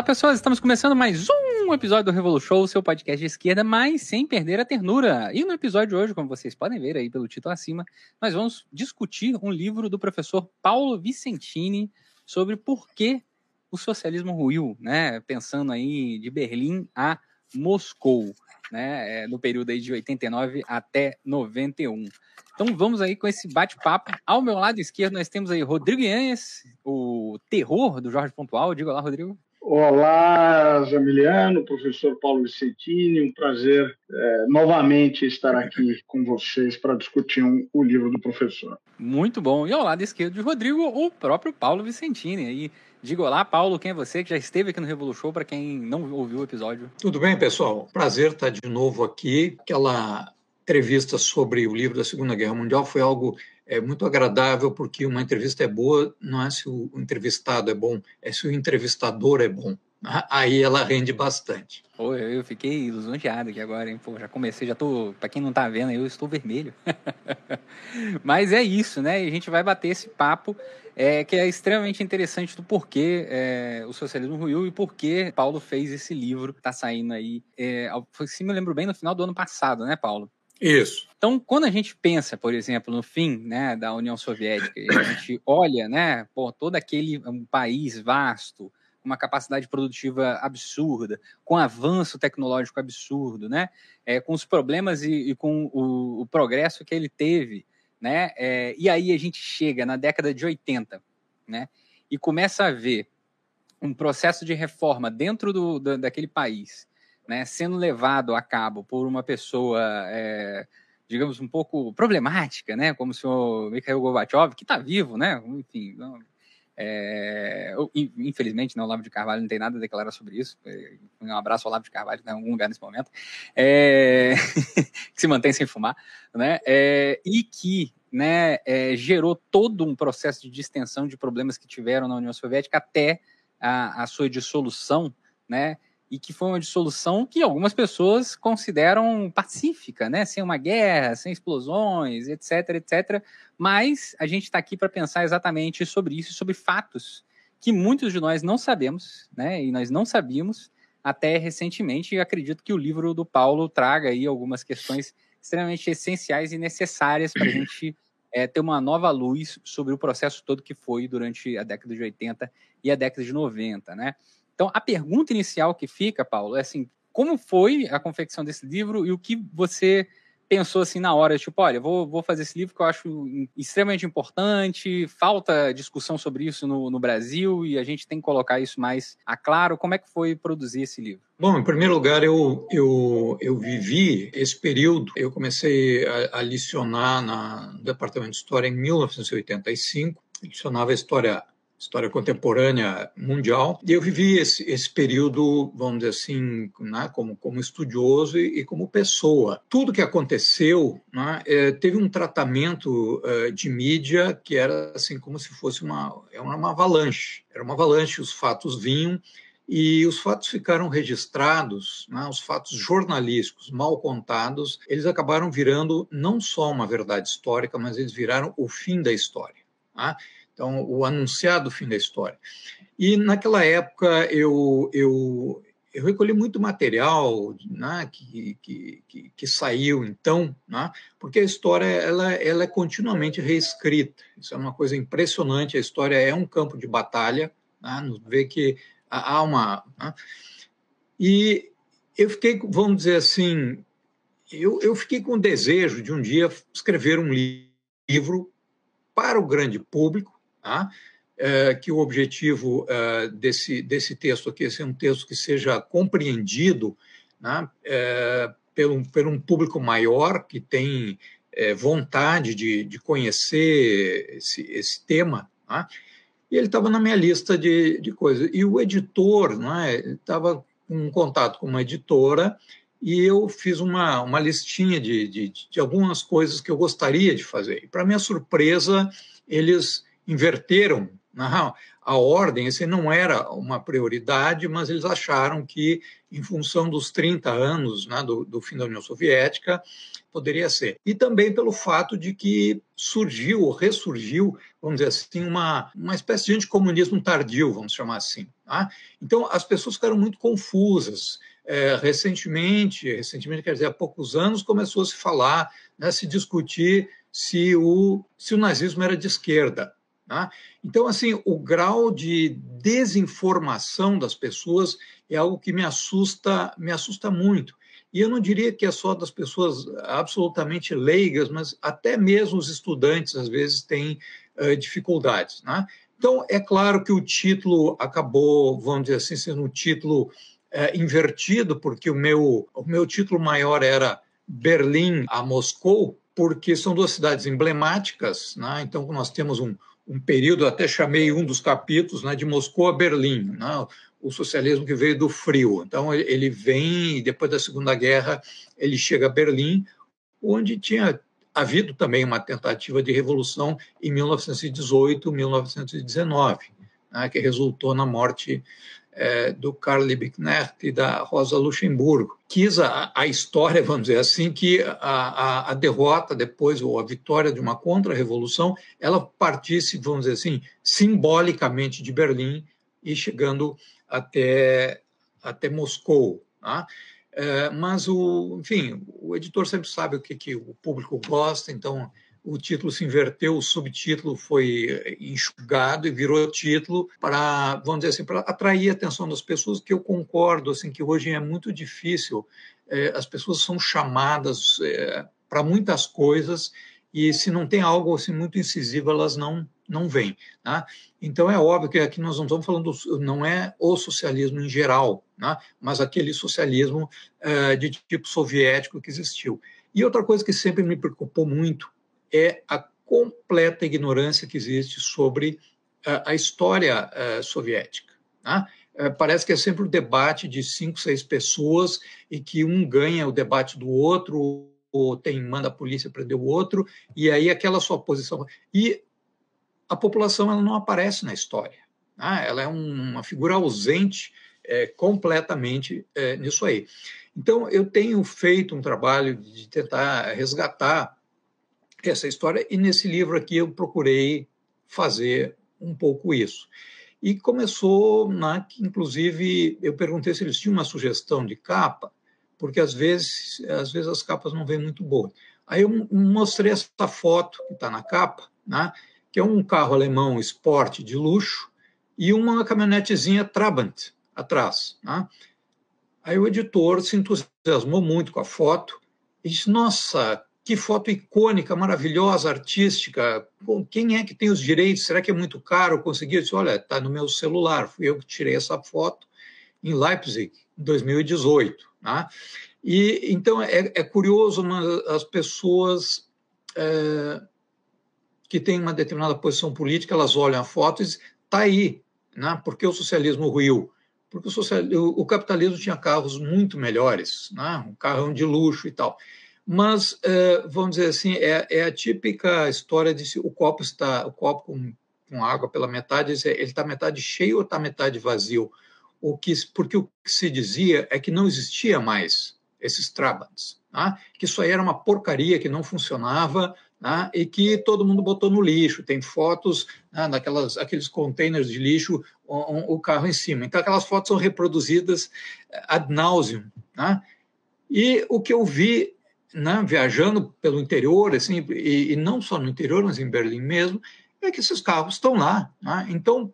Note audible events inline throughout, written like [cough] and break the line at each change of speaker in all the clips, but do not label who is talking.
Olá, pessoas, estamos começando mais um episódio do Revolu Show, seu podcast de esquerda, mas sem perder a ternura. E no episódio de hoje, como vocês podem ver aí pelo título acima, nós vamos discutir um livro do professor Paulo Vicentini sobre por que o socialismo ruiu, né? Pensando aí de Berlim a Moscou, né? É, no período aí de 89 até 91. Então vamos aí com esse bate-papo. Ao meu lado esquerdo nós temos aí Rodrigo Yanhes, o terror do Jorge Pontual. Diga lá, Rodrigo.
Olá, Zamiliano, professor Paulo Vicentini, um prazer é, novamente estar aqui com vocês para discutir um, o livro do professor.
Muito bom. E ao lado esquerdo de Rodrigo, o próprio Paulo Vicentini. Aí, diga olá, Paulo, quem é você que já esteve aqui no Revolu Show, para quem não ouviu o episódio?
Tudo bem, pessoal? Prazer estar de novo aqui. Aquela entrevista sobre o livro da Segunda Guerra Mundial foi algo é muito agradável porque uma entrevista é boa não é se o entrevistado é bom, é se o entrevistador é bom. [laughs] Aí ela rende bastante.
Pô, eu fiquei lisonjeado aqui agora, hein? Pô, já comecei, já tô. Para quem não tá vendo, eu estou vermelho. [laughs] Mas é isso, né? E a gente vai bater esse papo é, que é extremamente interessante do porquê é, o socialismo ruiu e porquê Paulo fez esse livro. Tá saindo aí. É, se me lembro bem, no final do ano passado, né, Paulo?
Isso.
Então, quando a gente pensa, por exemplo, no fim né, da União Soviética, e a [coughs] gente olha né, por todo aquele um país vasto, uma capacidade produtiva absurda, com avanço tecnológico absurdo, né, é, com os problemas e, e com o, o, progresso que ele teve, né, é, e aí a gente chega na década de 80, né, e começa a ver um processo de reforma dentro do, do daquele país, né, sendo levado a cabo por uma pessoa, é, digamos, um pouco problemática, né, como o senhor Mikhail Gorbachev, que está vivo, né, enfim, não, é, infelizmente, né, o Olavo de Carvalho não tem nada a declarar sobre isso. É, um abraço ao Olavo de Carvalho, está em algum lugar nesse momento. É, [laughs] que se mantém sem fumar, né? É, e que né, é, gerou todo um processo de distensão de problemas que tiveram na União Soviética até a, a sua dissolução, né? E que foi uma dissolução que algumas pessoas consideram pacífica, né? Sem uma guerra, sem explosões, etc, etc. Mas a gente está aqui para pensar exatamente sobre isso, sobre fatos que muitos de nós não sabemos, né? E nós não sabíamos até recentemente. E acredito que o livro do Paulo traga aí algumas questões extremamente essenciais e necessárias para a gente é, [clears throat] ter uma nova luz sobre o processo todo que foi durante a década de 80 e a década de 90, né? Então, a pergunta inicial que fica, Paulo, é assim: como foi a confecção desse livro e o que você pensou assim na hora, tipo, olha, vou, vou fazer esse livro que eu acho extremamente importante, falta discussão sobre isso no, no, Brasil e a gente tem que colocar isso mais a claro. Como é que foi produzir esse livro?
Bom, em primeiro lugar, eu, eu, eu vivi esse período. Eu comecei a, a licionar na, no Departamento de História em 1985. Licionava História história contemporânea mundial. E eu vivi esse, esse período, vamos dizer assim, né, como, como estudioso e, e, como pessoa. Tudo que aconteceu né, é, teve um tratamento é, de mídia que era assim como se fosse uma, é uma avalanche. Era uma avalanche, os fatos vinham e os fatos ficaram registrados, né, os fatos jornalísticos mal contados, eles acabaram virando não só uma verdade histórica, mas eles viraram o fim da história. Tá? Então, o anunciado fim da história. E naquela época eu, eu, eu recolhi muito material né, que, que, que, que, saiu então, né, porque a história ela, ela é continuamente reescrita. Isso é uma coisa impressionante. A história é um campo de batalha, né, vê que há uma. Né, e eu fiquei, vamos dizer assim, eu, eu fiquei com o desejo de um dia escrever um livro para o grande público Tá? É, que o objetivo é, desse, desse texto aqui é um texto que seja compreendido né, é, pelo, por um público maior que tem é, vontade de, de conhecer esse, esse tema. Tá? E ele estava na minha lista de, de coisas. E o editor né, estava em contato com uma editora e eu fiz uma, uma listinha de, de, de algumas coisas que eu gostaria de fazer. Para minha surpresa, eles inverteram. Não, a ordem, esse não era uma prioridade, mas eles acharam que, em função dos 30 anos né, do, do, fim da União Soviética, poderia ser. E também pelo fato de que surgiu, ressurgiu, vamos dizer assim, uma, uma espécie de anticomunismo tardio, vamos chamar assim. Tá? Então, as pessoas ficaram muito confusas. É, recentemente, recentemente, quer dizer, há poucos anos, começou a se falar, né, se discutir se o, se o nazismo era de esquerda. Tá? Então, assim, o grau de desinformação das pessoas é algo que me assusta, me assusta muito. E eu não diria que é só das pessoas absolutamente leigas, mas até mesmo os estudantes às vezes têm uh, dificuldades. Né? Então, é claro que o título acabou, vamos dizer assim, sendo um título uh, invertido, porque o meu, o meu título maior era Berlim a Moscou, porque são duas cidades emblemáticas, né? então nós temos um, um período, até chamei um dos capítulos, né, de Moscou a Berlim, né, o socialismo que veio do frio. Então, ele vem, depois da Segunda Guerra, ele chega a Berlim, onde tinha havido também uma tentativa de revolução em 1918, 1919, né, que resultou na morte é, do Karl Liebknecht e da Rosa Luxemburgo. Quis a, a história, vamos dizer assim, que a, a, a, derrota depois, ou a vitória de uma contra-revolução, ela partisse, vamos dizer assim, simbolicamente de Berlim e chegando até, até Moscou. Tá? É, mas, o, enfim, o editor sempre sabe o que, que o público gosta, então o título se inverteu, o subtítulo foi enxugado e virou título para, vamos dizer assim, para atrair a atenção das pessoas, que eu concordo, assim, que hoje é muito difícil, é, as pessoas são chamadas é, para muitas coisas e se não tem algo assim muito incisivo, elas não não vêm. Né? Então é óbvio que aqui nós não estamos falando, não é o socialismo em geral, né? mas aquele socialismo é, de tipo soviético que existiu. E outra coisa que sempre me preocupou muito é a completa ignorância que existe sobre uh, a história uh, soviética. Né? Parece que é sempre um debate de cinco, seis pessoas e que um ganha o debate do outro ou tem manda a polícia prender o outro e aí aquela sua posição e a população ela não aparece na história. Né? Ela é um, uma figura ausente é, completamente é, nisso aí. Então, eu tenho feito um trabalho de tentar resgatar essa história, e nesse livro aqui eu procurei fazer um pouco isso. E começou, né, que, inclusive, eu perguntei se eles tinham uma sugestão de capa, porque às vezes, às vezes as capas não vêm muito boas. Aí eu mostrei essa foto que está na capa, né, que é um carro alemão esporte de luxo e uma caminhonetezinha Trabant atrás. Né? Aí o editor se entusiasmou muito com a foto e disse: Nossa, que foto icônica, maravilhosa, artística. Bom, quem é que tem os direitos? Será que é muito caro conseguir? Eu disse, olha, está no meu celular. Fui eu que tirei essa foto em Leipzig, em 2018. Né? E então é, é curioso, as pessoas é, que têm uma determinada posição política, elas olham a foto e dizem, está aí, né? porque o socialismo ruiu? Porque o, o capitalismo tinha carros muito melhores, né? um carrão de luxo e tal. Mas, é, vamos dizer assim, é, é, a típica história de se o copo está, o copo com, com água pela metade, ele está metade cheio ou está metade vazio? O que, porque o que se dizia é que não existia mais esses Trabants, né? que isso aí era uma porcaria que não funcionava né? e que todo mundo botou no lixo. Tem fotos né, daquelas aqueles containers de lixo, o, o, carro em cima. Então, aquelas fotos são reproduzidas ad nauseum. Né? E o que eu vi né, viajando pelo interior, assim, e, e, não só no interior, mas em Berlim mesmo, é que esses carros estão lá. Né? Então,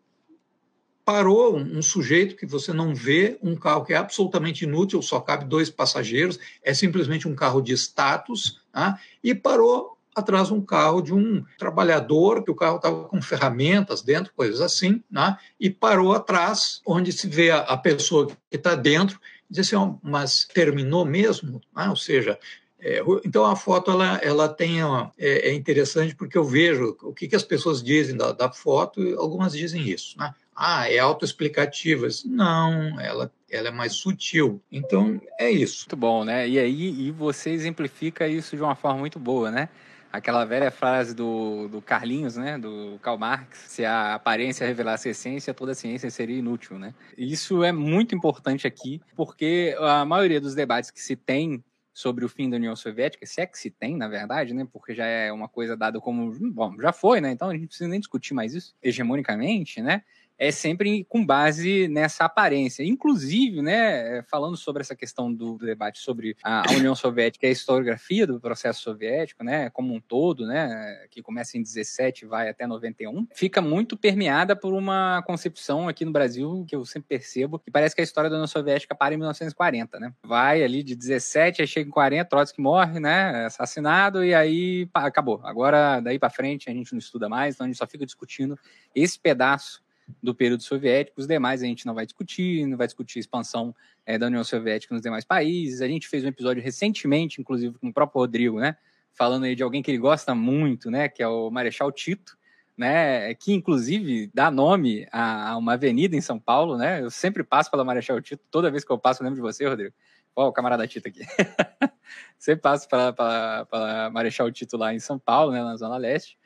parou um, um, sujeito que você não vê, um carro que é absolutamente inútil, só cabe dois passageiros, é simplesmente um carro de status, né? e parou atrás um carro de um trabalhador, que o carro estava com ferramentas dentro, coisas assim, né? e parou atrás, onde se vê a, a pessoa que está dentro, e diz assim, oh, mas terminou mesmo? Né? Ou seja, é, então a foto ela, ela tem uma, é, é, interessante porque eu vejo o que, que as pessoas dizem da, da foto algumas dizem isso, né? Ah, é autoexplicativa. Não, ela, ela é mais sutil. Então é isso.
Muito bom, né? E aí e você exemplifica isso de uma forma muito boa, né? Aquela velha frase do, do Carlinhos, né? Do Karl Marx, se a aparência revelasse a essência, toda a ciência seria inútil, né? Isso é muito importante aqui, porque a maioria dos debates que se tem sobre o fim da União Soviética, se é que se tem, na verdade, né? Porque já é uma coisa dada como, bom, já foi, né? Então a gente precisa nem discutir mais isso hegemonicamente, né? É sempre com base nessa aparência. Inclusive, né, falando sobre essa questão do debate sobre a, União [coughs] Soviética e a historiografia do processo soviético, né, como um todo, né, que começa em 17 e vai até 91, fica muito permeada por uma concepção aqui no Brasil que eu sempre percebo, que parece que a história da União Soviética para em 1940, né? Vai ali de 17, aí chega em 40, Trotsky morre, né, assassinado e aí pá, acabou. Agora daí para frente a gente não estuda mais, então a gente só fica discutindo esse pedaço do período soviético. Os demais a gente não vai discutir, não vai discutir a expansão é, da União Soviética nos demais países. A gente fez um episódio recentemente, inclusive com o próprio Rodrigo, né? Falando aí de alguém que ele gosta muito, né? Que é o Marechal Tito, né? Que inclusive dá nome a, uma avenida em São Paulo, né? Eu sempre passo pela Marechal Tito, toda vez que eu passo eu lembro de você, Rodrigo. Ó, o camarada Tito aqui. [laughs] sempre passo pela Marechal Tito lá em São Paulo, né? Na Zona Leste.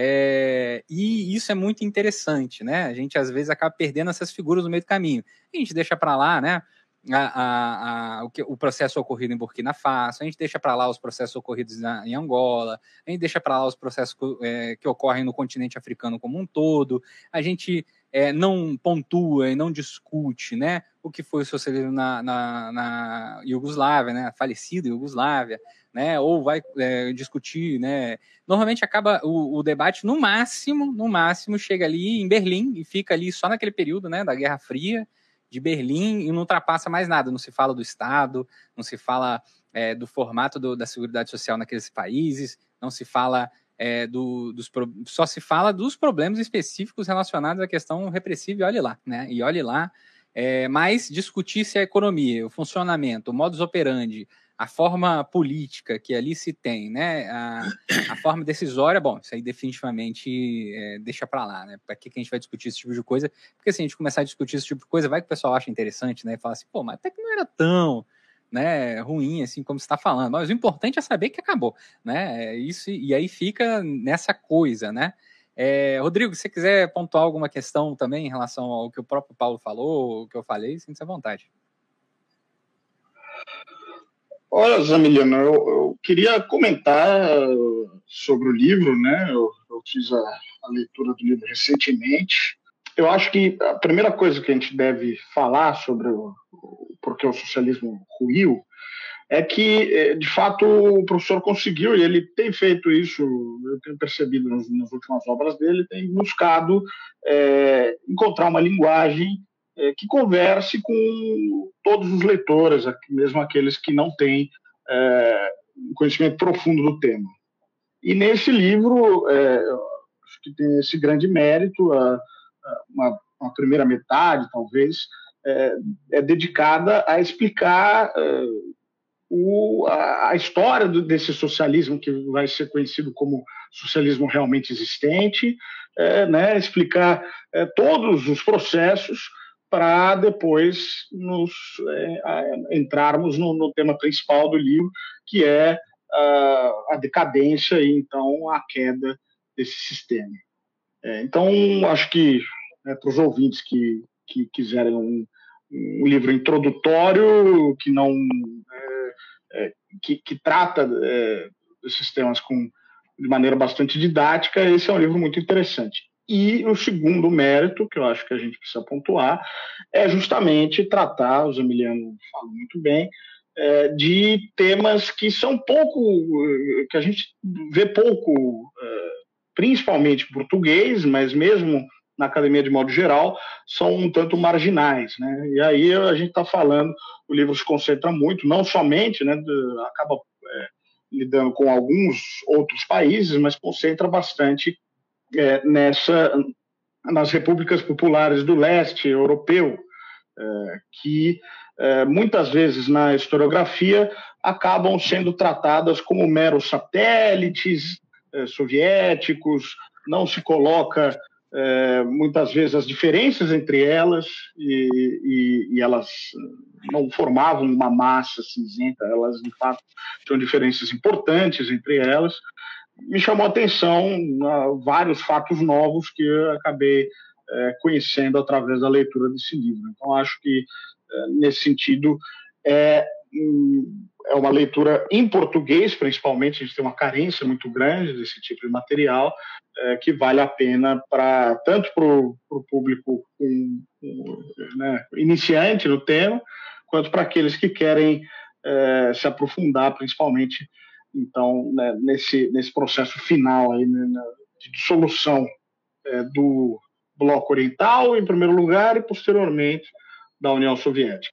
É, e isso é muito interessante, né? A gente às vezes acaba perdendo essas figuras no meio do caminho. A gente deixa para lá, né? A, a, a, o, que, o, processo ocorrido em Burkina Faso, a gente deixa para lá os processos ocorridos na, em Angola, a gente deixa para lá os processos é, que ocorrem no continente africano como um todo, a gente é, não pontua e não discute né, o que foi o socialismo na, na, na Iugoslávia, né, a falecida Iugoslávia, né? Ou vai é, discutir, né? Normalmente acaba o, o, debate no máximo, no máximo chega ali em Berlim e fica ali só naquele período, né? Da Guerra Fria de Berlim e não ultrapassa mais nada. Não se fala do Estado, não se fala é, do formato do, da seguridade social naqueles países, não se fala é, do, dos só se fala dos problemas específicos relacionados à questão repressiva e olhe lá, né? E olhe lá. É, mas discutir se a economia, o funcionamento, o modus operandi, a forma política que ali se tem, né, a, a forma decisória, bom, isso aí definitivamente é, deixa para lá, né, para que, que a gente vai discutir esse tipo de coisa, porque se a gente começar a discutir esse tipo de coisa, vai que o pessoal acha interessante, né, e fala assim, pô, mas até que não era tão, né, ruim assim como está falando, mas o importante é saber que acabou, né, é isso, e aí fica nessa coisa, né, é, Rodrigo, se você quiser pontuar alguma questão também em relação ao que o próprio Paulo falou, o que eu falei, sinta-se à vontade.
Olha, Zamiliano, eu, eu, queria comentar sobre o livro, né? Eu, eu fiz a, a, leitura do livro recentemente. Eu acho que a primeira coisa que a gente deve falar sobre o, o porque o socialismo ruiu é que, é, de fato, o professor conseguiu, e ele tem feito isso, eu tenho percebido nas, nas últimas obras dele, tem buscado é, encontrar uma linguagem é, que converse com todos os leitores, mesmo aqueles que não têm é, conhecimento profundo do tema. E nesse livro, é, acho que tem esse grande mérito, a, a, uma, uma, primeira metade, talvez, é, é dedicada a explicar é, o, a, a, história do, desse socialismo que vai ser conhecido como socialismo realmente existente, é, né, explicar é, todos os processos para depois nos é, entrarmos no, no, tema principal do livro, que é a, a decadência e então a queda desse sistema. É, então, acho que né, para os ouvintes que, que quiserem um, um, livro introdutório, que não é, é que, que, trata é, desses temas com, de maneira bastante didática, esse é um livro muito interessante. E o segundo mérito, que eu acho que a gente precisa pontuar, é justamente tratar, o Emiliano falou muito bem, é, de temas que são pouco, que a gente vê pouco, é, principalmente português, mas mesmo na academia de modo geral, são um tanto marginais. Né? E aí a gente está falando, o livro se concentra muito, não somente, né, acaba é, lidando com alguns outros países, mas concentra bastante é, nessa, nas repúblicas populares do leste europeu, é, que é, muitas vezes na historiografia acabam sendo tratadas como meros satélites é, soviéticos, não se coloca é, muitas vezes as diferenças entre elas e, e, e, elas não formavam uma massa cinzenta, elas de fato tinham diferenças importantes entre elas me chamou a atenção uh, vários fatos novos que eu acabei uh, conhecendo através da leitura desse livro. Então, acho que, uh, nesse sentido, é, um, é uma leitura em português, principalmente, a gente tem uma carência muito grande desse tipo de material, é, que vale a pena para tanto para o público um, um, né, iniciante no tema, quanto para aqueles que querem se aprofundar, principalmente então né, nesse nesse processo final aí né, de dissolução é, do bloco oriental em primeiro lugar e posteriormente da União Soviética.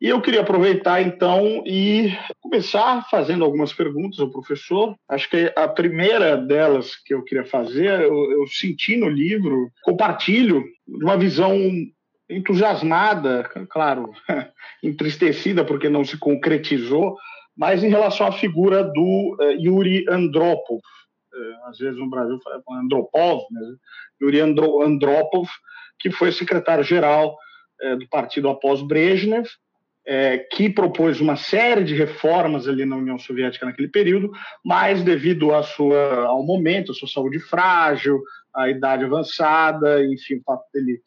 E eu queria aproveitar então e começar fazendo algumas perguntas ao professor. Acho que a primeira delas que eu queria fazer, eu, eu senti no livro, compartilho uma visão entusiasmada, claro, [laughs] entristecida porque não se concretizou, mas em relação à figura do uh, Yuri Andropov. Uh, às vezes no Brasil fala Andropov, né? Yuri Andro Andropov, que foi secretário-geral uh, do partido após Brezhnev, que propôs uma série de reformas ali na União Soviética naquele período, mas devido à sua, ao momento, à sua saúde frágil, à idade avançada, enfim, o fato dele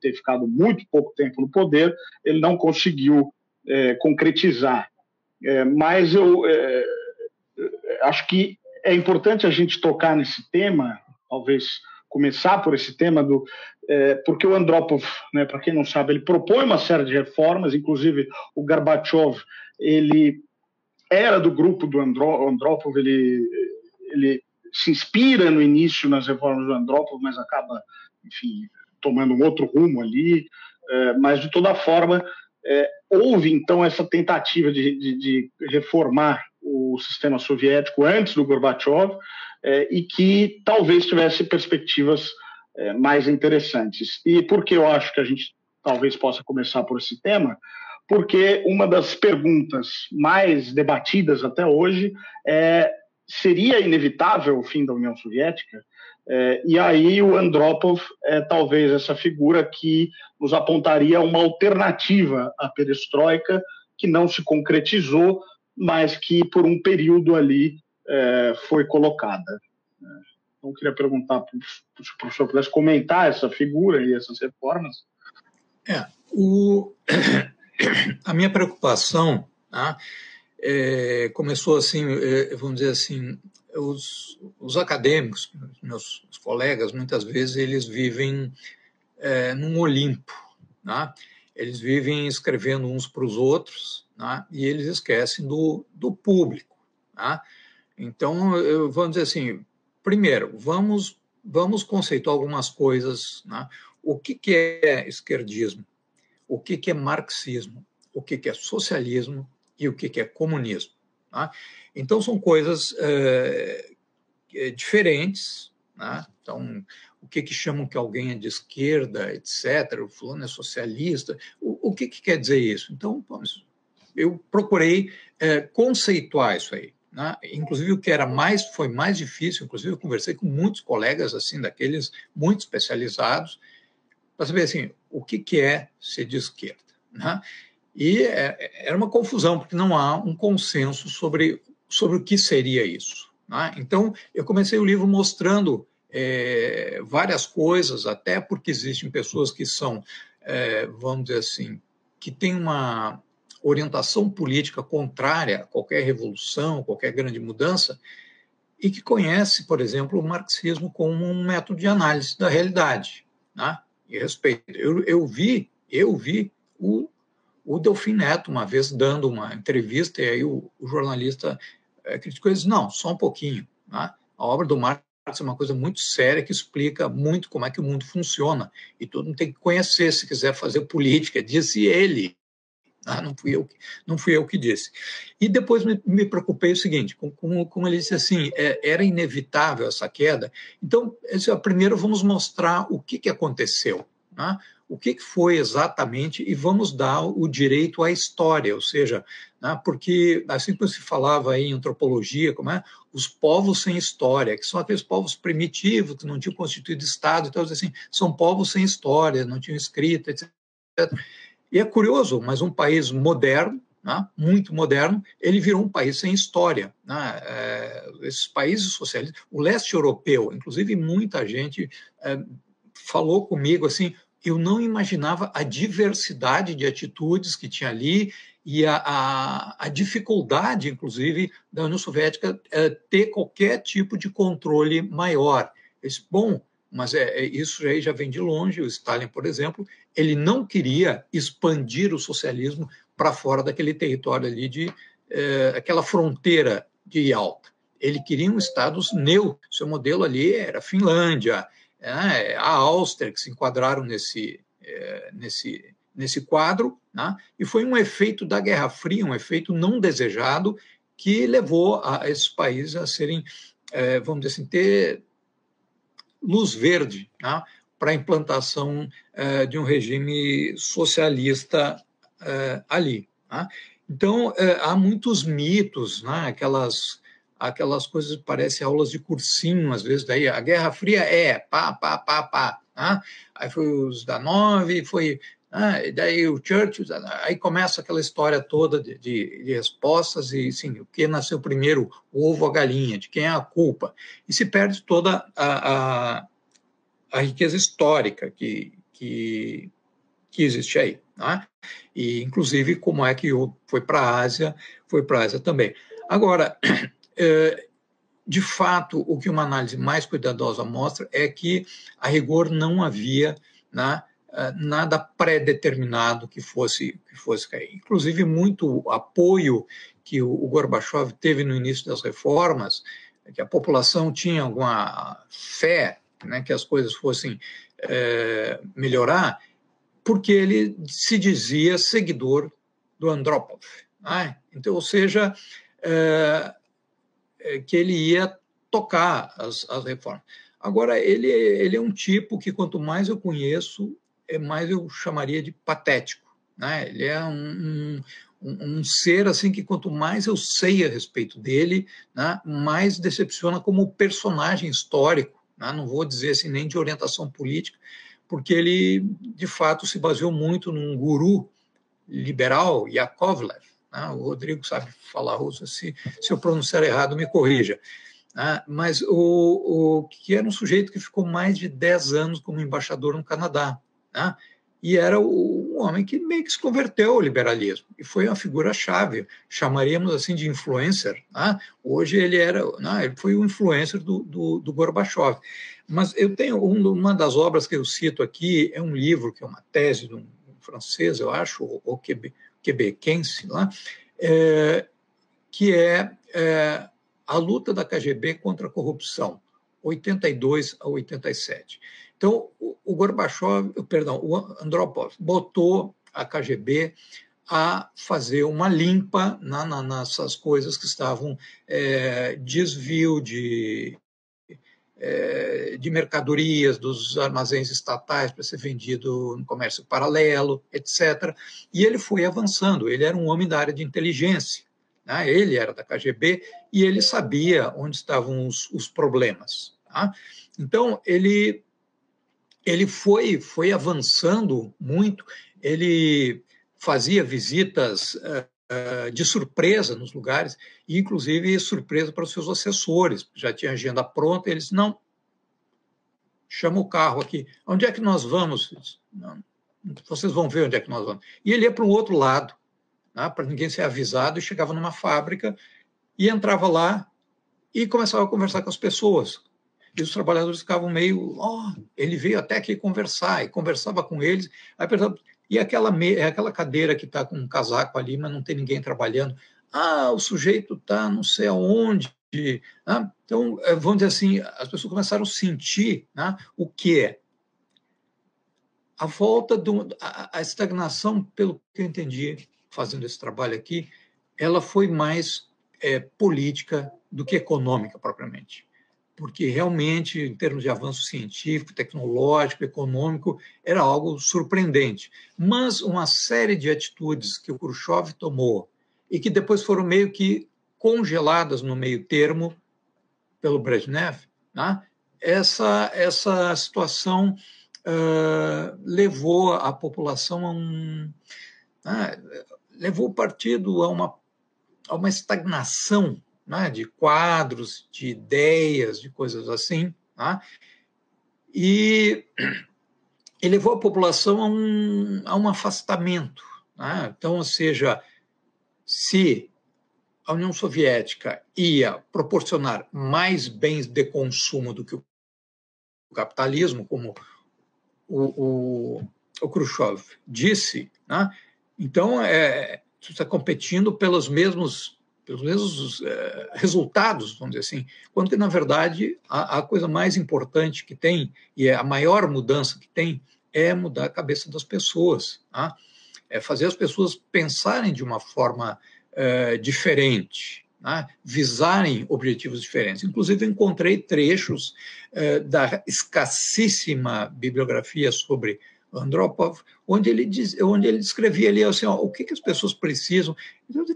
ter ficado muito pouco tempo no poder, ele não conseguiu concretizar. É, mas eu é, acho que é importante a gente tocar nesse tema, talvez começar por esse tema do é, porque o Andropov, né, para quem não sabe, ele propõe uma série de reformas, inclusive o Gorbachev, ele era do grupo do Andro, Andropov, ele ele se inspira no início nas reformas do Andropov, mas acaba, enfim, tomando um outro rumo ali, é, mas de toda forma é, houve então essa tentativa de, de, de, reformar o sistema soviético antes do Gorbachev é, e que talvez tivesse perspectivas é, mais interessantes. E por que eu acho que a gente talvez possa começar por esse tema? Porque uma das perguntas mais debatidas até hoje é seria inevitável o fim da União Soviética? É, e aí o Andropov é talvez essa figura que nos apontaria uma alternativa à perestroika que não se concretizou, mas que por um período ali é, foi colocada. Então, eu queria perguntar se o professor pudesse comentar essa figura e essas reformas.
É, o... [coughs] a minha preocupação tá, é, começou assim, é, vamos dizer assim, os, os acadêmicos, meus colegas, muitas vezes eles vivem é, num Olimpo, né? eles vivem escrevendo uns para os outros né? e eles esquecem do, do público. Né? Então, eu, vamos dizer assim, primeiro, vamos, vamos conceituar algumas coisas. Né? O que, que é esquerdismo? O que, que é marxismo? O que, que é socialismo? E o que, é comunismo? Tá? Então, são coisas é, diferentes. Né? Então, o que, que chamam que alguém é de esquerda, etc., o fulano é socialista, o, o que, que quer dizer isso? Então, vamos, eu procurei é, conceituar isso aí. Né? Inclusive, o que era mais, foi mais difícil, inclusive, eu conversei com muitos colegas, assim, daqueles muito especializados, para saber, assim, o que, que é ser de esquerda. Né? E é, era uma confusão, porque não há um consenso sobre, sobre o que seria isso. Né? Então, eu comecei o livro mostrando é, várias coisas, até porque existem pessoas que são, é, vamos dizer assim, que têm uma orientação política contrária a qualquer revolução, qualquer grande mudança, e que conhece, por exemplo, o marxismo como um método de análise da realidade. Né? E respeito. Eu, eu vi, eu vi o o Delfim Neto, uma vez dando uma entrevista, e aí o, o jornalista é, criticou e disse: não, só um pouquinho. Né? A obra do Marx é uma coisa muito séria que explica muito como é que o mundo funciona. E todo mundo tem que conhecer se quiser fazer política, disse ele. Ah, não, fui eu, não fui eu que disse. E depois me, me preocupei o seguinte, como, como ele disse assim, é, era inevitável essa queda. Então, esse, primeiro vamos mostrar o que, que aconteceu. Né? O que foi exatamente e vamos dar o direito à história, ou seja, né, porque assim como se falava em antropologia, como é os povos sem história, que são aqueles povos primitivos que não tinham constituído estado, então assim são povos sem história, não tinham escrita, etc. E é curioso, mas um país moderno, né, muito moderno, ele virou um país sem história. Né? É, esses países socialistas, o leste europeu, inclusive muita gente é, falou comigo assim, eu não imaginava a diversidade de atitudes que tinha ali e a, a, a dificuldade, inclusive, da União Soviética é, ter qualquer tipo de controle maior. Esse, bom, mas é, é, isso aí já vem de longe. O Stalin, por exemplo, ele não queria expandir o socialismo para fora daquele território ali de é, aquela fronteira de Yalta. Ele queria um estados neutros. Seu modelo ali era a Finlândia, é, a Áustria, que se enquadraram nesse, é, nesse, nesse quadro, né? e foi um efeito da Guerra Fria, um efeito não desejado, que levou a esses países a serem, é, vamos dizer assim, ter luz verde né? para a implantação de um regime socialista ali. Né? Então, há muitos mitos, né? aquelas aquelas coisas que parecem aulas de cursinho, às vezes, daí a Guerra Fria é pá, pá, pá, pá. Né? Aí foi os da nove, foi. E daí o Churchill, aí começa aquela história toda de, de, de respostas e, sim, o que nasceu primeiro, o ovo ou a galinha, de quem é a culpa. E se perde toda a, a, a riqueza histórica que, que, que existe aí. Né? E, inclusive, como é que foi para a Ásia, foi para a Ásia também. Agora, de fato, o que uma análise mais cuidadosa mostra é que, a rigor, não havia né, é, nada pré-determinado que fosse, que fosse cair. Inclusive, muito apoio que o Gorbachev teve no início das reformas, que a população tinha alguma fé né, que as coisas fossem é, melhorar, porque ele se dizia seguidor do Andropov. Né? Então, ou seja, é, é, que ele ia tocar as, as reformas. Agora, ele, ele é um tipo que, quanto mais eu conheço, é mais eu chamaria de patético. Né? Ele é um, um, um, ser assim que, quanto mais eu sei a respeito dele, né, mais decepciona como personagem histórico. Né? Não vou dizer assim nem de orientação política, porque ele, de fato, se baseou muito num guru liberal, Yakovlev, né? O Rodrigo sabe falar russo, se, se eu pronunciar errado, me corrija. Né? Mas o, o que era um sujeito que ficou mais de 10 anos como embaixador no Canadá. Né? E era o, um homem que meio que se converteu ao liberalismo. E foi uma figura-chave, chamaríamos assim de influencer. Né? Hoje ele era, né? ele foi o influencer do, do, do Gorbachev. Mas eu tenho um, uma das obras que eu cito aqui, é um livro que é uma tese de um francês, eu acho, o Quebec, quebequense lá, é, que é, é, a luta da KGB contra a corrupção, 82 a 87. Então, o, o Gorbachev, perdão, o Andropov botou a KGB a fazer uma limpa na, na, nessas coisas que estavam é, desvio de é, de mercadorias dos armazéns estatais para ser vendido no comércio paralelo, etc. E ele foi avançando. Ele era um homem da área de inteligência. Né? Ele era da KGB e ele sabia onde estavam os, os problemas. Tá? Então ele ele foi foi avançando muito. Ele fazia visitas uh, de surpresa nos lugares, e inclusive surpresa para os seus assessores. Já tinha agenda pronta, eles não chama o carro aqui. Onde é que nós vamos? Vocês vão ver onde é que nós vamos. E ele ia para um outro lado, né, para ninguém ser avisado, e chegava numa fábrica e entrava lá e começava a conversar com as pessoas. E os trabalhadores ficavam meio, oh, ele veio até aqui conversar, e conversava com eles. Aí perguntava, e aquela, me... aquela cadeira que está com um casaco ali, mas não tem ninguém trabalhando? Ah, o sujeito está não sei aonde. Né? Então, é, vamos dizer assim, as pessoas começaram a sentir né, o que é a volta, do, a, a estagnação, pelo que eu entendi fazendo esse trabalho aqui, ela foi mais é, política do que econômica propriamente porque realmente, em termos de avanço científico, tecnológico, econômico, era algo surpreendente. Mas uma série de atitudes que o Khrushchev tomou e que depois foram meio que congeladas no meio termo pelo Brezhnev, né? essa, essa situação uh, levou a população a um. Uh, levou o partido a uma, a uma estagnação né, de quadros, de ideias, de coisas assim, né, e, [clears throat] levou a população a um, a um afastamento. Né? Então, ou seja, se a União Soviética ia proporcionar mais bens de consumo do que o capitalismo, como o, o, o Khrushchev disse, né? então é, está competindo pelos mesmos pelos mesmos é, resultados, vamos dizer assim, quando que, na verdade, a, a, coisa mais importante que tem, e é a maior mudança que tem, é mudar a cabeça das pessoas, tá? é fazer as pessoas pensarem de uma forma é, diferente, né? visarem objetivos diferentes. Inclusive, encontrei trechos é, da escassíssima bibliografia sobre Andropov, onde ele, diz, onde ele descrevia ali assim, ó, o que, que as pessoas precisam,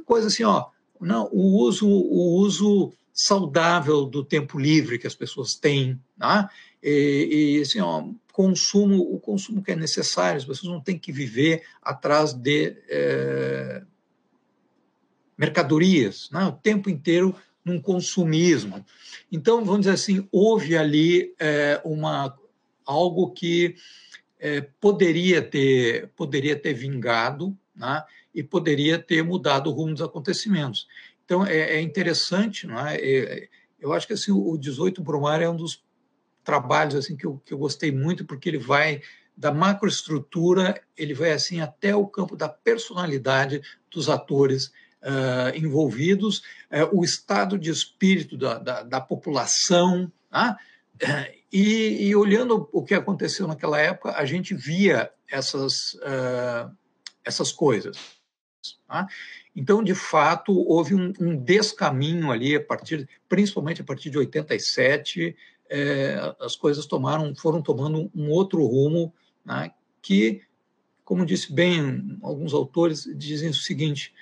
coisa assim, ó, não, o uso, o uso saudável do tempo livre que as pessoas têm, né? e, e assim, ó, consumo, o consumo que é necessário, as pessoas não têm que viver atrás de é, mercadorias, né? o tempo inteiro num consumismo. Então, vamos dizer assim, houve ali é, uma algo que é, poderia ter poderia ter vingado, né? E poderia ter mudado o rumo dos acontecimentos. Então, é, é interessante, não é? é? eu acho que assim, o 18 Brumário é um dos trabalhos assim que eu, que eu gostei muito, porque ele vai da macroestrutura, ele vai assim até o campo da personalidade dos atores uh, envolvidos, uh, o estado de espírito da, da, da população, tá? e, e, olhando o que aconteceu naquela época, a gente via essas, uh, essas coisas. Tá? Então, de fato, houve um, um, descaminho ali, a partir, principalmente a partir de 87, é, as coisas tomaram, foram tomando um outro rumo, né, que, como disse bem alguns autores, dizem o seguinte: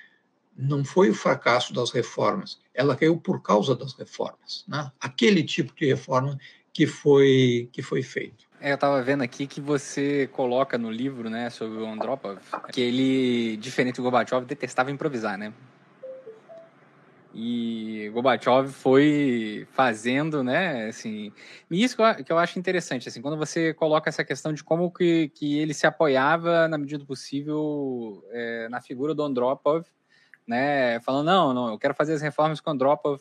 não foi o fracasso das reformas, ela caiu por causa das reformas, né? aquele tipo de reforma que foi que foi feito.
É, eu estava vendo aqui que você coloca no livro, né, sobre o Andropov, que ele, diferente do Gorbachev, detestava improvisar, né? E Gorbachev foi fazendo, né, assim... E isso que eu acho interessante, assim, quando você coloca essa questão de como que, que ele se apoiava, na medida do possível, é, na figura do Andropov, né, falando, não, não, eu quero fazer as reformas com o Andropov,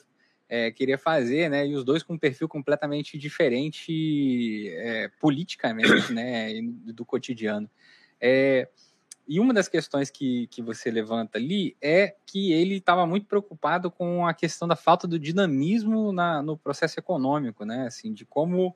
é, queria fazer, né? E os dois com um perfil completamente diferente é, politicamente, né? Do cotidiano. É, e uma das questões que, que você levanta ali é que ele estava muito preocupado com a questão da falta do dinamismo na, no processo econômico, né? Assim, de como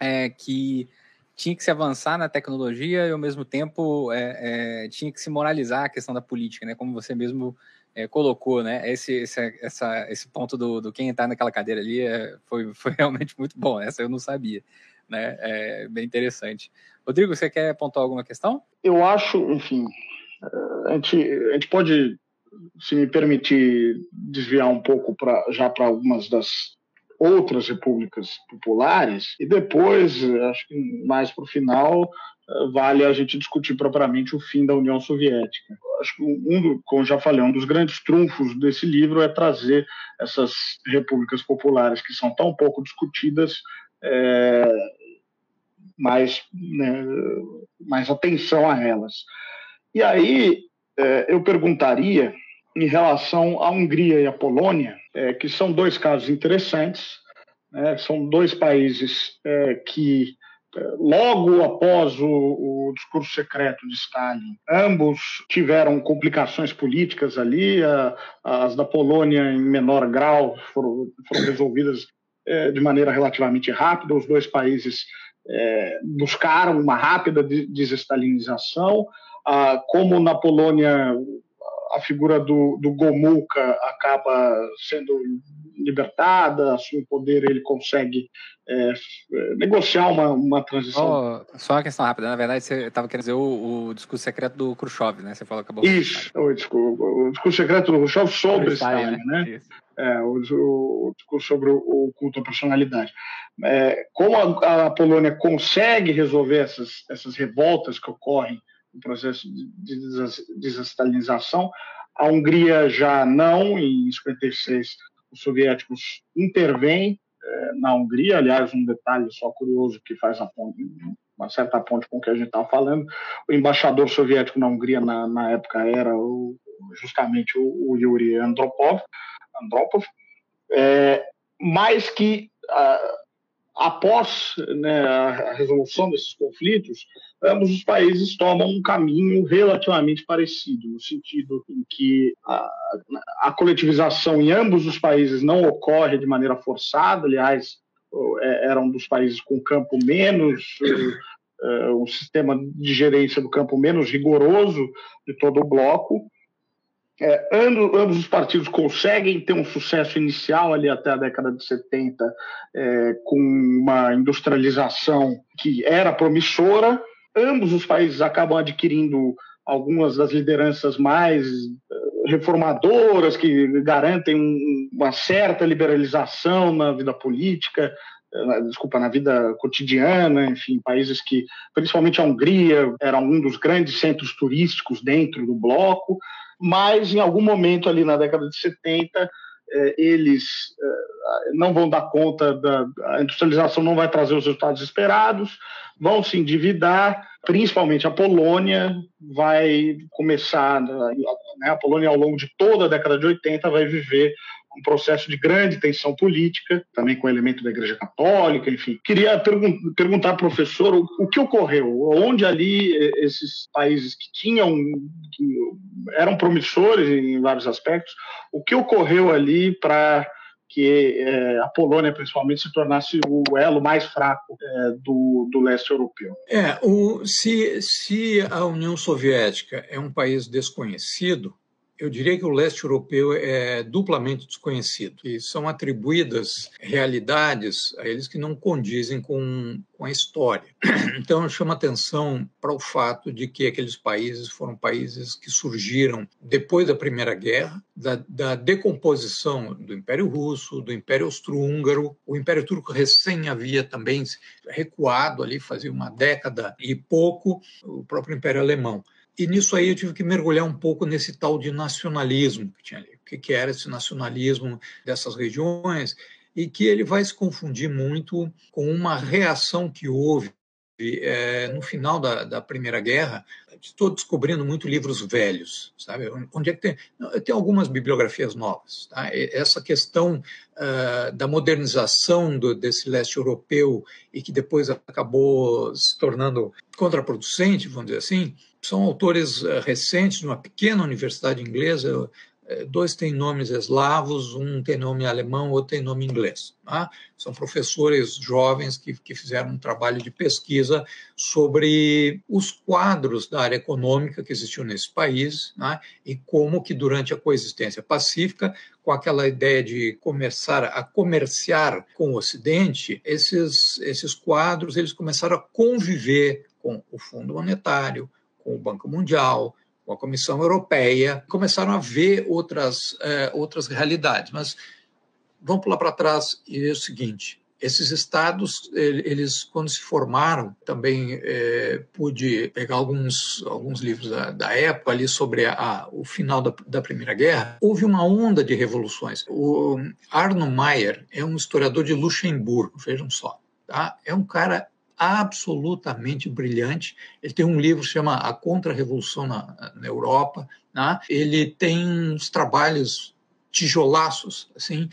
é, que tinha que se avançar na tecnologia e ao mesmo tempo é, é, tinha que se moralizar a questão da política, né? Como você mesmo é, colocou, né? Esse, esse, essa, esse ponto do, do quem está naquela cadeira ali é, foi, [laughs] foi realmente muito bom. Essa eu não sabia, né? É bem interessante. Rodrigo, você quer apontar alguma questão?
Eu acho, enfim, a gente, a gente pode, se me permitir, desviar um pouco pra, já para algumas das outras repúblicas populares e depois, acho que mais para o final, vale a gente discutir propriamente o fim da União Soviética. Acho que um, como já falei, um dos grandes trunfos desse livro é trazer essas repúblicas populares que são tão pouco discutidas é, mais, né, mais atenção a elas. E aí é, eu perguntaria em relação à Hungria e à Polônia, é, que são dois casos interessantes, né, são dois países é, que logo após o, o, discurso secreto de Stalin, ambos tiveram complicações políticas ali, a, as da Polônia em menor grau foram, foram resolvidas é, de maneira relativamente rápida, os dois países é, buscaram uma rápida desestalinização, ah, como na Polônia a figura do, do Gomulka acaba sendo libertada, assume o poder, ele consegue é, negociar uma, uma transição.
Oh, só uma questão rápida, na verdade você estava querendo dizer o, o, discurso secreto do Khrushchev, né? Você falou que acabou.
Isso, o discurso, o discurso secreto do Khrushchev sobre Stalin, né? né? É, o, o, discurso sobre o, culto à personalidade. É, como a, a, Polônia consegue resolver essas, essas revoltas que ocorrem o processo de desestalinização. A Hungria já não, em 56 os soviéticos intervêm é, na Hungria, aliás, um detalhe só curioso que faz ponte, uma certa ponte com o que a gente estava falando, o embaixador soviético na Hungria na, na época era o, justamente o, o Yuri Andropov, Andropov. É, mas que após né, a resolução desses conflitos, ambos os países tomam um caminho relativamente parecido, no sentido em que a, a coletivização em ambos os países não ocorre de maneira forçada, aliás, é, era um dos países com campo menos, um sistema de gerência do campo menos rigoroso de todo o bloco, é, ambos, ambos, os partidos conseguem ter um sucesso inicial ali até a década de 70, é, com uma industrialização que era promissora. Ambos os países acabam adquirindo algumas das lideranças mais é, reformadoras, que garantem um, uma certa liberalização na vida política, é, desculpa, na vida cotidiana, enfim, países que, principalmente a Hungria, era um dos grandes centros turísticos dentro do bloco mas em algum momento ali na década de 70 eh, eles eh, não vão dar conta da a industrialização não vai trazer os resultados esperados, vão se endividar, principalmente a Polônia vai começar, né, a Polônia ao longo de toda a década de 80 vai viver um processo de grande tensão política, também com elemento da Igreja Católica, enfim. Queria pergun perguntar, professor, o, o, que ocorreu? Onde ali eh, esses países que tinham, que eram promissores em vários aspectos, o que ocorreu ali para que é, a Polônia, principalmente, se tornasse o elo mais fraco é, do, do leste europeu.
É, o, se, se a União Soviética é um país desconhecido, eu diria que o leste europeu é duplamente desconhecido e são atribuídas realidades a eles que não condizem com, com a história. [clears throat] Então, chama atenção para o fato de que aqueles países foram países que surgiram depois da Primeira Guerra, da, da decomposição do Império Russo, do Império Austro-Húngaro. O Império Turco recém havia também recuado ali, fazia uma década e pouco, o próprio Império Alemão. E nisso aí eu tive que mergulhar um pouco nesse tal de nacionalismo que tinha ali. O que era esse nacionalismo dessas regiões? E que ele vai se confundir muito com uma reação que houve é, no final da, da, Primeira Guerra, estou descobrindo muito livros velhos, sabe? Onde é que tem? Tem algumas bibliografias novas. Tá? Essa questão uh, da modernização do, desse leste europeu e que depois acabou se tornando contraproducente, vamos dizer assim, são autores uh, recentes de uma pequena universidade inglesa, dois têm nomes eslavos, um tem nome alemão, outro tem nome inglês. Tá? São professores jovens que, que fizeram um trabalho de pesquisa sobre os quadros da área econômica que existiam nesse país né? e como que durante a coexistência pacífica, com aquela ideia de começar a comerciar com o Ocidente, esses, esses quadros eles começaram a conviver com o Fundo Monetário, com o Banco Mundial, com a Comissão Europeia, começaram a ver outras, é, outras realidades. Mas vamos pular para trás e é o seguinte: esses estados, eles quando se formaram, também é, pude pegar alguns, alguns livros da, da época ali sobre a, o final da, da, Primeira Guerra, houve uma onda de revoluções. O Arno Mayer é um historiador de Luxemburgo, vejam só. Tá? É um cara absolutamente brilhante. Ele tem um livro que chama A Contra-Revolução na, na, Europa. Né? Ele tem uns trabalhos tijolaços, assim,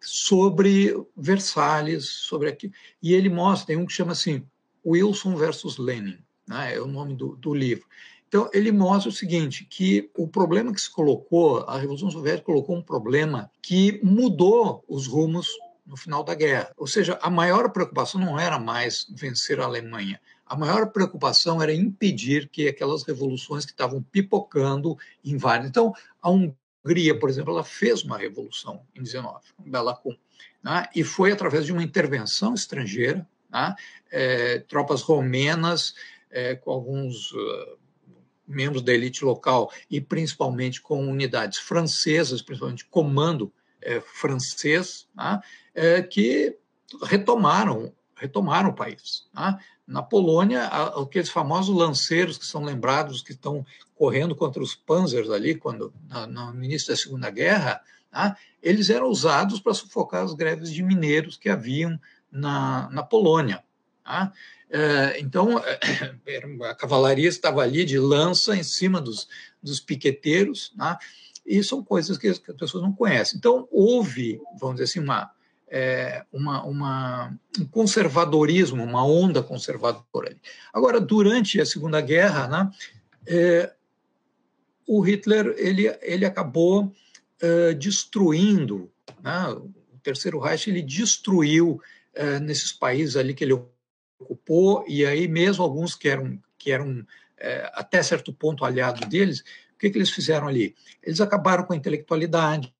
sobre Versalhes, sobre aqui. E ele mostra, tem um que chama assim, Wilson versus Lenin, né? é o nome do, do livro. Então, ele mostra o seguinte, que o problema que se colocou, a Revolução Soviética colocou um problema que mudou os rumos no final da guerra. Ou seja, a maior preocupação não era mais vencer a Alemanha. A maior preocupação era impedir que aquelas revoluções que estavam pipocando invadem. Então, a Hungria, por exemplo, ela fez uma revolução em 19, em Belacum, né? e foi através de uma intervenção estrangeira, né? é, tropas romenas, é, com alguns uh, membros da elite local e principalmente com unidades francesas, principalmente comando é, francês, né? é, que retomaram retomaram o país. Tá? Na Polônia, aqueles famosos lanceiros que são lembrados que estão correndo contra os panzers ali, quando no início da Segunda Guerra, tá? eles eram usados para sufocar as greves de mineiros que haviam na, na Polônia. É, então, [coughs] a cavalaria estava ali de lança em cima dos, dos piqueteiros, tá? E são coisas que as pessoas não conhecem. Então, houve, vamos dizer assim, uma, é, uma, uma, um conservadorismo, uma onda conservadora. Agora, durante a Segunda Guerra, né, é, o Hitler ele, ele acabou é, destruindo, né, o Terceiro Reich ele destruiu é, nesses países ali que ele ocupou, e aí mesmo alguns que eram, que eram é, até certo ponto aliados deles, o que, que eles fizeram ali? Eles acabaram com a intelectualidade,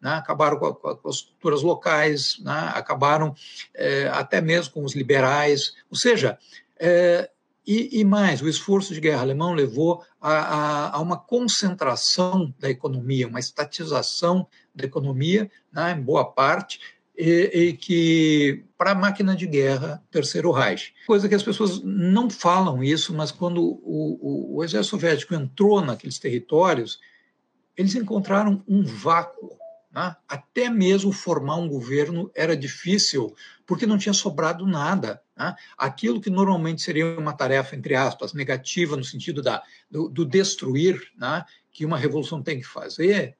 né, acabaram com, a, com, as culturas locais, né, acabaram é, até mesmo com os liberais, ou seja, é, e, e, mais, o esforço de guerra alemão levou a, a, a, uma concentração da economia, uma estatização da economia, né, em boa parte, e, e que para a máquina de guerra, terceiro Reich. Coisa que as pessoas não falam isso, mas quando o, o, o exército soviético entrou naqueles territórios, eles encontraram um vácuo. Né? Até mesmo formar um governo era difícil, porque não tinha sobrado nada. Né? Aquilo que normalmente seria uma tarefa, entre aspas, negativa, no sentido da, do, do destruir, né? que uma revolução tem que fazer,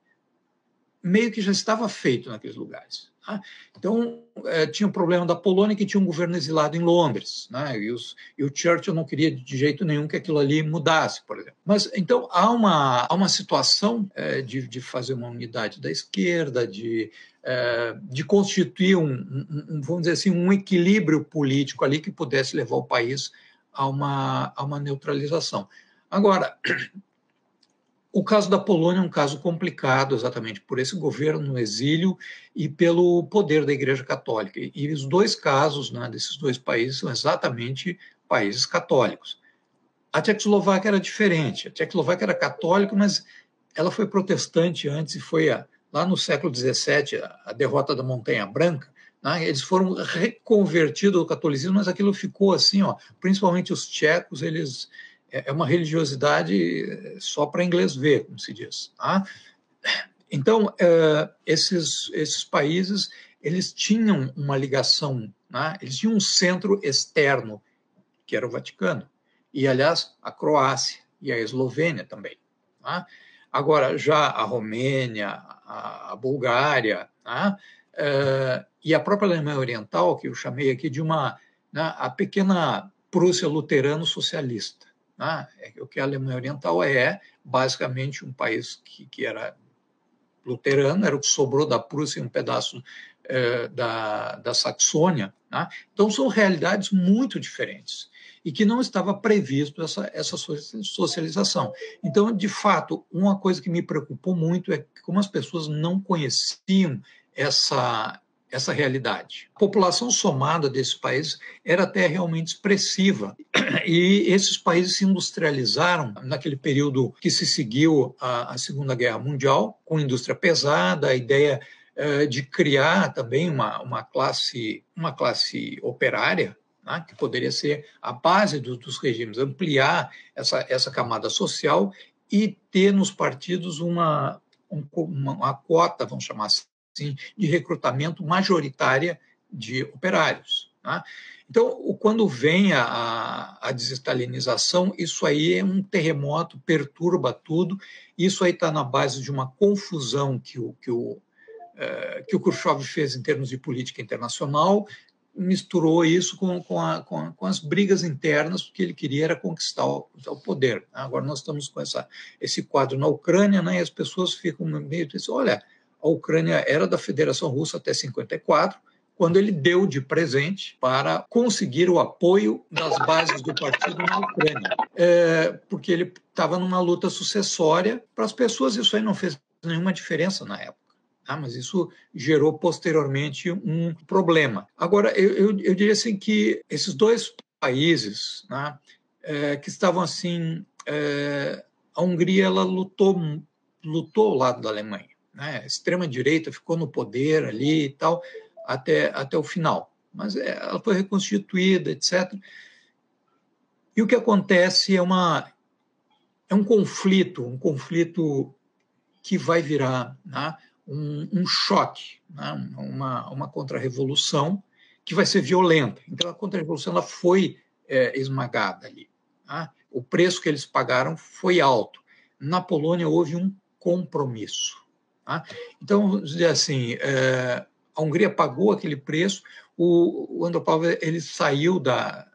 meio que já estava feito naqueles lugares. Né? Então, é, tinha um problema da Polônia, que tinha um governo exilado em Londres, né? e, os, e, o Churchill não queria de jeito nenhum que aquilo ali mudasse, por exemplo. Mas, então, há uma, há uma situação é, de, de fazer uma unidade da esquerda, de, é, de constituir um, um, vamos dizer assim, um equilíbrio político ali que pudesse levar o país a uma, a uma neutralização. Agora, o caso da Polônia é um caso complicado, exatamente por esse governo no exílio e pelo poder da Igreja Católica. E os dois casos né, desses dois países são exatamente países católicos. A Tchecoslováquia era diferente. A Tchecoslováquia era católica, mas ela foi protestante antes e foi a, lá no século XVII, a, derrota da Montanha Branca. Né, eles foram reconvertidos ao catolicismo, mas aquilo ficou assim, ó, principalmente os tchecos, eles é, é uma religiosidade eh, só para inglês ver, como se diz. Tá? Então, é, esses, esses países eles tinham uma ligação, né? eles tinham um centro externo, que era o Vaticano. E, aliás, a Croácia e a Eslovênia também. Tá? Agora, já a Romênia, a, a Bulgária tá? é, e a própria Alemanha Oriental, que eu chamei aqui de uma né, a pequena Prússia luterano socialista. Né? É o que a Alemanha Oriental é, basicamente, um país que, que era luterano, era o que sobrou da Prússia e um pedaço eh, da, da Saxônia. Né? Então, são realidades muito diferentes e que não estava previsto essa, essa socialização. Então, de fato, uma coisa que me preocupou muito é como as pessoas não conheciam essa, essa realidade. A população somada desses países era até realmente expressiva. [clears throat] E esses países se industrializaram naquele período que se seguiu à, Segunda Guerra Mundial, com indústria pesada, a ideia eh, de criar também uma, uma, classe, uma classe operária, né, que poderia ser a base do, dos regimes, ampliar essa, essa camada social e ter nos partidos uma, uma, uma cota, vamos chamar assim, assim, de recrutamento majoritária de operários. Né? Então, quando vem a, a desestalinização, isso aí é um terremoto, perturba tudo. Isso aí está na base de uma confusão que o, que, o, é, que o Khrushchev fez em termos de política internacional, misturou isso com, com, a, com, com, as brigas internas, porque ele queria era conquistar o, o poder. Agora nós estamos com essa, esse quadro na Ucrânia, né? e as pessoas ficam meio olha, a Ucrânia era da Federação Russa até 54, quando ele deu de presente para conseguir o apoio das bases do partido na Ucrânia, é, porque ele estava numa luta sucessória. Para as pessoas, isso aí não fez nenhuma diferença na época. Ah, mas isso gerou posteriormente um problema. Agora, eu, eu, eu diria assim que esses dois países né, é, que estavam assim, é, a Hungria ela lutou, lutou ao lado da Alemanha né, extrema direita ficou no poder ali e tal até até o final, mas é, ela foi reconstituída, etc. E o que acontece é uma é um conflito, um conflito que vai virar né, um, um, choque, né, uma, uma contra-revolução que vai ser violenta. Então, a contra-revolução foi é, esmagada ali. Né? O preço que eles pagaram foi alto. Na Polônia houve um compromisso. Tá? Então, vamos dizer assim, é, a Hungria pagou aquele preço, o, o Andropov ele saiu da,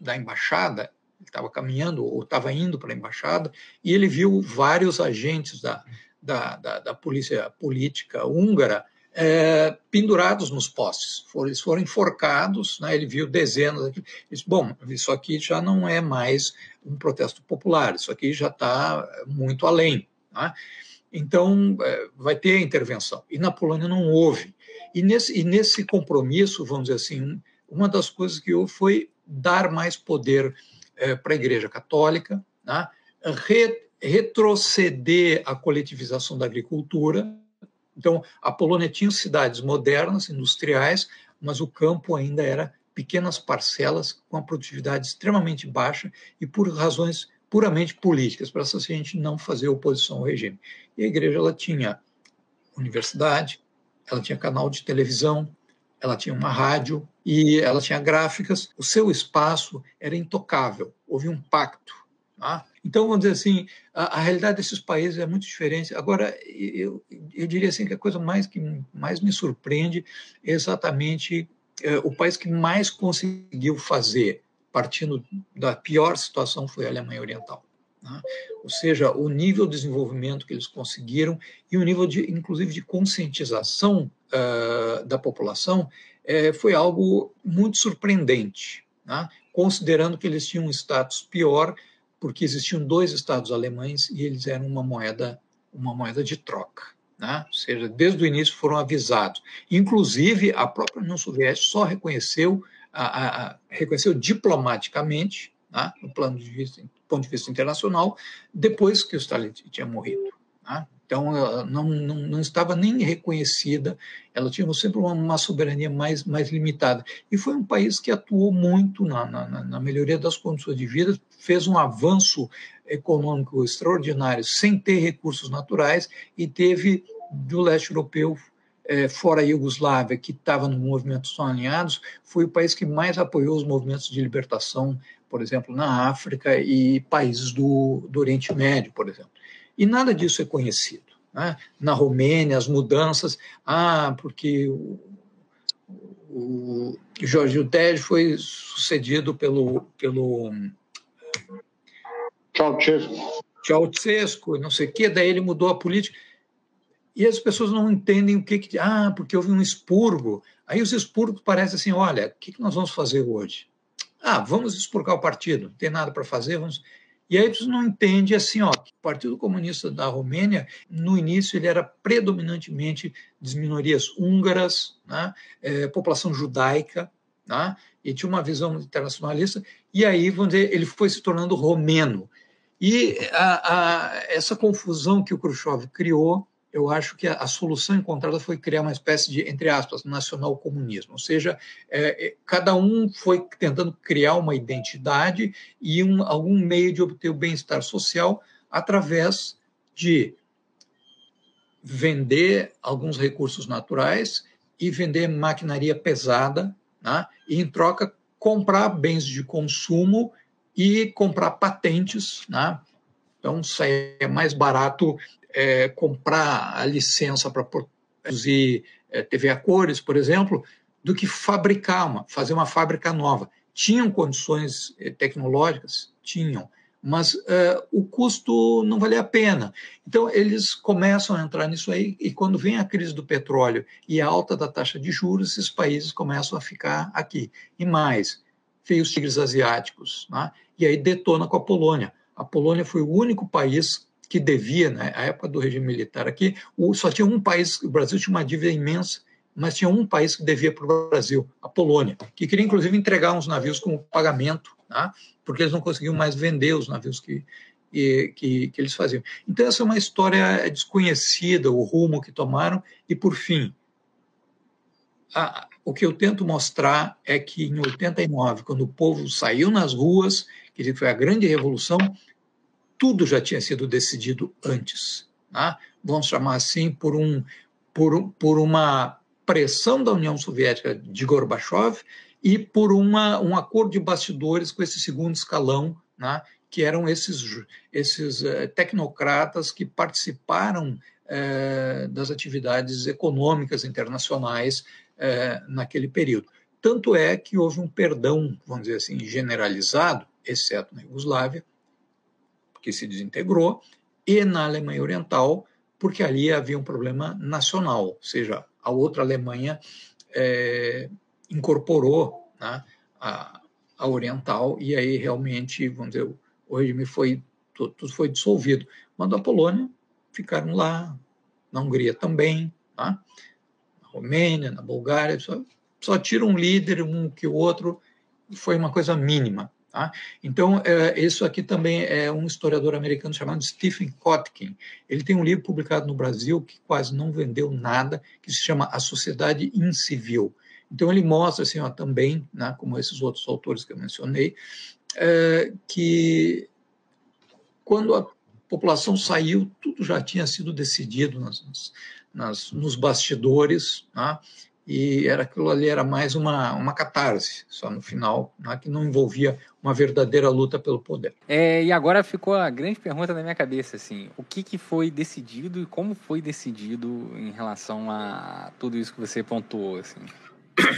da embaixada, ele estava caminhando ou estava indo para a embaixada, e ele viu vários agentes da, da, da, da polícia política húngara é, pendurados nos postes. Eles foram enforcados, né? ele viu dezenas. Ele disse, bom, isso aqui já não é mais um protesto popular, isso aqui já está muito além. Né? Então, é, vai ter intervenção. E na Polônia não houve. E nesse, e nesse compromisso, vamos dizer assim, uma das coisas que houve foi dar mais poder é, para a Igreja Católica, né? Re, retroceder a coletivização da agricultura. Então, a Polônia tinha cidades modernas, industriais, mas o campo ainda era pequenas parcelas com a produtividade extremamente baixa e por razões puramente políticas, para essa gente não fazer oposição ao regime. E a igreja ela tinha universidade, ela tinha canal de televisão, ela tinha uma rádio e ela tinha gráficas. O seu espaço era intocável, houve um pacto. Tá? Então, vamos dizer assim, a, a, realidade desses países é muito diferente. Agora, eu, eu diria assim que a coisa mais que mais me surpreende é exatamente é, o país que mais conseguiu fazer partindo da pior situação foi a Alemanha Oriental. Né? Ou seja, o nível de desenvolvimento que eles conseguiram e o nível, de, inclusive, de conscientização uh, da população uh, foi algo muito surpreendente, né? considerando que eles tinham um status pior, porque existiam dois estados alemães e eles eram uma moeda, uma moeda de troca. Né? Ou seja, desde o início foram avisados. Inclusive, a própria União Soviética só reconheceu a, a, reconheceu diplomaticamente, né, no plano de vista, ponto de vista internacional, depois que o Stalin tinha morrido. Né? Então, ela não, não, não, estava nem reconhecida, ela tinha sempre uma, uma, soberania mais, mais limitada. E foi um país que atuou muito na, na, na melhoria das condições de vida, fez um avanço econômico extraordinário sem ter recursos naturais e teve do leste europeu é, fora a Iugoslávia, que estava no movimento São Alinhados, foi o país que mais apoiou os movimentos de libertação, por exemplo, na África e países do, do Oriente Médio, por exemplo. E nada disso é conhecido. Né? Na Romênia, as mudanças, ah, porque o, o Jorge foi sucedido pelo, pelo.
Ceausescu,
não sei o quê, daí ele mudou a política e as pessoas não entendem o que, que ah, porque houve um expurgo. Aí os expurgos parecem assim, olha, o que, que nós vamos fazer hoje? Ah, vamos expurgar o partido, não tem nada para fazer, vamos... E aí você não entende assim, ó, que o Partido Comunista da Romênia, no início, ele era predominantemente das minorias húngaras, né, é, população judaica, né, e tinha uma visão internacionalista, e aí, vamos dizer, ele foi se tornando romeno. E a, a, essa confusão que o Khrushchev criou eu acho que a, a, solução encontrada foi criar uma espécie de, entre aspas, nacional-comunismo. Ou seja, é, é, cada um foi tentando criar uma identidade e um, algum meio de obter o bem-estar social através de vender alguns recursos naturais e vender maquinaria pesada, né? e, em troca, comprar bens de consumo e comprar patentes. Né? Então, saia mais barato é, comprar a licença para produzir é, TV a cores, por exemplo, do que fabricar uma, fazer uma fábrica nova. Tinham condições é, tecnológicas? Tinham, mas é, o custo não valia a pena. Então, eles começam a entrar nisso aí, e quando vem a crise do petróleo e a alta da taxa de juros, esses países começam a ficar aqui. E mais, veio os tigres asiáticos, né? e aí detona com a Polônia. A Polônia foi o único país que devia, na né, época do regime militar aqui, só tinha um país, o Brasil tinha uma dívida imensa, mas tinha um país que devia para o Brasil, a Polônia, que queria inclusive entregar uns navios como pagamento, tá? porque eles não conseguiam mais vender os navios que, que, que, que eles faziam. Então, essa é uma história desconhecida, o rumo que tomaram, e por fim, a, O que eu tento mostrar é que em 89, quando o povo saiu nas ruas, que foi a grande revolução, tudo já tinha sido decidido antes. Né? Vamos chamar assim por, um, por, por uma pressão da União Soviética de Gorbachev e por uma, um acordo de bastidores com esse segundo escalão, né? que eram esses, esses uh, tecnocratas que participaram uh, das atividades econômicas internacionais uh, naquele período. Tanto é que houve um perdão, vamos dizer assim, generalizado, exceto na Iugoslávia, que se desintegrou, e na Alemanha Oriental, porque ali havia um problema nacional, ou seja, a outra Alemanha é, incorporou né, a, a, Oriental, e aí realmente, vamos dizer, o regime foi, tudo, foi dissolvido. Mas a Polônia ficaram lá, na Hungria também, tá? na Romênia, na Bulgária, só, só tira um líder, um que o outro, foi uma coisa mínima. Tá? Então, é, isso aqui também é um historiador americano chamado Stephen Kotkin. Ele tem um livro publicado no Brasil que quase não vendeu nada, que se chama A Sociedade Incivil. Então, ele mostra, assim, ó, também, né, como esses outros autores que eu mencionei, é, que quando a população saiu, tudo já tinha sido decidido nas, nas, nos bastidores, né, e era aquilo ali era mais uma, uma catarse, só no final, né, que não envolvia uma verdadeira luta pelo poder.
É, e agora ficou a grande pergunta na minha cabeça, assim, o que, que foi decidido e como foi decidido em relação a tudo isso que você pontuou, assim?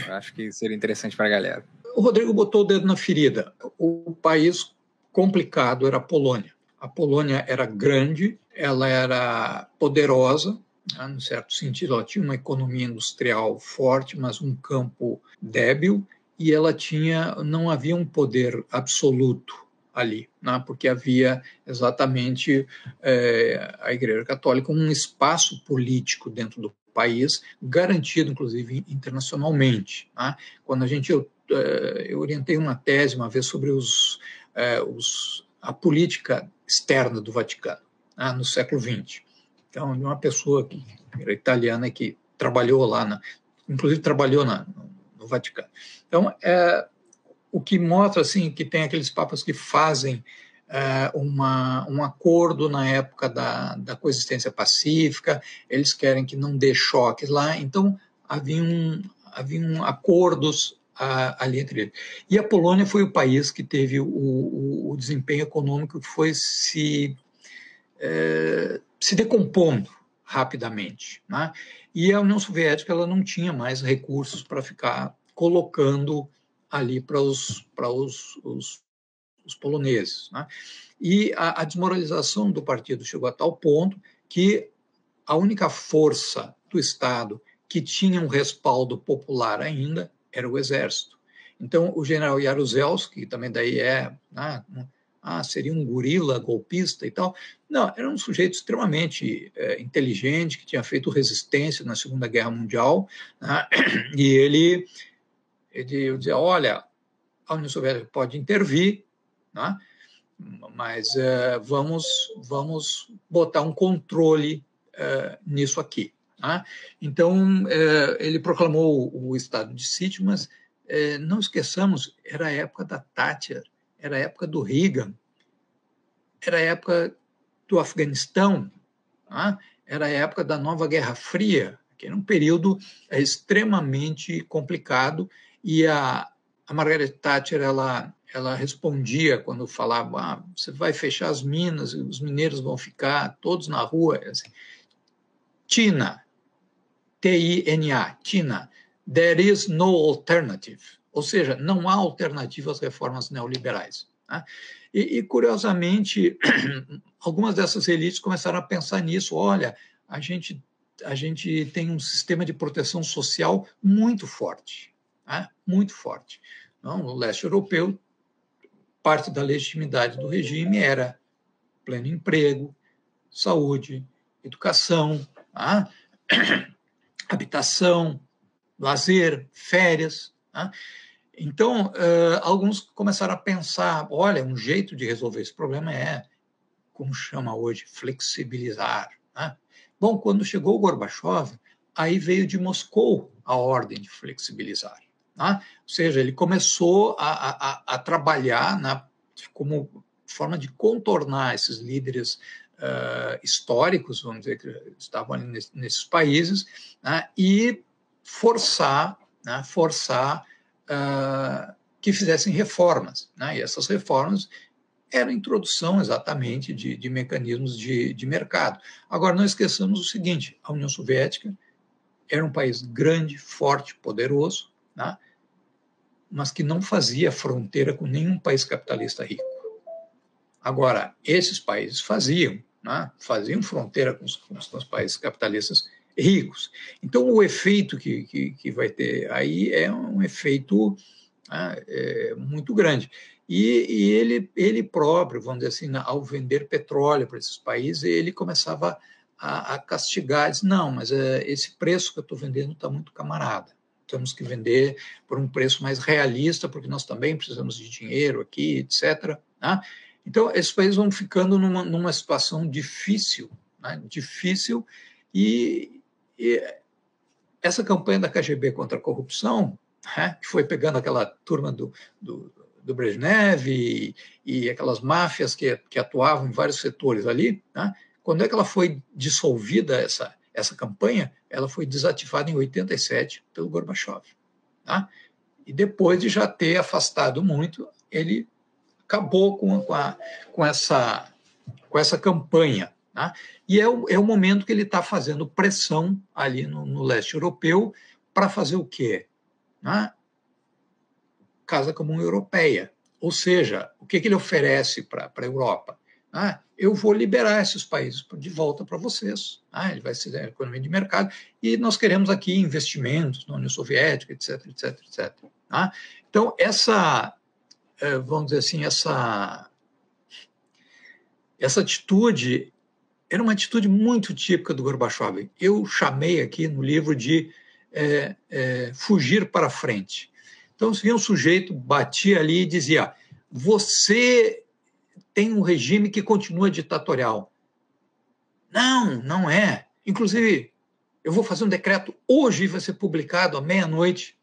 Eu acho que seria interessante para a galera.
O Rodrigo botou o dedo na ferida. O país complicado era a Polônia. A Polônia era grande, ela era poderosa, né, no certo sentido, ela tinha uma economia industrial forte, mas um campo débil, e ela tinha, não havia um poder absoluto ali, né, porque havia exatamente é, a Igreja Católica um espaço político dentro do país, garantido inclusive internacionalmente. Né. Quando a gente eu, é, eu, orientei uma tese uma vez sobre os, é, os a política externa do Vaticano né, no século XX. Então, uma pessoa que era italiana que trabalhou lá, na, inclusive trabalhou na, no Vaticano. Então, é, o que mostra assim que tem aqueles papas que fazem é, uma, um acordo na época da, da coexistência pacífica, eles querem que não dê choques lá, então haviam, haviam acordos ali entre eles. E a Polônia foi o país que teve o, o, o desempenho econômico que foi se é, se decompondo rapidamente. Né? E a União Soviética ela não tinha mais recursos para ficar colocando ali para os, os, os, os poloneses. Né? E a, a desmoralização do partido chegou a tal ponto que a única força do Estado que tinha um respaldo popular ainda era o exército. Então, o general Jaruzelski, também daí é né, ah, seria um gorila golpista e tal. Não, era um sujeito extremamente é, inteligente, que tinha feito resistência na Segunda Guerra Mundial, né? [clears throat] e ele, ele dizia, olha, a União Soviética pode intervir, né? mas é, vamos, vamos botar um controle é, nisso aqui. Né? Então, ele proclamou o estado de sítio, mas não esqueçamos, era a época da Thatcher, era a época do Reagan, era a época do Afeganistão, tá? era a época da nova Guerra Fria, que era um período extremamente complicado, e a, a Margaret Thatcher ela, ela respondia quando falava: ah, você vai fechar as minas, os mineiros vão ficar todos na rua. Assim, Tina, T-I-N-A, Tina, there is no alternative. Ou seja, não há alternativa às reformas neoliberais. Né? E, e, curiosamente, [clears throat] algumas dessas elites começaram a pensar nisso. Olha, a gente, a gente tem um sistema de proteção social muito forte, né? muito forte. Não, no leste europeu, parte da legitimidade do regime era pleno emprego, saúde, educação, né? [clears throat] habitação, lazer, férias. Né? Então, uh, alguns começaram a pensar: olha, um jeito de resolver esse problema é, como chama hoje, flexibilizar. Né? Bom, quando chegou o Gorbachev, aí veio de Moscou a ordem de flexibilizar. Né? Ou seja, ele começou a, a, a trabalhar como forma de contornar esses líderes uh, históricos, vamos dizer, que estavam ali nesse, nesses países, né? e forçar, né? forçar uh, que fizessem reformas. Né? E essas reformas eram a introdução exatamente de, de mecanismos de, de mercado. Agora, não esqueçamos o seguinte: a União Soviética era um país grande, forte, poderoso, né? mas que não fazia fronteira com nenhum país capitalista rico. Agora, esses países faziam, né? faziam fronteira com os, com os, países capitalistas ricos. Então, o efeito que, que, que vai ter aí é um efeito né? é muito grande. E, e, ele, ele próprio, vamos dizer assim, ao vender petróleo para esses países, ele começava a, a castigar, diz, não, mas é, esse preço que eu estou vendendo está muito camarada. Temos que vender por um preço mais realista, porque nós também precisamos de dinheiro aqui, etc. Né? Então, esses países vão ficando numa, numa situação difícil, né? difícil, e, e, essa campanha da KGB contra a corrupção, né? que foi pegando aquela turma do, do, do Brezhnev e, e, aquelas máfias que, que atuavam em vários setores ali, né? Quando é que ela foi dissolvida, essa, essa campanha? Ela foi desativada em 87 pelo Gorbachev. Tá? E depois de já ter afastado muito, ele acabou com, com, a, com, essa, com essa campanha. Tá? E é o, é o momento que ele está fazendo pressão ali no, no leste europeu para fazer o quê? Tá? Casa Comum Europeia. Ou seja, o que, que ele oferece para a Europa? Ah, eu vou liberar esses países de volta para vocês. Ah, ele vai ser a economia de mercado e nós queremos aqui investimentos na União Soviética, etc, etc, etc. Então, essa, eh, vamos dizer assim, essa, essa atitude era uma atitude muito típica do Gorbachev. Eu chamei aqui no livro de é, é, fugir para frente. Então, se um sujeito, batia ali e dizia: Você tem um regime que continua ditatorial. Não, não é. Inclusive, eu vou fazer um decreto hoje, vai ser publicado à meia-noite,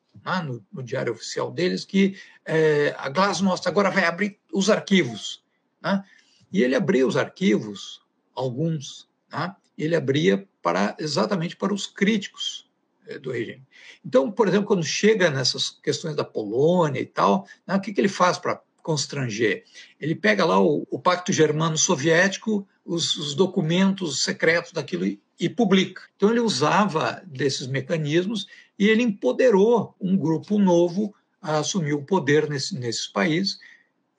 no, no, diário oficial deles, que é, a Glasnost agora vai abrir os arquivos. Né? E ele abriu os arquivos, alguns, né? ele abria para exatamente para os críticos é, do regime. Então, por exemplo, quando chega nessas questões da Polônia e tal, né, o que, que ele faz para constranger. Ele pega lá o, o Pacto Germano-Soviético, os, os, documentos secretos daquilo e, e, publica. Então ele usava desses mecanismos e ele empoderou um grupo novo a assumir o poder nesse, nesses países.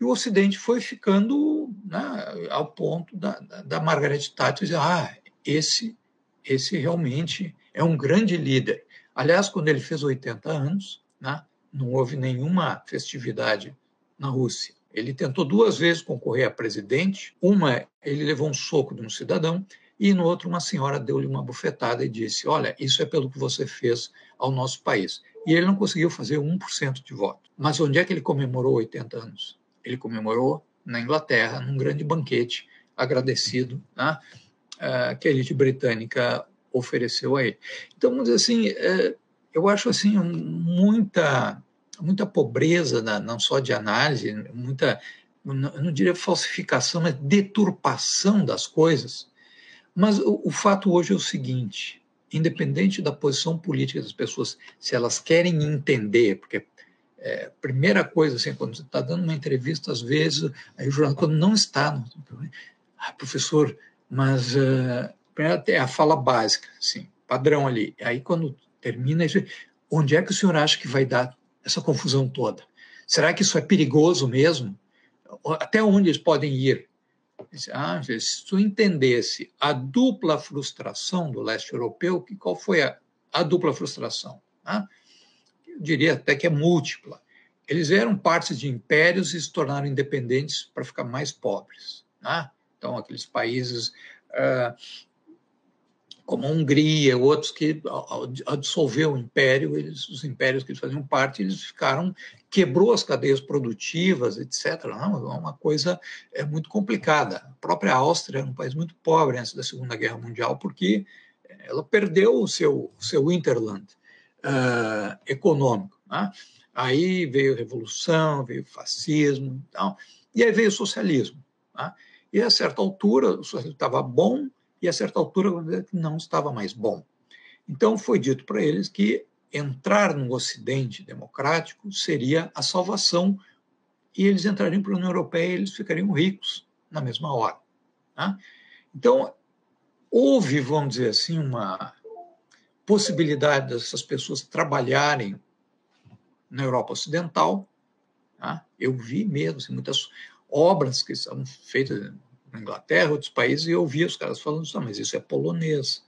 E o Ocidente foi ficando né, ao ponto da, da, Margaret Thatcher dizer: ah, esse, esse realmente é um grande líder. Aliás, quando ele fez 80 anos, né, não houve nenhuma festividade na Rússia. Ele tentou duas vezes concorrer a presidente. Uma, ele levou um soco de um cidadão, e no outro, uma senhora deu-lhe uma bufetada e disse: Olha, isso é pelo que você fez ao nosso país. E ele não conseguiu fazer 1% de voto. Mas onde é que ele comemorou 80 anos? Ele comemorou na Inglaterra, num grande banquete, agradecido né, uh, que a elite britânica ofereceu a ele. Então, vamos dizer assim, uh, eu acho assim muita muita pobreza, não só de análise, muita, não diria falsificação, mas deturpação das coisas. Mas o, o fato hoje é o seguinte: independente da posição política das pessoas, se elas querem entender, porque é, primeira coisa, assim, quando você está dando uma entrevista, às vezes, aí o jornal, quando não está, no, ah, professor, mas uh, é a fala básica, assim, padrão ali. Aí quando termina, onde é que o senhor acha que vai dar essa confusão toda? Será que isso é perigoso mesmo? Até onde eles podem ir? Ah, se tu entendesse a dupla frustração do leste europeu, qual foi a, a dupla frustração? Ah, eu diria até que é múltipla. Eles eram partes de impérios e se tornaram independentes para ficar mais pobres. Ah, então, aqueles países uh, como a Hungria, outros que, ao dissolver o império, eles, os impérios que eles faziam parte, eles ficaram, quebrou as cadeias produtivas, etc. Não, é uma coisa é muito complicada. A própria Áustria era um país muito pobre antes da Segunda Guerra Mundial, porque ela perdeu o seu, seu interland uh, econômico. Né? Aí veio a revolução, veio o fascismo e tal, e aí veio o socialismo. Né? E a certa altura o socialismo estava bom e a certa altura não estava mais bom. Então foi dito para eles que entrar no Ocidente democrático seria a salvação e eles entrariam para a União Europeia e eles ficariam ricos na mesma hora. Né? Então, houve, vamos dizer assim, uma possibilidade dessas pessoas trabalharem na Europa Ocidental. Tá? Eu vi mesmo assim, muitas obras que são feitas na Inglaterra, outros países, e eu via os caras falando, ah, mas isso é polonês.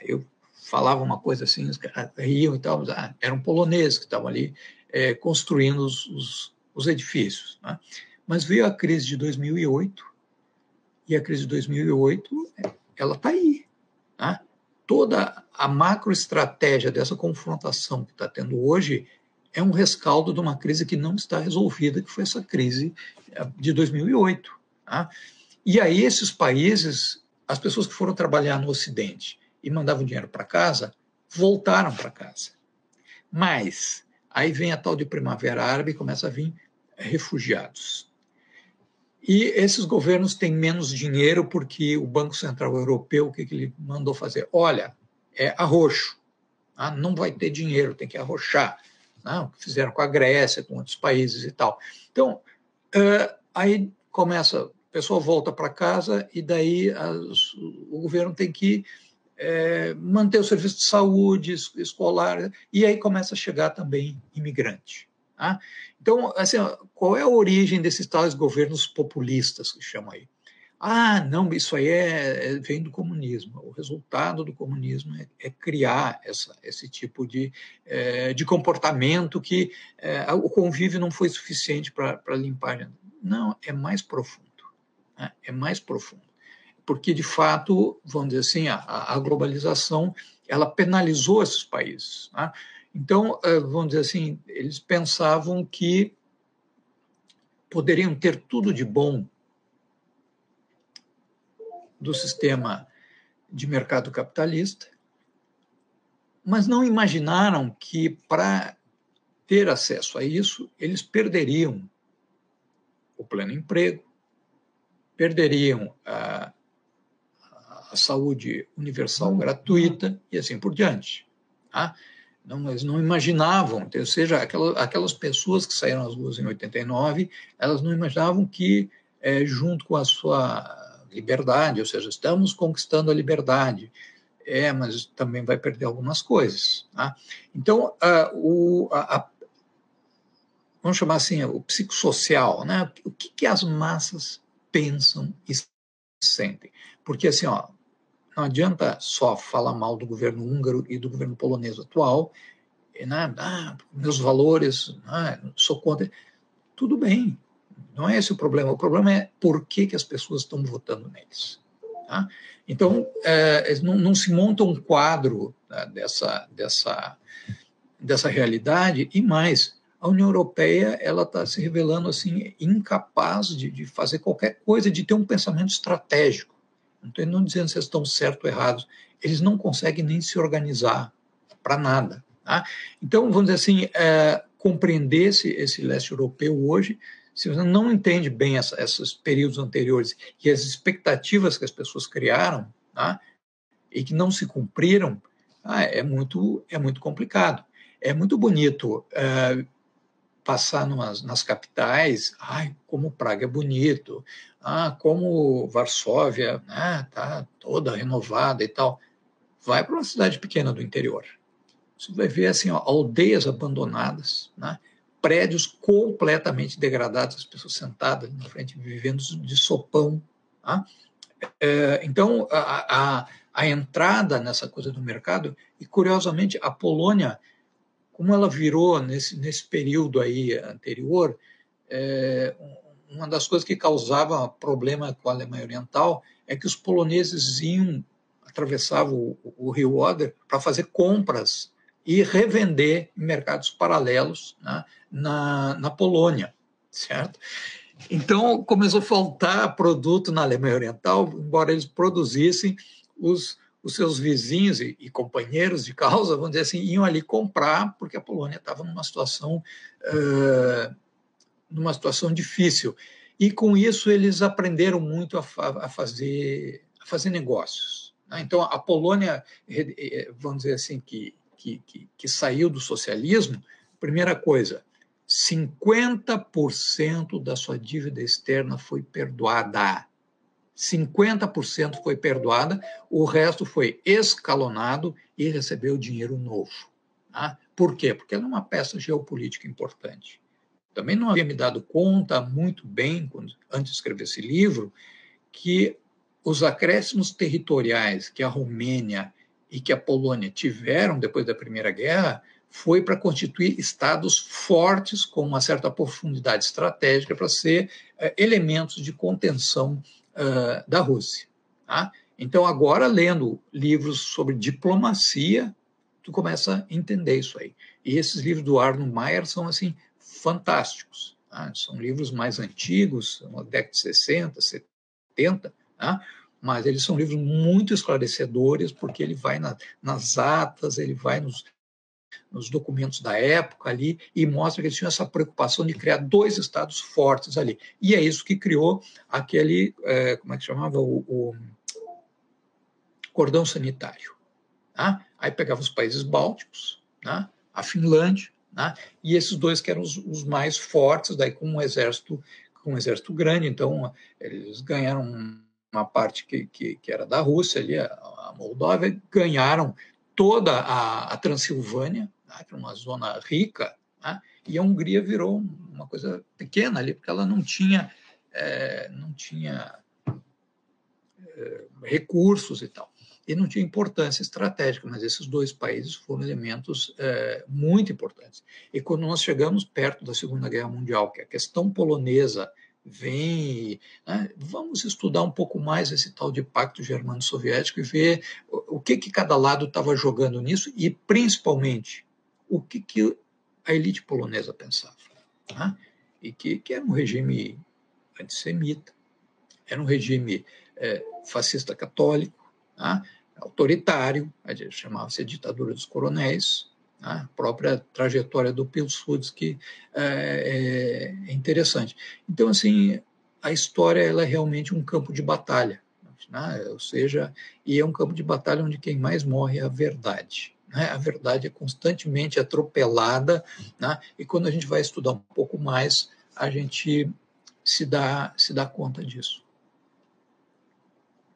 Eu falava uma coisa assim, os caras riam e tal, mas ah, eram poloneses que estavam ali é, construindo os, os, os edifícios. Né? Mas veio a crise de 2008, e a crise de 2008, ela está aí. Né? Toda a macroestratégia dessa confrontação que está tendo hoje é um rescaldo de uma crise que não está resolvida, que foi essa crise eh, de 2008. Tá? E aí esses países, as pessoas que foram trabalhar no Ocidente e mandavam dinheiro para casa, voltaram para casa. Mas aí vem a tal de primavera árabe e começa a vir refugiados. E esses governos têm menos dinheiro porque o Banco Central Europeu, o que, que ele mandou fazer? Olha, é arroxo, tá? não vai ter dinheiro, tem que arrochar. Tá? Fizeram com a Grécia, com outros países e tal. Então, uh, aí começa, a pessoa volta para casa e daí as, o governo tem que é, manter o serviço de saúde escolar, e aí começa a chegar também imigrante. Tá? Então, assim, qual é a origem desses tais governos populistas que chamam aí? Ah, não, isso aí é, é, vem do comunismo. O resultado do comunismo é, é criar essa, esse tipo de, é, de comportamento que é, o convívio não foi suficiente para limpar. Não, é mais profundo. Né? É mais profundo. Porque, de fato, vamos dizer assim, a, a globalização ela penalizou esses países. Né? Então, eh, vamos dizer assim, eles pensavam que poderiam ter tudo de bom do sistema de mercado capitalista, mas não imaginaram que para ter acesso a isso, eles perderiam o pleno emprego, perderiam a, a saúde universal uhum. gratuita e assim por diante. Tá? Não, mas não imaginavam, ou seja, aquelas, aquelas pessoas que saíram às ruas em 89, elas não imaginavam que, é, junto com a sua liberdade, ou seja, estamos conquistando a liberdade, é, mas também vai perder algumas coisas. Tá? Então, a, o, a, a, vamos chamar assim, o psicossocial, né? o que, que as massas pensam e sentem? Porque, assim, ó, não adianta só falar mal do governo húngaro e do governo polonês atual, né? ah, meus valores, ah, sou contra. Tudo bem, não é esse o problema. O problema é por que, que as pessoas estão votando neles. Tá? Então, é, não, não, se monta um quadro né, dessa, dessa, dessa realidade e mais. A União Europeia ela está se revelando assim incapaz de, de fazer qualquer coisa, de ter um pensamento estratégico. Não estou não dizendo se estão certos ou errados. Eles não conseguem nem se organizar para nada. Tá? Então, vamos dizer assim, é, compreender esse, esse leste europeu hoje, se você não entende bem essa, esses períodos anteriores e as expectativas que as pessoas criaram, tá? e que não se cumpriram, ah, é, muito, é muito complicado. É muito bonito é, passar numas, nas capitais, ai, como Praga é bonito, ah, como Varsóvia, né, tá toda renovada e tal. Vai para uma cidade pequena do interior. Você vai ver assim, ó, aldeias abandonadas, né, prédios completamente degradados, as pessoas sentadas na frente, vivendo de sopão. Tá? É, então, a, a, a entrada nessa coisa do mercado, e curiosamente, a Polônia como ela virou nesse, nesse período aí anterior, é, uma das coisas que causava problema com a Alemanha Oriental é que os poloneses iam, atravessavam o, o rio Oder para fazer compras e revender em mercados paralelos né, na, na Polônia, certo? Então começou a faltar produto na Alemanha Oriental, embora eles produzissem, os, os seus vizinhos e, e, companheiros de causa, vamos dizer assim, iam ali comprar, porque a Polônia estava numa situação, uh, numa situação difícil. E com isso eles aprenderam muito a, a fazer, a fazer negócios. Né? Então a Polônia, vamos dizer assim, que, que, que, que saiu do socialismo, primeira coisa, 50% da sua dívida externa foi perdoada. 50% foi perdoada, o resto foi escalonado e recebeu dinheiro novo. Tá? Por quê? Porque ela é uma peça geopolítica importante. Também não havia me dado conta muito bem, antes de escrever esse livro, que os acréscimos territoriais que a Romênia e que a Polônia tiveram depois da Primeira Guerra foi para constituir estados fortes com uma certa profundidade estratégica para ser uh, elementos de contenção uh, da Rússia. Tá? Então, agora, lendo livros sobre diplomacia, tu começa a entender isso aí. E esses livros do Arno Mayer são, assim, fantásticos. Tá? São livros mais antigos, da década de 60, 70, tá? mas eles são livros muito esclarecedores, porque ele vai na, nas atas, ele vai nos, nos documentos da época ali e mostra que eles tinham essa preocupação de criar dois estados fortes ali. E é isso que criou aquele, é, como é que chamava, o, o cordão sanitário. Tá? Aí pegava os países bálticos, tá? a Finlândia, tá? e esses dois que eram os, os, mais fortes, daí com um exército com um exército grande, então eles ganharam uma parte que, que, que era da Rússia ali, a, a Moldóvia, ganharam toda a, a Transilvânia, né, que é uma zona rica, né, e a Hungria virou uma coisa pequena ali, porque ela não tinha, é, não tinha é, recursos e tal. E não tinha importância estratégica, mas esses dois países foram elementos é, muito importantes. E quando nós chegamos perto da Segunda Guerra Mundial, que a questão polonesa vem. Né? Vamos estudar um pouco mais esse tal de pacto germano-soviético e ver o, que, que cada lado estava jogando nisso e, principalmente, o que, que a elite polonesa pensava. Né? E que, que era um regime antissemita, era um regime é, fascista católico, né? autoritário, chamava-se ditadura dos coronéis, a própria trajetória do Pilsudski é, é, interessante. Então, assim, a história ela é realmente um campo de batalha, né? ou seja, e é um campo de batalha onde quem mais morre é a verdade. Né? A verdade é constantemente atropelada, né? e quando a gente vai estudar um pouco mais, a gente se dá, se dá conta disso.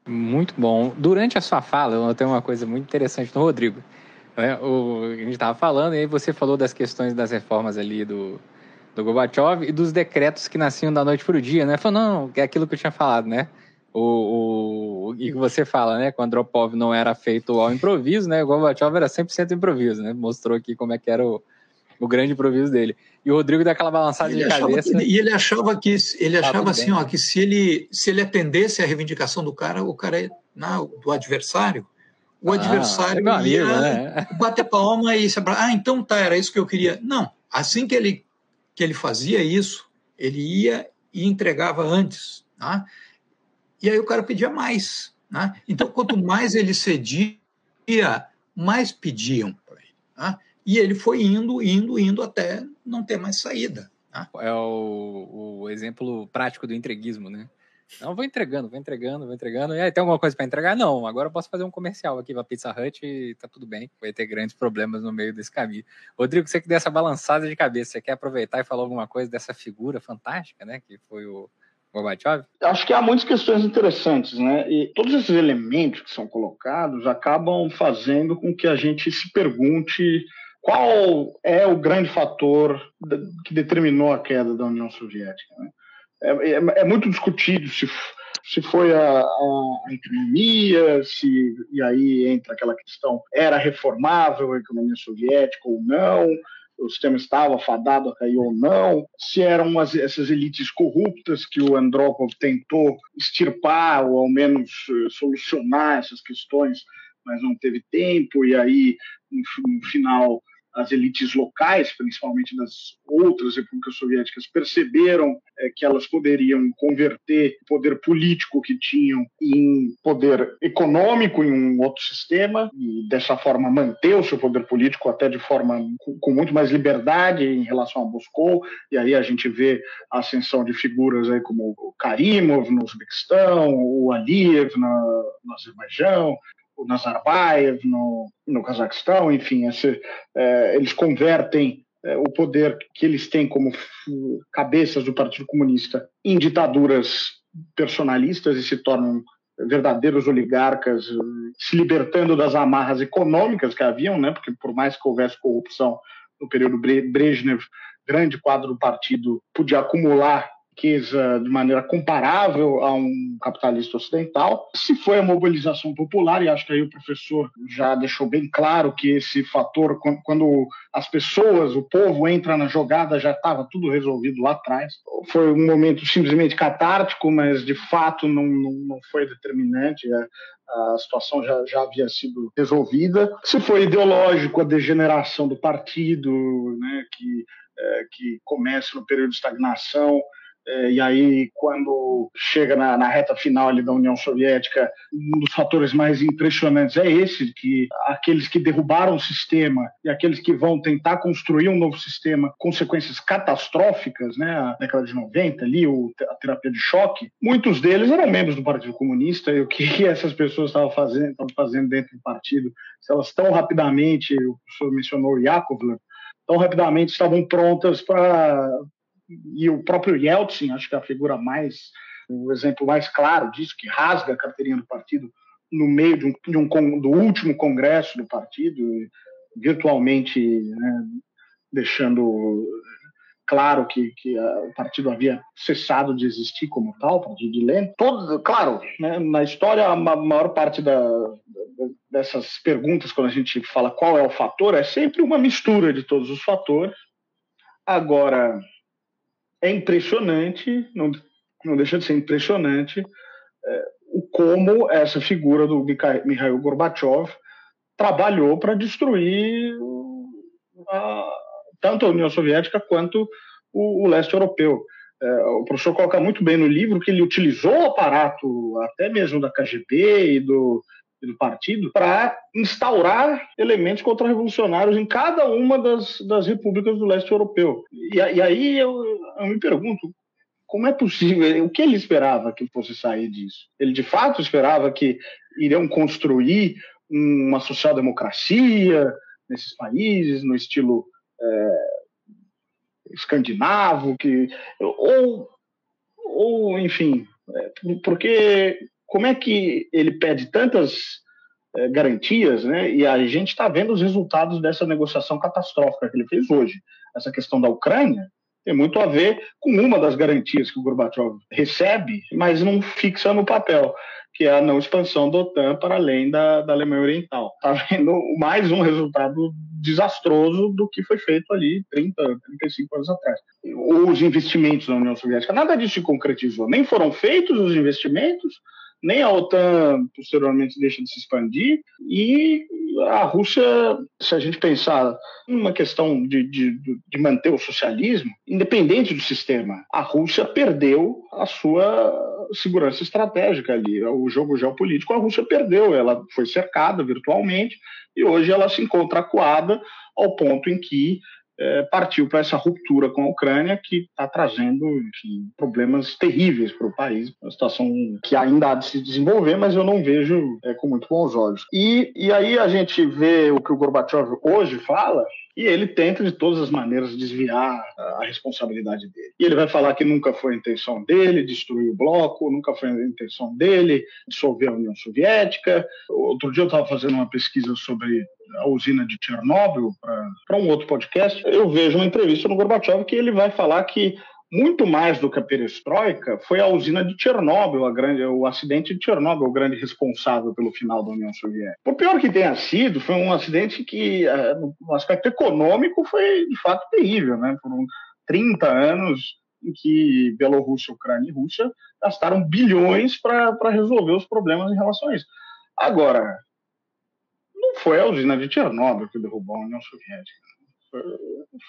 Muito bom. Durante a sua fala, eu notei uma coisa muito interessante no Rodrigo. Né? O, a gente estava falando, e aí você falou das questões das reformas ali do, do Gorbachev e dos decretos que nasciam da noite para o dia, né? Falou, não, é aquilo que eu tinha falado, né? O, o, e que você fala, né? Quando o Andropov não era feito ao improviso, né? O Gorbachev era 100% improviso, né? Mostrou aqui como é que era o, o grande improviso dele. E o Rodrigo dá aquela balançada ele de cabeça.
Que, e ele achava que ele tá achava assim, bem, ó, que se ele se ele atendesse à reivindicação do cara, o cara é, não, do adversário, o ah, adversário
ia né?
bater palma e se ah, então tá, era isso que eu queria. Não, assim que ele que ele fazia isso, ele ia e entregava antes, tá? E aí o cara pedia mais, né? Então quanto mais ele cedia, mais pediam para ele, tá? E ele foi indo, indo, indo até não ter mais saída. Tá?
É o, o exemplo prático do entreguismo, né? Não, vou entregando, vou entregando, vou entregando. E aí, tem alguma coisa para entregar? Não, agora eu posso fazer um comercial aqui para Pizza Hut e tá tudo bem. Vai ter grandes problemas no meio desse caminho. Rodrigo, você que deu essa balançada de cabeça, você quer aproveitar e falar alguma coisa dessa figura fantástica, né? Que foi o Gorbachev?
Acho que há muitas questões interessantes, né? E todos esses elementos que são colocados acabam fazendo com que a gente se pergunte qual é o grande fator que determinou a queda da União Soviética. Né? É, é, é muito discutido se, se foi a, a, economia, se, e aí entra aquela questão, era reformável a economia soviética ou não, o sistema estava fadado a cair ou não, se eram as, essas elites corruptas que o Andropov tentou extirpar ou ao menos uh, solucionar essas questões, mas não teve tempo, e aí, no, no final, as elites locais, principalmente das outras repúblicas soviéticas, perceberam é, que elas poderiam converter o poder político que tinham em poder econômico em um outro sistema e dessa forma manter o seu poder político até de forma com, com muito mais liberdade em relação a Moscou. E aí a gente vê a ascensão de figuras aí como o Karimov no Uzbequistão, o Aliyev na, no Azerbaijão, Nazarbayev no, no Cazaquistão, enfim, esse, é, eles convertem é, o poder que eles têm como cabeças do Partido Comunista em ditaduras personalistas e se tornam verdadeiros oligarcas, se libertando das amarras econômicas que haviam, né? Porque por mais que houvesse corrupção no período Brezhnev, grande quadro do partido podia acumular riqueza de maneira comparável a um capitalista ocidental. Se foi a mobilização popular, e acho que aí o professor já deixou bem claro que esse fator, quando as pessoas, o povo entra na jogada, já estava tudo resolvido lá atrás. Foi um momento simplesmente catártico, mas de fato não, não, não foi determinante. É, a situação já, já havia sido resolvida. Se foi ideológico, a degeneração do partido, né, que, é, que começa no período de estagnação, e aí, quando chega na, na, reta final ali da União Soviética, um dos fatores mais impressionantes é esse, que aqueles que derrubaram o sistema e aqueles que vão tentar construir um novo sistema, consequências catastróficas, né, a década de 90 ali, o, a terapia de choque, muitos deles eram membros do Partido Comunista. E o que essas pessoas estavam fazendo, estavam fazendo dentro do partido, se elas tão rapidamente, o professor mencionou Yakovlev, tão rapidamente estavam prontas para e o próprio Yeltsin, acho que é a figura mais, o exemplo mais claro disso, que rasga a carteirinha do partido no meio de um, de um do último congresso do partido, virtualmente né, deixando claro que, que o partido havia cessado de existir como tal, o partido de Lenin. Todo, claro, né, na história, a maior parte da, dessas perguntas, quando a gente fala qual é o fator, é sempre uma mistura de todos os fatores. Agora, é impressionante, não, não deixa de ser impressionante, é, o como essa figura do Mikhail Gorbachev trabalhou para destruir a, tanto a União Soviética quanto o, o leste europeu. É, o professor coloca muito bem no livro que ele utilizou o aparato até mesmo da KGB e do, do partido para instaurar elementos contra-revolucionários em cada uma das, das repúblicas do leste europeu. E, e aí eu, eu, me pergunto, como é possível? O que ele esperava que fosse sair disso? Ele de fato esperava que iriam construir uma social-democracia nesses países, no estilo é, escandinavo, que, ou, ou enfim, é, porque como é que ele pede tantas é, garantias, né? E a gente está vendo os resultados dessa negociação catastrófica que ele fez hoje. Essa questão da Ucrânia tem muito a ver com uma das garantias que o Gorbachev recebe, mas não fixa no papel, que é a não expansão da OTAN para além da, da Alemanha Oriental. Está vendo mais um resultado desastroso do que foi feito ali 30, 35 anos atrás. Os investimentos na União Soviética, nada disso se concretizou. Nem foram feitos os investimentos, nem a OTAN posteriormente deixa de se expandir, e a Rússia, se a gente pensar numa questão de, de, de manter o socialismo, independente do sistema, a Rússia perdeu a sua segurança estratégica ali. O jogo geopolítico, a Rússia perdeu, ela foi cercada virtualmente, e hoje ela se encontra acuada ao ponto em que é, partiu para essa ruptura com a Ucrânia, que está trazendo enfim, problemas terríveis para o país, uma situação que ainda há de se desenvolver, mas eu não vejo é, com muito bons olhos. E, e aí a gente vê o que o Gorbachev hoje fala, e ele tenta de todas as maneiras desviar a responsabilidade dele. E ele vai falar que nunca foi a intenção dele destruir o bloco, nunca foi a intenção dele dissolver a União Soviética. Outro dia eu estava fazendo uma pesquisa sobre a usina de Chernobyl para um outro podcast. Eu vejo uma entrevista no Gorbachev que ele vai falar que muito mais do que a perestroika, foi a usina de Chernobyl, a grande, o acidente de Chernobyl, o grande responsável pelo final da União Soviética. Por pior que tenha sido, foi um acidente que, no aspecto econômico, foi de fato terrível. Né? Foram 30 anos em que Bielorrússia, Ucrânia e Rússia gastaram bilhões para resolver os problemas em relação a isso. Agora, não foi a usina de Chernobyl que derrubou a União Soviética.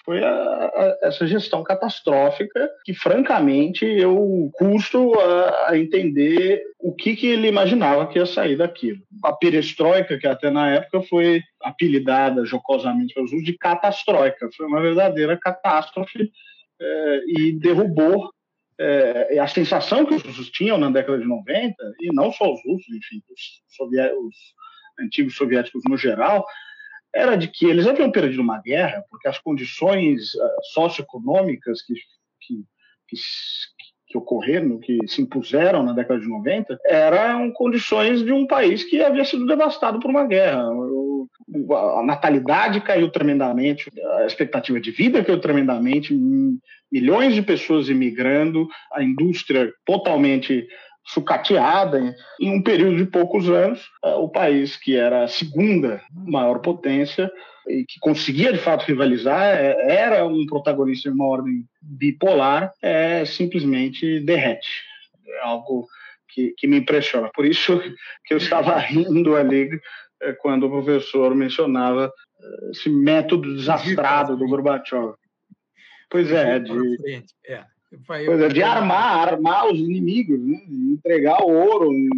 Foi a, a, essa gestão catastrófica que, francamente, eu custo a, a, entender o que, que ele imaginava que ia sair daquilo. A perestroika, que até na época foi apelidada jocosamente pelos de catastroika, foi uma verdadeira catástrofe é, e derrubou é, a sensação que os russos tinham na década de 90, e não só os russos, enfim, os, os antigos soviéticos no geral, era de que eles haviam perdido uma guerra porque as condições uh, socioeconômicas que, que, que, que, ocorreram, que se impuseram na década de 90, eram condições de um país que havia sido devastado por uma guerra. A natalidade caiu tremendamente, a expectativa de vida caiu tremendamente, milhões de pessoas imigrando, a indústria totalmente sucateada. Em um período de poucos anos, eh, o país que era a segunda maior potência e que conseguia de fato rivalizar, eh, era um protagonista de uma ordem bipolar, é, simplesmente derrete. É algo que, que me impressiona. Por isso que eu estava rindo ali eh, quando o professor mencionava esse método desastrado do Gorbachev. Pois é, de, é. Eu... de armar, armar os inimigos, né? entregar ouro e,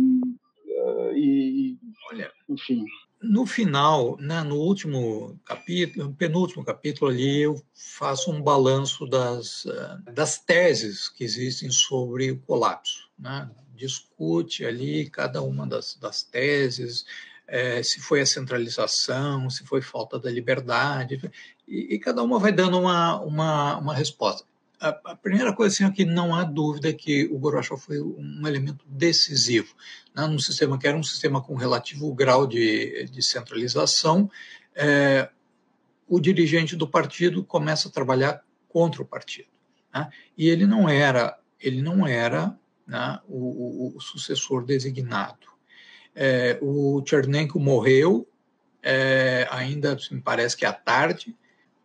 e Olha, enfim.
No final, né, no último capítulo, no penúltimo capítulo ali, eu faço um balanço das, eh, das teses que existem sobre o colapso. Né? Discute ali cada uma das, das teses, é, se foi a centralização, se foi falta da liberdade, e, e cada uma vai dando uma, uma, uma resposta a, primeira coisa assim, é que não há dúvida que o Gorbachev foi um elemento decisivo né, num sistema que era um sistema com relativo grau de, de centralização. É, o dirigente do partido começa a trabalhar contra o partido, né, e ele não era ele não era né, o, o, sucessor designado. É, o Chernenko morreu, é, ainda me parece que à tarde,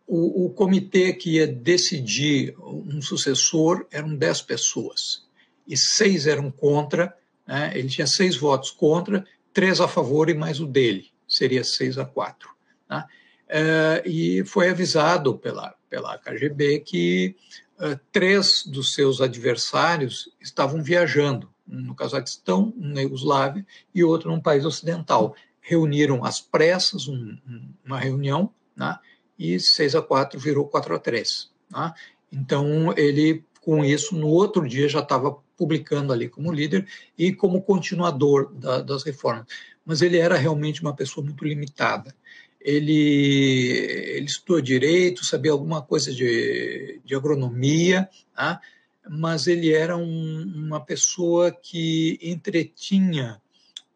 o, o, comitê que ia decidir um sucessor eram dez pessoas e seis eram contra. Né? Ele tinha seis votos contra, três a favor e mais o dele, seria seis a quatro. Né? É, e foi avisado pela, pela KGB que uh, três dos seus adversários estavam viajando, um no Cazaquistão, um na Iugoslávia e outro num país ocidental. Reuniram às pressas um, um, uma reunião, né? E 6 a 4 virou 4 a 3. Tá? Então, ele, com isso, no outro dia já estava publicando ali como líder e como continuador da, das reformas. Mas ele era realmente uma pessoa muito limitada. Ele, ele estudou direito, sabia alguma coisa de, de agronomia, tá? mas ele era um, uma pessoa que entretinha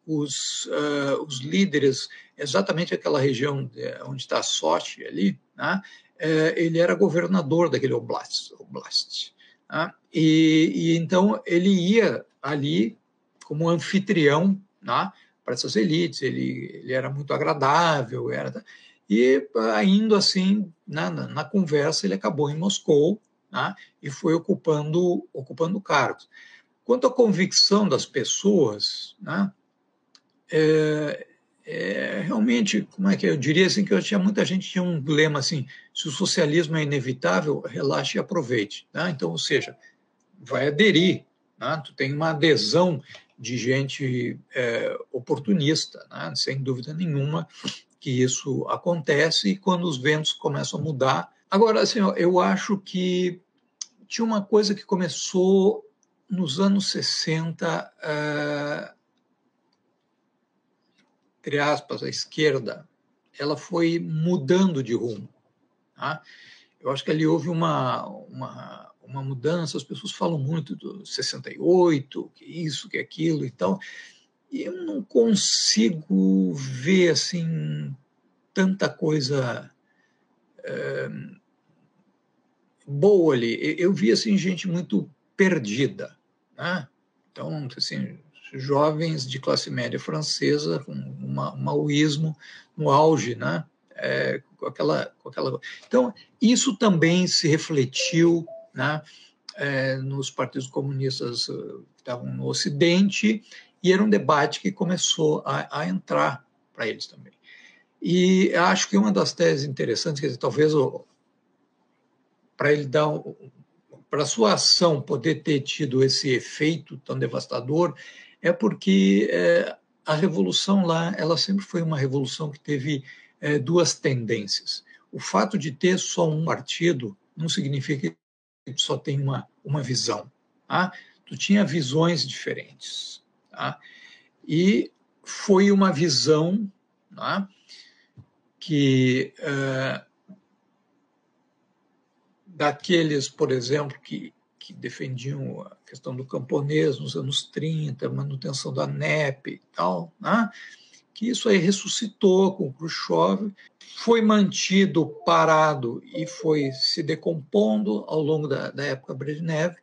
os, uh, os líderes, exatamente aquela região onde está a Sochi ali, né? Uh, ele era governador daquele oblast, oblast né? e, e, então ele ia ali como anfitrião né? para essas elites, ele, ele era muito agradável, era e indo assim na, na, na conversa ele acabou em Moscou né? e foi ocupando ocupando cargos. Quanto à convicção das pessoas, né? É, é, realmente, como é que eu diria assim, que eu tinha muita gente tinha um lema assim, se o socialismo é inevitável, relaxe e aproveite. Né? Então, ou seja, vai aderir, né? tu tem uma adesão de gente é, oportunista, né? sem dúvida nenhuma que isso acontece e quando os ventos começam a mudar. Agora, assim, eu acho que tinha uma coisa que começou nos anos 60, entre aspas, a esquerda, ela foi mudando de rumo. Tá? Eu acho que ali houve uma, uma, uma mudança, as pessoas falam muito do 68, que isso, que aquilo e tal, e eu não consigo ver assim tanta coisa é, boa ali. Eu vi assim gente muito perdida, né? Então, assim, jovens de classe média francesa com um maoísmo no auge, né? É, com aquela, com aquela... Então, isso também se refletiu né, é, nos partidos comunistas eh, que estavam no Ocidente, e era um debate que começou a, a entrar para eles também. E acho que uma das teses interessantes, quer dizer, talvez para ele dar para sua ação poder ter tido esse efeito tão devastador é porque é, a revolução lá ela sempre foi uma revolução que teve é, duas tendências. O fato de ter só um partido não significa que só tem uma, uma visão. Tá? Tu tinha visões diferentes. Tá? E foi uma visão tá? que uh, daqueles, por exemplo, que, que defendiam a questão do camponês nos anos 30, manutenção da NEP e tal, né? que isso aí ressuscitou com Khrushchev, foi mantido parado e foi se decompondo ao longo da, da época Brezhnev,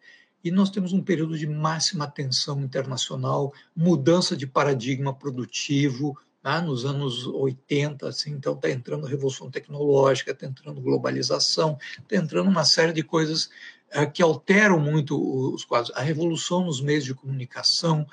e nós temos um período de máxima tensão internacional, mudança de paradigma produtivo, né? nos anos 80, assim, então está entrando revolução tecnológica, está entrando globalização, está entrando uma série de coisas que alteram muito os quadros. A revolução nos meios de comunicação.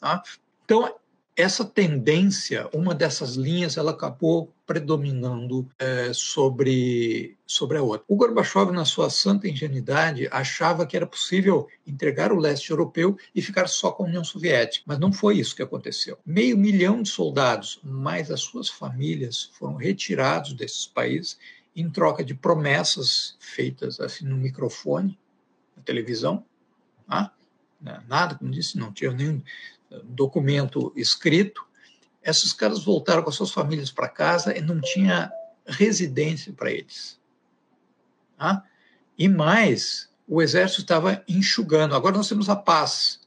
Tá? Então, essa tendência, uma dessas linhas, ela acabou predominando é, sobre, sobre a outra. O Gorbachev, na sua santa ingenuidade, achava que era possível entregar o leste europeu e ficar só com a União Soviética, mas não foi isso que aconteceu. Meio milhão de soldados, mais as suas famílias, foram retirados desses países em troca de promessas feitas assim no microfone, televisão, tá? nada, como disse, não tinha nenhum documento escrito, esses caras voltaram com as suas famílias para casa e não tinha residência para eles. Tá? E mais, o exército estava enxugando. Agora nós temos a paz.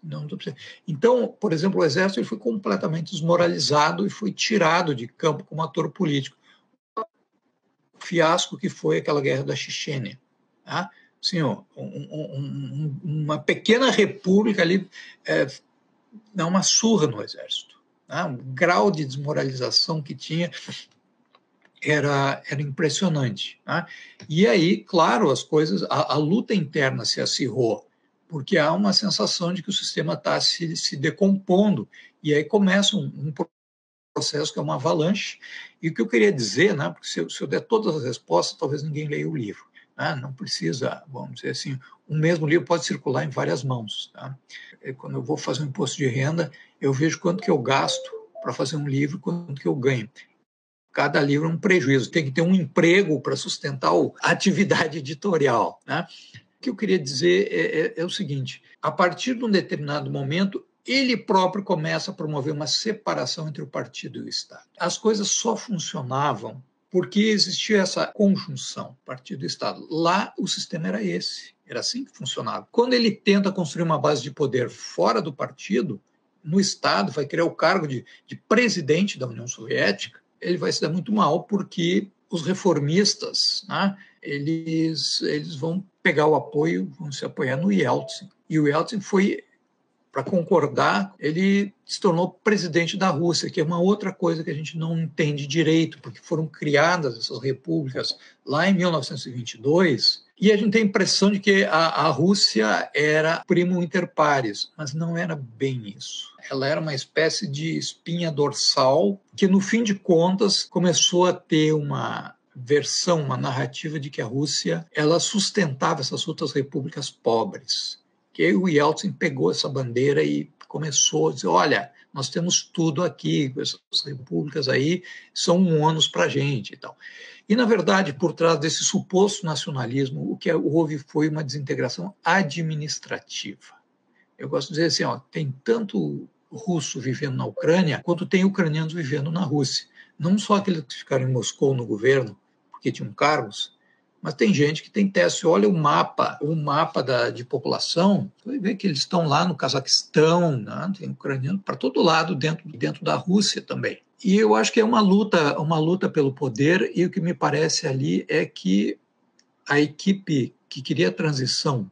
Então, por exemplo, o exército ele foi completamente desmoralizado e foi tirado de campo como ator político. O fiasco que foi aquela guerra da Chechênia. Tá? Assim, ó, um, um, uma pequena república ali é, dá uma surra no exército. Né? O grau de desmoralização que tinha era, era impressionante. Né? E aí, claro, as coisas, a, a, luta interna se acirrou, porque há uma sensação de que o sistema está se, se decompondo. E aí começa um, um processo que é uma avalanche. E o que eu queria dizer, né, porque se se eu der todas as respostas, talvez ninguém leia o livro. Né? Não precisa, vamos dizer assim, um mesmo livro pode circular em várias mãos. Tá? Quando eu vou fazer um imposto de renda, eu vejo quanto que eu gasto para fazer um livro, quanto que eu ganho. Cada livro é um prejuízo, tem que ter um emprego para sustentar a [laughs] atividade editorial. Né? O que eu queria dizer é, é, é o seguinte: a partir de um determinado momento, ele próprio começa a promover uma separação entre o partido e o Estado. As coisas só funcionavam porque existia essa conjunção partido e Estado. Lá o sistema era esse. Era assim que funcionava. Quando ele tenta construir uma base de poder fora do partido, no Estado, vai criar o cargo de, de presidente da União Soviética, ele vai se dar muito mal, porque os reformistas, né, eles, eles vão pegar o apoio, vão se apoiar no Yeltsin. E o Yeltsin foi, para concordar, ele se tornou presidente da Rússia, que é uma outra coisa que a gente não entende direito, porque foram criadas essas repúblicas lá em 1922 e a gente tem a impressão de que a, a Rússia era primo inter pares, mas não era bem isso. Ela era uma espécie de espinha dorsal que, no fim de contas, começou a ter uma versão, uma narrativa de que a Rússia ela sustentava essas outras repúblicas pobres. Que o Yeltsin pegou essa bandeira e começou a dizer, olha, nós temos tudo aqui, essas repúblicas aí são um ônus para a gente e tal. E, na verdade, por trás desse suposto nacionalismo, o que houve foi uma desintegração administrativa. Eu gosto de dizer assim: ó, tem tanto russo vivendo na Ucrânia, quanto tem ucranianos vivendo na Rússia. Não só aqueles que ficaram em Moscou no governo, porque tinham cargos, mas tem gente que tem teste. Olha o mapa, o mapa da, de população, você ver que eles estão lá no Cazaquistão, né? tem ucraniano para todo lado dentro, dentro da Rússia também. E eu acho que é uma luta, uma luta pelo poder, e o que me parece ali é que a equipe que queria a transição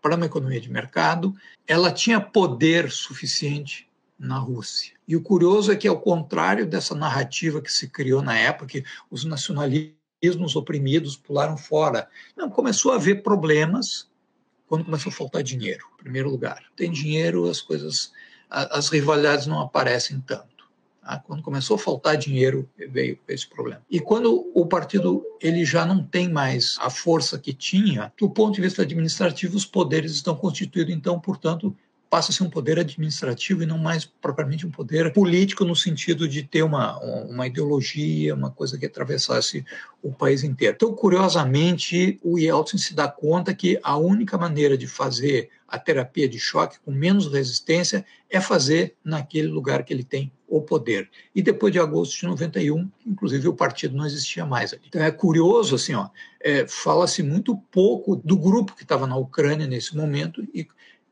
para uma economia de mercado, ela tinha poder suficiente na Rússia. E o curioso é que, ao contrário dessa narrativa que se criou na época, que os nacionalismos oprimidos pularam fora, não, começou a haver problemas quando começou a faltar dinheiro, em primeiro lugar. Tem dinheiro, as coisas, as rivalidades não aparecem tanto. Tá? Quando começou a faltar dinheiro, veio esse problema. E quando o partido ele já não tem mais a força que tinha, do ponto de vista administrativo, os poderes estão constituídos, então, portanto, passa a ser um poder administrativo e não mais propriamente um poder político no sentido de ter uma, uma ideologia, uma coisa que atravessasse o país inteiro. Então, curiosamente, o Yeltsin se dá conta que a única maneira de fazer a terapia de choque com menos resistência é fazer naquele lugar que ele tem o poder. E depois de agosto de 91, inclusive o partido não existia mais ali. Então é curioso, assim, ó, é, fala-se muito pouco do grupo que estava na Ucrânia nesse momento e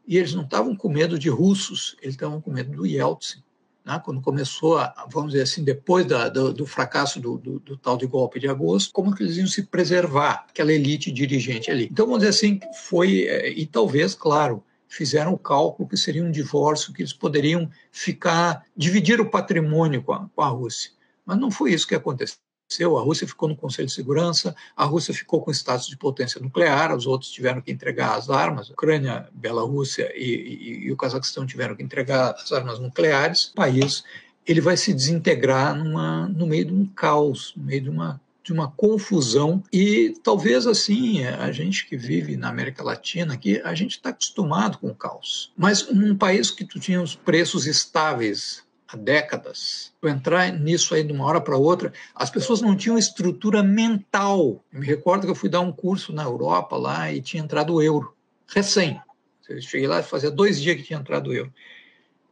e eles não estavam com medo de russos, eles estavam com medo do Yeltsin. Né? Quando começou, a, vamos dizer assim, depois da, do, do, fracasso do, do, do, tal de golpe de agosto, como que eles iam se preservar, aquela elite dirigente ali. Então, vamos dizer assim, foi, eh, e talvez, claro, fizeram o cálculo que seria um divórcio, que eles poderiam ficar, dividir o patrimônio com a, com a Rússia. Mas não foi isso que aconteceu a Rússia ficou no Conselho de Segurança, a Rússia ficou com status de potência nuclear, os outros tiveram que entregar as armas, a Ucrânia, Bielorrússia e, e, e o Cazaquistão tiveram que entregar as armas nucleares. O país ele vai se desintegrar numa, no meio de um caos, no meio de uma de uma confusão e talvez assim a gente que vive na América Latina aqui a gente está acostumado com o caos mas num país que tu tinha os preços estáveis décadas. Vou entrar nisso aí de uma hora para outra. As pessoas não tinham estrutura mental. Eu me recordo que eu fui dar um curso na Europa lá e tinha entrado o euro, recém. Eu cheguei lá fazia dois dias que tinha entrado o euro.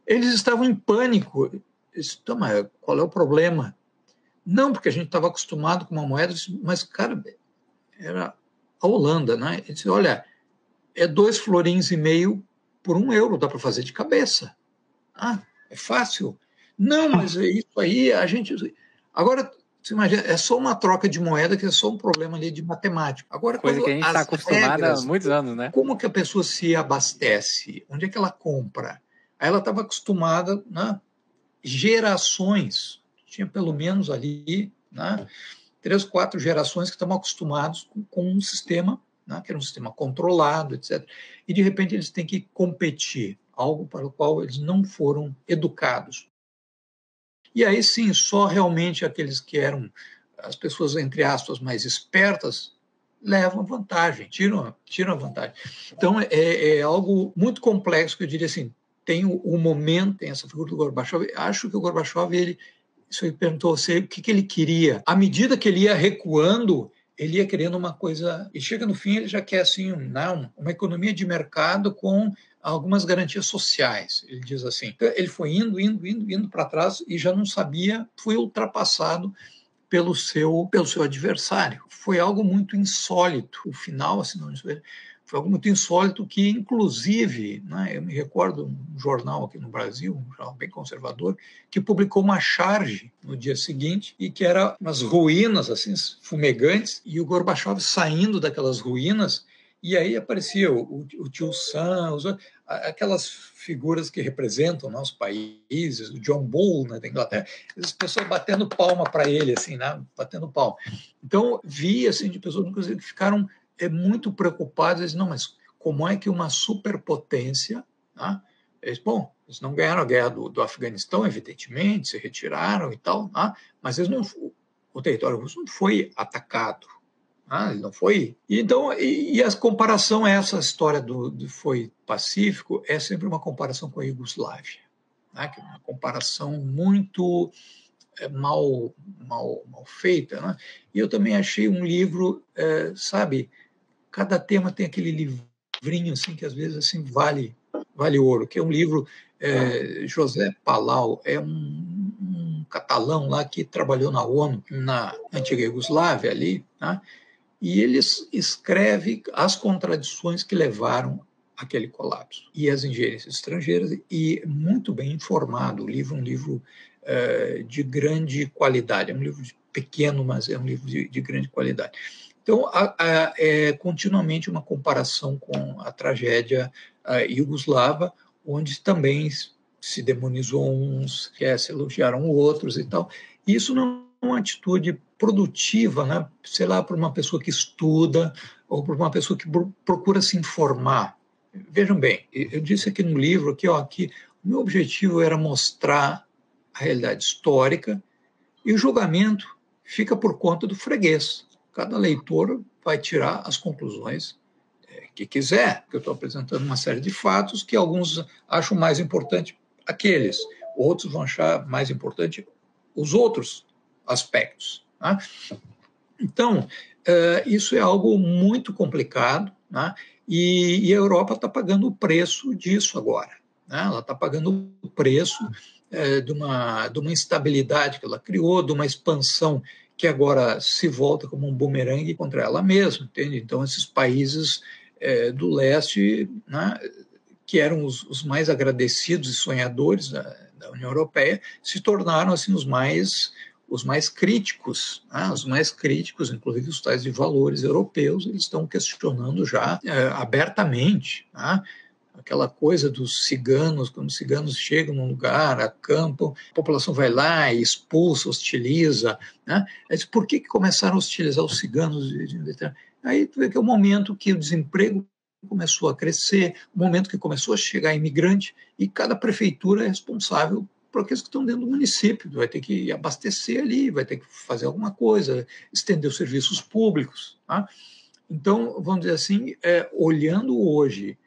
Eles estavam em pânico. Eu disse, tá, mas qual é o problema? Não, porque a gente estava acostumado com uma moeda, mas, cara, era a Holanda, né? Ele disse, olha, é dois florins e meio por um euro, dá para fazer de cabeça. Ah, é fácil. Não, mas é isso aí a gente. Agora, você imagina, é só uma troca de moeda que é só um problema ali de matemática. Agora,
Coisa que a gente está acostumada há muitos anos, né?
Como que a pessoa se abastece? Onde é que ela compra? Aí ela estava acostumada, né? Gerações. Tinha pelo menos ali, né? Três, quatro gerações que estavam acostumados com, com um sistema, né? que era um sistema controlado, etc. E de repente eles têm que competir, algo para o qual eles não foram educados. E aí sim, só realmente aqueles que eram as pessoas, entre aspas, mais espertas, levam vantagem, tiram, tiram vantagem. Então, é, é algo muito complexo, que eu diria assim, tem o, o, momento, tem essa figura do Gorbachev, acho que o Gorbachev, ele, isso ele perguntou você o que, que ele queria. À medida que ele ia recuando, ele ia querendo uma coisa, e chega no fim ele já quer assim, não, uma economia de mercado com algumas garantias sociais, ele diz assim. Ele foi indo, indo, indo, indo para trás e já não sabia, foi ultrapassado pelo seu, pelo seu adversário. Foi algo muito insólito. O final, assim, não, foi algo muito insólito que, inclusive, né, eu me recordo um jornal aqui no Brasil, um jornal bem conservador, que publicou uma charge no dia seguinte e que era umas ruínas assim fumegantes e o Gorbachev saindo daquelas ruínas e aí aparecia o, o, tio Sam, os, aquelas figuras que representam nossos países, o John Bull né, da Inglaterra, as pessoas batendo palma para ele, assim, né, batendo palma. Então, vi assim, de pessoas que ficaram é, muito preocupadas, não, mas como é que uma superpotência, né, eles, bom, eles não ganharam a guerra do, do Afeganistão, evidentemente, se retiraram e tal, né, mas eles não, o território russo não foi atacado, ah, não foi. Então, e, e, a comparação, essa história do, do, foi pacífico, é sempre uma comparação com a Iugoslávia, né? que é uma comparação muito é, mal, mal, mal feita. Né? E eu também achei um livro, é, sabe, cada tema tem aquele livrinho assim que às vezes assim vale vale ouro, que é um livro é, José Palau é um, um, catalão lá que trabalhou na ONU na antiga Iugoslávia ali, né? E ele escreve as contradições que levaram aquele colapso. E as ingerências estrangeiras e muito bem informado o livro é um livro uh, de grande qualidade é um livro pequeno mas é um livro de, de grande qualidade. Então a, a, é continuamente uma comparação com a tragédia uh, iugoslava onde também se demonizou uns que se elogiaram outros e tal. Isso não é uma atitude produtiva, né? sei lá, para uma pessoa que estuda ou para uma pessoa que procura se informar. Vejam bem, eu disse aqui no livro aqui, ó, que o meu objetivo era mostrar a realidade histórica e o julgamento fica por conta do freguês. Cada leitor vai tirar as conclusões é, que quiser, porque eu estou apresentando uma série de fatos que alguns acham mais importante aqueles, outros vão achar mais importante os outros aspectos. Tá? Então, é, isso é algo muito complicado, né? e, a Europa está pagando o preço disso agora. Né? Ela está pagando o preço é, de, uma, de uma instabilidade que ela criou, de uma expansão que agora se volta como um bumerangue contra ela mesma, entende? Então, esses países é, do leste, né, que eram os, os, mais agradecidos e sonhadores da, da, União Europeia, se tornaram assim os mais os mais críticos, né, os mais críticos, inclusive os tais de valores europeus, eles estão questionando já é, abertamente né, aquela coisa dos ciganos, quando os ciganos chegam num lugar, acampam, a população vai lá e expulsa, hostiliza. Né? Por que, que começaram a hostilizar os ciganos? Aí tu vê que é o momento que o desemprego começou a crescer, o momento que começou a chegar imigrante, e cada prefeitura é responsável por aqueles que estão dentro do município, vai ter que abastecer ali, vai ter que fazer alguma coisa, estender os serviços públicos. Tá? Então, vamos dizer assim, é, olhando hoje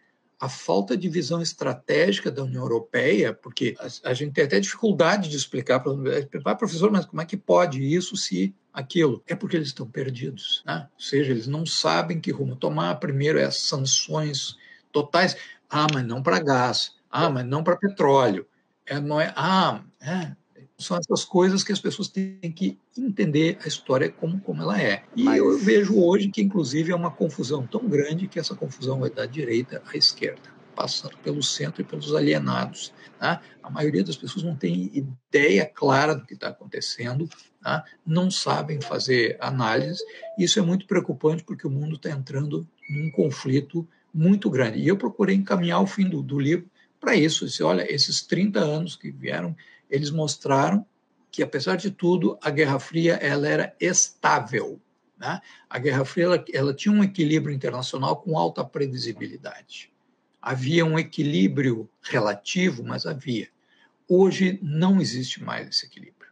a falta de visão estratégica da União Europeia, porque a, a gente tem até dificuldade de explicar para o professor, mas como é que pode isso se aquilo? É porque eles estão perdidos, né? ou seja, eles não sabem que rumo tomar. Primeiro é as sanções totais. Ah, mas não para gás. Ah, mas não para petróleo. É, não é, ah, é, são essas coisas que as pessoas têm que entender a história como, como ela é. E Mas... eu vejo hoje que, inclusive, é uma confusão tão grande que essa confusão vai da direita à esquerda, passando pelo centro e pelos alienados. Tá? A maioria das pessoas não tem ideia clara do que está acontecendo, tá? não sabem fazer análise. Isso é muito preocupante porque o mundo está entrando num conflito muito grande. E eu procurei encaminhar o fim do, do livro para isso. Disse, olha, esses 30 anos que vieram eles mostraram que, apesar de tudo, a Guerra Fria ela era estável. Né? A Guerra Fria ela, ela tinha um equilíbrio internacional com alta previsibilidade. Havia um equilíbrio relativo, mas havia. Hoje não existe mais esse equilíbrio.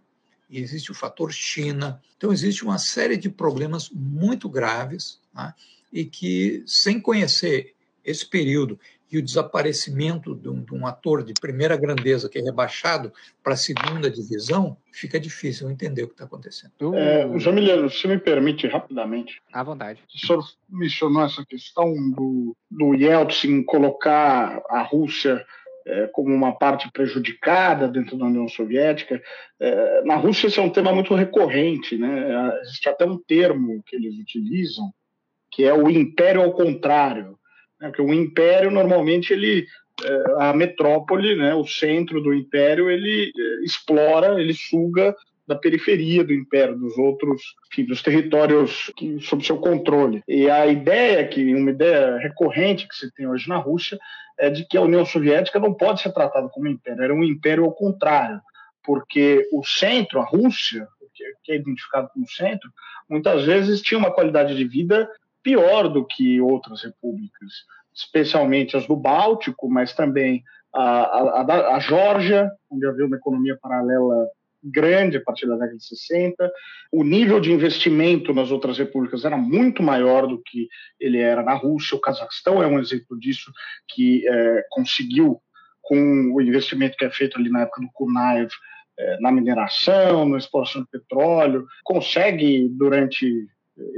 Existe o fator China. Então, existe uma série de problemas muito graves né? e que, sem conhecer esse período e o desaparecimento de um, de um, ator de primeira grandeza que é rebaixado para a segunda divisão, fica difícil entender o que está acontecendo.
É, Jamiliano, se me permite rapidamente.
À vontade.
O senhor mencionou essa questão do, do Yeltsin colocar a Rússia é, como uma parte prejudicada dentro da União Soviética. É, na Rússia, esse é um tema muito recorrente. Né? Existe até um termo que eles utilizam, que é o império ao contrário né? Porque o império, normalmente, ele é, a metrópole, né, o centro do império, ele é, explora, ele suga da periferia do império, dos outros, enfim, dos territórios que, sob seu controle. E a ideia que uma ideia recorrente que se tem hoje na Rússia é de que a União Soviética não pode ser tratada como império, era um império ao contrário, porque o centro, a Rússia, que é identificado como centro, muitas vezes tinha uma qualidade de vida pior do que outras repúblicas, especialmente as do Báltico, mas também a, a, a Geórgia, onde havia uma economia paralela grande a partir da década de 60. O nível de investimento nas outras repúblicas era muito maior do que ele era na Rússia. O Cazaquistão é um exemplo disso, que é, conseguiu, com o investimento que é feito ali na época do Kunaev, é, na mineração, na exploração de petróleo, consegue, durante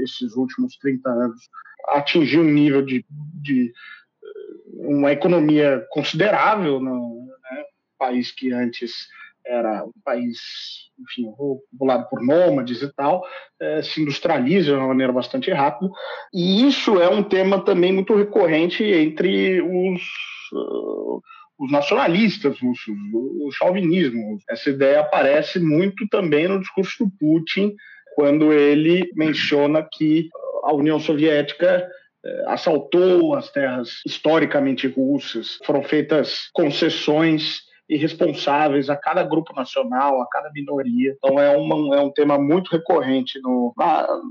esses últimos 30 anos, atingir um nível de, de uma economia considerável no né, país que antes era um país, enfim, populado por nômades e tal, é, se industrializa de uma maneira bastante rápida. E isso é um tema também muito recorrente entre os, uh, os nacionalistas russos, o chauvinismo. Essa ideia aparece muito também no discurso do Putin, quando ele menciona que a União Soviética eh, assaltou as terras historicamente russas, foram feitas concessões irresponsáveis a cada grupo nacional, a cada minoria. Então é, uma, é um tema muito recorrente no,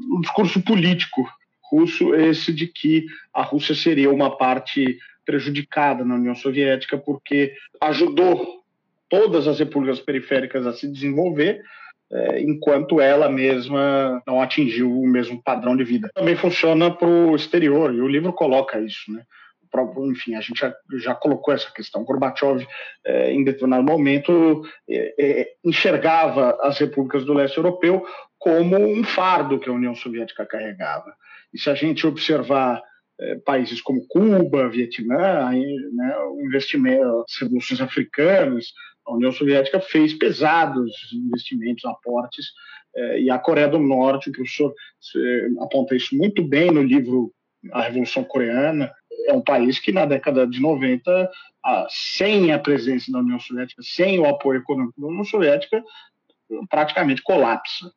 no discurso político russo, esse de que a Rússia seria uma parte prejudicada na União Soviética porque ajudou todas as repúblicas periféricas a se desenvolver, é, enquanto ela mesma não atingiu o mesmo padrão de vida. Também funciona para o exterior, e o livro coloca isso. Né? enfim, a gente já, já, colocou essa questão. Gorbachev, é, em determinado momento, é, é, enxergava as repúblicas do leste europeu como um fardo que a União Soviética carregava. E se a gente observar países como Cuba, Vietnã, né, o investimento, as revoluções africanas, a União Soviética fez pesados investimentos, aportes, é, e a Coreia do Norte, o professor aponta isso muito bem no livro A Revolução Coreana, é um país que na década de 90, sem a presença da União Soviética, sem o apoio econômico da União Soviética, praticamente colapsa.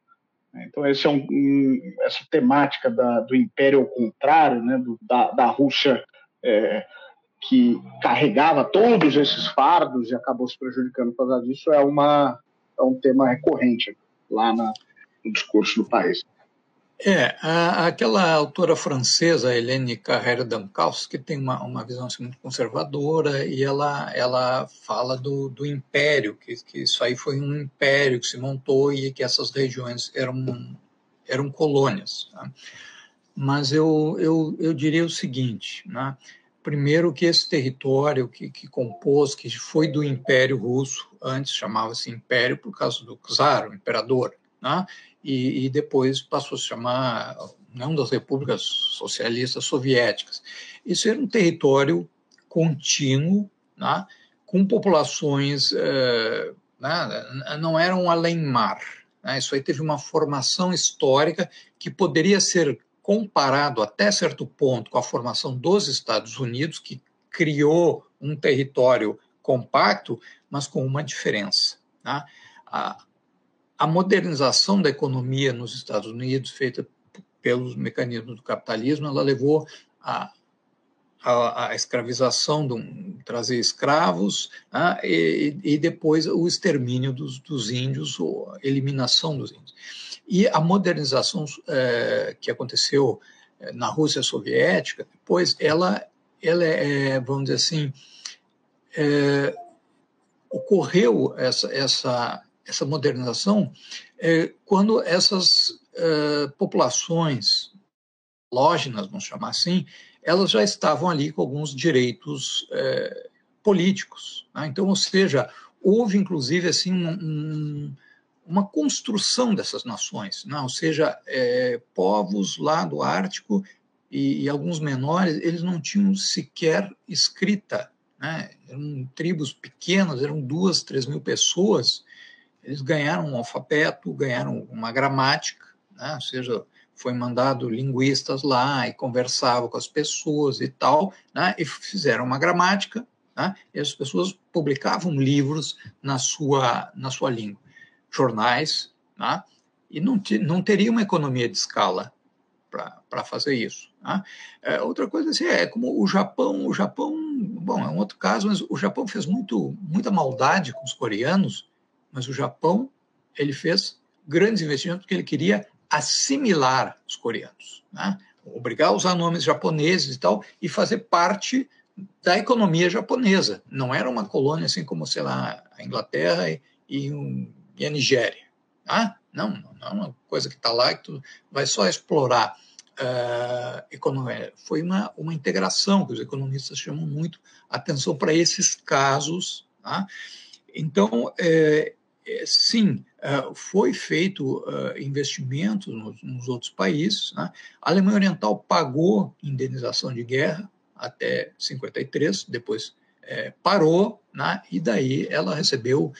Então, esse é um, essa temática da, do império ao contrário, né, do, da, da Rússia é, que carregava todos esses fardos e acabou se prejudicando por causa disso, é, uma, é um tema recorrente lá na, no discurso do país.
É, a, aquela autora francesa, Helene Carrère d'Ancausse, que tem uma, uma visão assim, muito conservadora, e ela, ela fala do, do império, que, que isso aí foi um império que se montou e que essas regiões eram, eram colônias. Tá? Mas eu, eu, eu diria o seguinte, né? Primeiro que esse território que, que compôs, que foi do Império Russo, antes chamava-se Império por causa do czar, o imperador, né? e, e depois passou a se chamar não das repúblicas socialistas soviéticas. Isso era um território contínuo, né, com populações, eh, né, não era um além-mar. Né, isso aí teve uma formação histórica que poderia ser comparado até certo ponto com a formação dos Estados Unidos, que criou um território compacto, mas com uma diferença. Né? A, a modernização da economia nos Estados Unidos, feita pelos mecanismos do capitalismo, ela levou a, a, a escravização, do, trazer escravos, né, e, e, depois o extermínio dos, dos, índios, ou eliminação dos índios. E a modernização é, que aconteceu é, na Rússia soviética, depois ela, ela é, vamos dizer assim, é, ocorreu essa, essa essa modernização é, quando essas é, populações lóginas, vamos chamar assim, elas já estavam ali com alguns direitos é, políticos. Né? Então, ou seja, houve inclusive assim um, um, uma construção dessas nações, né? ou seja, é, povos lá do Ártico e, e, alguns menores, eles não tinham sequer escrita, né? eram tribos pequenas, eram duas, três mil pessoas, eles ganharam um alfabeto, ganharam uma gramática, né? ou seja, foi mandado linguistas lá e conversavam com as pessoas e tal, né? e fizeram uma gramática, né? e as pessoas publicavam livros na sua, na sua língua, jornais, né? e não, não teria uma economia de escala para fazer isso. Né? É, outra coisa assim, é como o Japão, o Japão, bom, é um outro caso, mas o Japão fez muito, muita maldade com os coreanos, mas o Japão ele fez grandes investimentos porque ele queria assimilar os coreanos, né? obrigar a usar nomes japoneses e tal e fazer parte da economia japonesa. Não era uma colônia assim como, sei lá, a Inglaterra e, e, um, e a Nigéria. Tá? Não, não é uma coisa que está lá que tu vai só explorar uh, economia. Foi uma, uma integração que os economistas chamam muito atenção para esses casos. Tá? Então, é, é, sim, é, foi feito é, investimento nos, outros países. Né? A Alemanha Oriental pagou indenização de guerra até 53, depois parou, né? e daí ela recebeu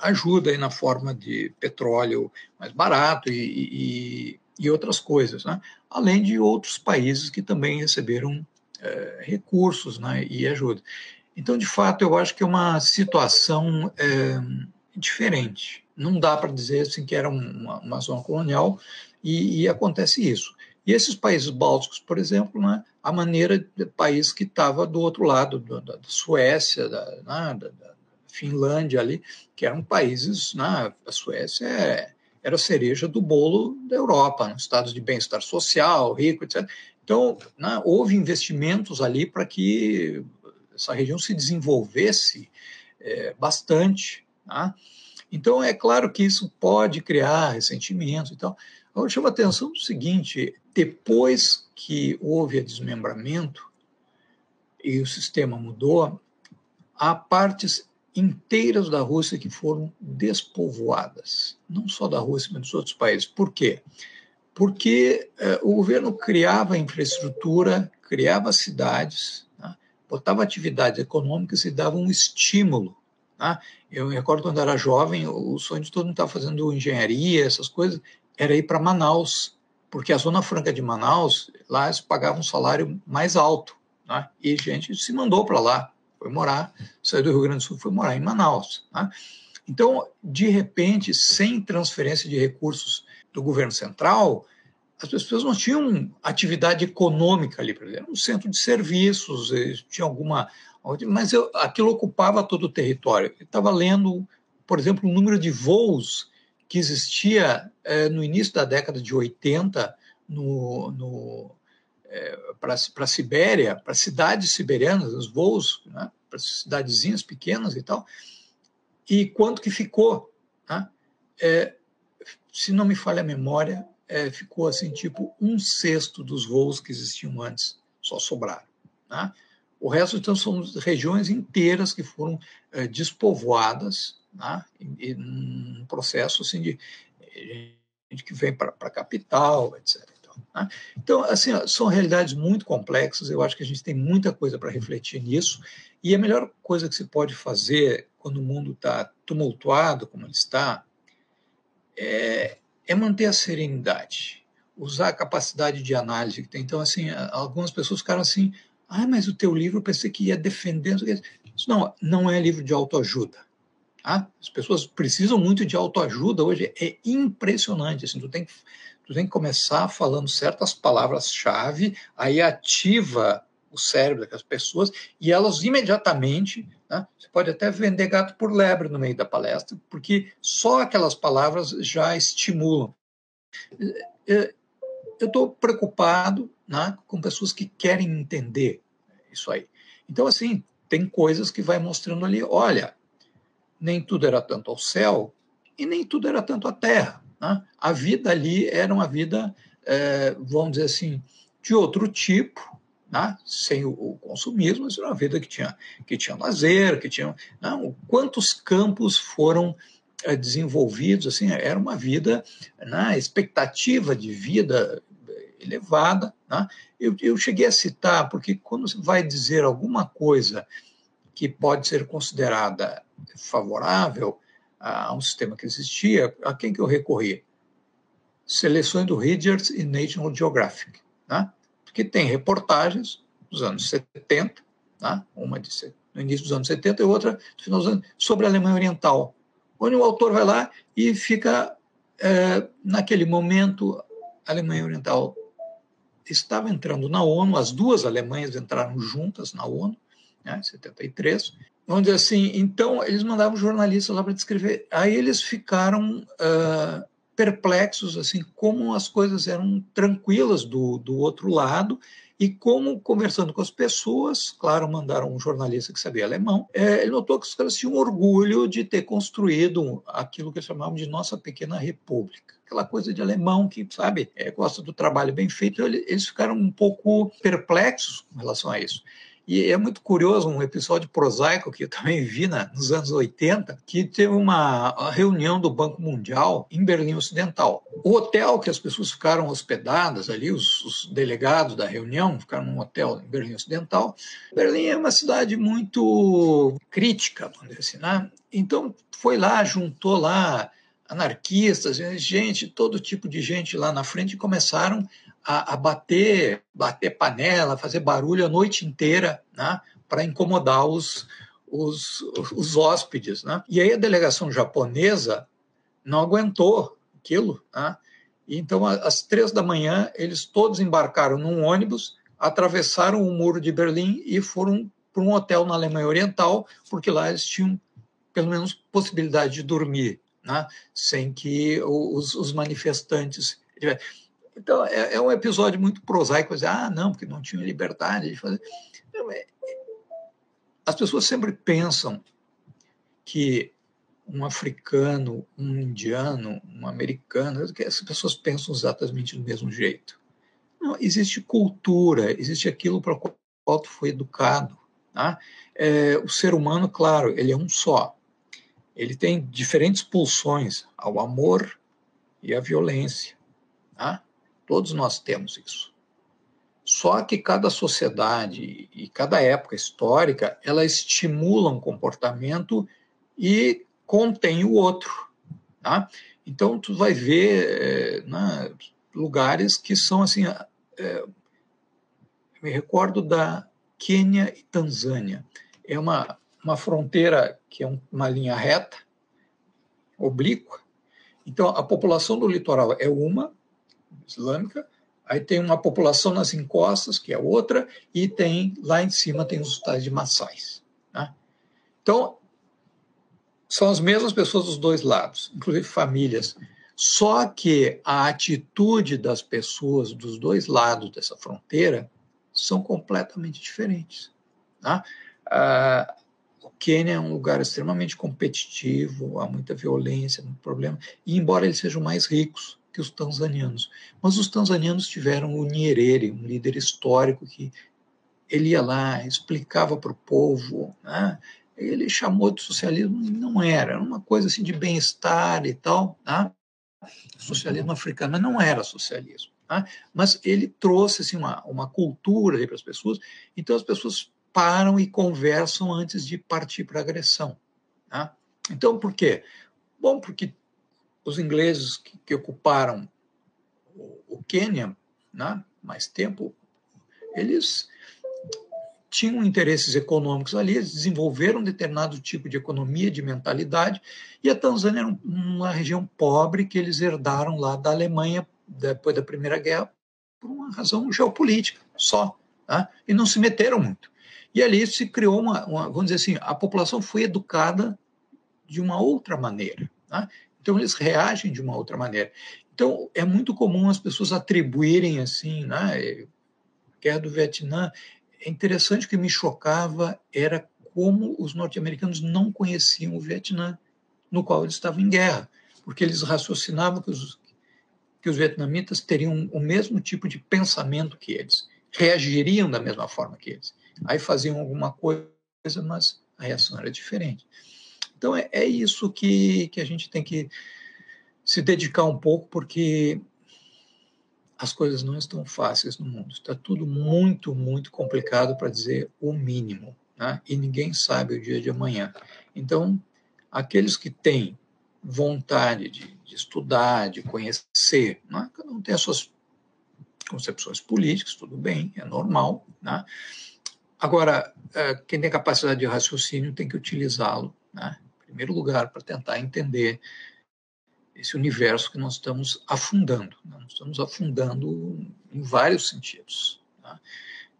ajuda aí na forma de petróleo mais barato e, e, e outras coisas, né? além de outros países que também receberam recursos né? e ajuda. Então, de fato, eu acho que é uma situação diferente. Não dá para dizer assim, que era uma, uma zona colonial e, e, acontece isso. E esses países bálticos, por exemplo, né, a maneira de país que estava do outro lado, da, da Suécia, da, né, da, da, Finlândia ali, que eram países, né, a Suécia é, era a cereja do bolo da Europa, né, estados de bem-estar social, rico, etc. Então, né, houve investimentos ali para que essa região se desenvolvesse é, bastante. Tá? Então, é claro que isso pode criar ressentimentos e tal. Agora, chama atenção do seguinte: depois que houve a desmembramento e o sistema mudou, há partes inteiras da Rússia que foram despovoadas, não só da Rússia, mas dos outros países. Por quê? Porque eh, o governo criava infraestrutura, criava cidades, né? botava atividades econômicas e dava um estímulo. Né? Eu me recordo quando era jovem, o sonho de todo mundo estava fazendo engenharia, essas coisas, era ir para Manaus, porque a Zona Franca de Manaus, lá eles pagavam um salário mais alto, né? e gente se mandou para lá foi morar, saiu do Rio Grande do Sul, foi morar em Manaus. Né? Então, de repente, sem transferência de recursos do governo central, as pessoas não tinham atividade econômica ali, era um centro de serviços, tinha alguma. Mas eu, aquilo ocupava todo o território. Eu estava lendo, por exemplo, o número de voos que existia eh, no início da década de 80 no, no, é, para a Sibéria, para cidades siberianas, os voos, né, para cidadezinhas pequenas e tal, e quanto que ficou. Né? É, se não me falha a memória, é, ficou assim, tipo um sexto dos voos que existiam antes, só sobraram. Né? O resto, então, são regiões inteiras que foram é, despovoadas, né? em um processo assim, de gente que vem para a capital, etc. Né? Então, assim, são realidades muito complexas, eu acho que a gente tem muita coisa para refletir nisso, e a melhor coisa que se pode fazer quando o mundo está tumultuado como ele está é, é manter a serenidade, usar a capacidade de análise que tem. Então, assim, algumas pessoas ficaram assim, ah, mas o teu livro eu pensei que ia defender. Não, não é livro de autoajuda. Tá? As pessoas precisam muito de autoajuda hoje, é impressionante. Assim, tu tem que tu tem que começar falando certas palavras-chave, aí ativa o cérebro das pessoas e elas imediatamente, né, você pode até vender gato por lebre no meio da palestra, porque só aquelas palavras já estimulam. Eu estou preocupado né, com pessoas que querem entender isso aí. Então, assim, tem coisas que vai mostrando ali, olha, nem tudo era tanto ao céu e nem tudo era tanto à terra. Né? A vida ali era uma vida, é, vamos dizer assim, de outro tipo, né? sem o, o, consumismo, mas era uma vida que tinha, que tinha lazer, que tinha. Né? quantos campos foram é, desenvolvidos? Assim, era uma vida, né? expectativa de vida elevada. Né? Eu, eu cheguei a citar, porque quando você vai dizer alguma coisa que pode ser considerada favorável, a um sistema que existia, a quem que eu recorri? Seleções do Readers e National Geographic, né? que tem reportagens dos anos 70, né? uma de, no início dos anos 70 e outra no final dos anos, sobre a Alemanha Oriental, onde o autor vai lá e fica, é, naquele momento, a Alemanha Oriental estava entrando na ONU, as duas Alemanhas entraram juntas na ONU, né, 73, Vamos dizer assim, então eles mandavam jornalistas lá para descrever. Aí eles ficaram uh, perplexos, assim, como as coisas eram tranquilas do, do outro lado e como, conversando com as pessoas, claro, mandaram um jornalista que sabia alemão, é, ele notou que os caras tinham orgulho de ter construído aquilo que chamavam de nossa pequena república. Aquela coisa de alemão que, sabe, é, gosta do trabalho bem feito, eles ficaram um pouco perplexos com relação a isso. E é muito curioso um episódio prosaico que eu também vi na, nos anos 80, que teve uma reunião do Banco Mundial em Berlim Ocidental. O hotel que as pessoas ficaram hospedadas ali, os, os delegados da reunião ficaram num hotel em Berlim Ocidental. Berlim é uma cidade muito crítica, vamos dizer assim, né? Então foi lá, juntou lá anarquistas, gente, todo tipo de gente lá na frente e começaram a, a bater, bater panela, fazer barulho a noite inteira, né, para incomodar os, os, os hóspedes. Né? E aí a delegação japonesa não aguentou aquilo. Né? E então, às três da manhã, eles todos embarcaram num ônibus, atravessaram o muro de Berlim e foram para um hotel na Alemanha Oriental, porque lá eles tinham, pelo menos, possibilidade de dormir, né? sem que os, os manifestantes. Então, é, é um episódio muito prosaico, dizer, ah, não, porque não tinha liberdade de fazer. Não, é, as pessoas sempre pensam que um africano, um indiano, um americano, as pessoas pensam exatamente do mesmo jeito. Não, existe cultura, existe aquilo para o qual tu foi educado. Tá? É, o ser humano, claro, ele é um só. Ele tem diferentes pulsões ao amor e à violência. Tá? Todos nós temos isso. Só que cada sociedade e cada época histórica, ela estimula um comportamento e contém o outro. Tá? Então, tu vai ver é, lugares que são assim. É, me recordo da Quênia e Tanzânia. É uma, uma fronteira que é uma linha reta, oblíqua. Então, a população do litoral é uma, islâmica, aí tem uma população nas encostas, que é outra, e tem lá em cima tem os tais de Maçais. Né? Então, são as mesmas pessoas dos dois lados, inclusive famílias. Só que a atitude das pessoas dos dois lados dessa fronteira são completamente diferentes. Tá? Ah, o Quênia é um lugar extremamente competitivo, há muita violência, muito problema, e embora eles sejam mais ricos, que os tanzanianos. Mas os tanzanianos tiveram o Nyerere, um líder histórico que ele ia lá, explicava para o povo, né? ele chamou de socialismo e não era, era uma coisa assim de bem-estar e tal, tá? socialismo africano, mas não era socialismo. Tá? Mas ele trouxe assim, uma, uma cultura para as pessoas, então as pessoas param e conversam antes de partir para a agressão. Tá? Então, por quê? Bom, porque os ingleses que, que ocuparam o, o Quênia, né, mais tempo, eles tinham interesses econômicos ali, eles desenvolveram um determinado tipo de economia, de mentalidade, e a Tanzânia era uma região pobre que eles herdaram lá da Alemanha depois da Primeira Guerra por uma razão geopolítica só, tá? e não se meteram muito. E ali se criou uma, uma, vamos dizer assim, a população foi educada de uma outra maneira. Tá? Então, eles reagem de uma outra maneira. Então, é muito comum as pessoas atribuírem assim, né? Guerra do Vietnã. É interessante que me chocava era como os norte-americanos não conheciam o Vietnã, no qual eles estavam em guerra, porque eles raciocinavam que os, que os vietnamitas teriam o mesmo tipo de pensamento que eles, reagiriam da mesma forma que eles. Aí faziam alguma coisa, mas a reação era diferente. Então é, é isso que, que a gente tem que se dedicar um pouco, porque as coisas não estão fáceis no mundo. Está tudo muito, muito complicado, para dizer o mínimo. Né? E ninguém sabe o dia de amanhã. Então, aqueles que têm vontade de, de estudar, de conhecer, né? cada um tem as suas concepções políticas, tudo bem, é normal. Né? Agora, eh, quem tem capacidade de raciocínio tem que utilizá-lo. Né? Primeiro lugar, para tentar entender esse universo que nós estamos afundando. Né? Nós estamos afundando em vários sentidos. Tá?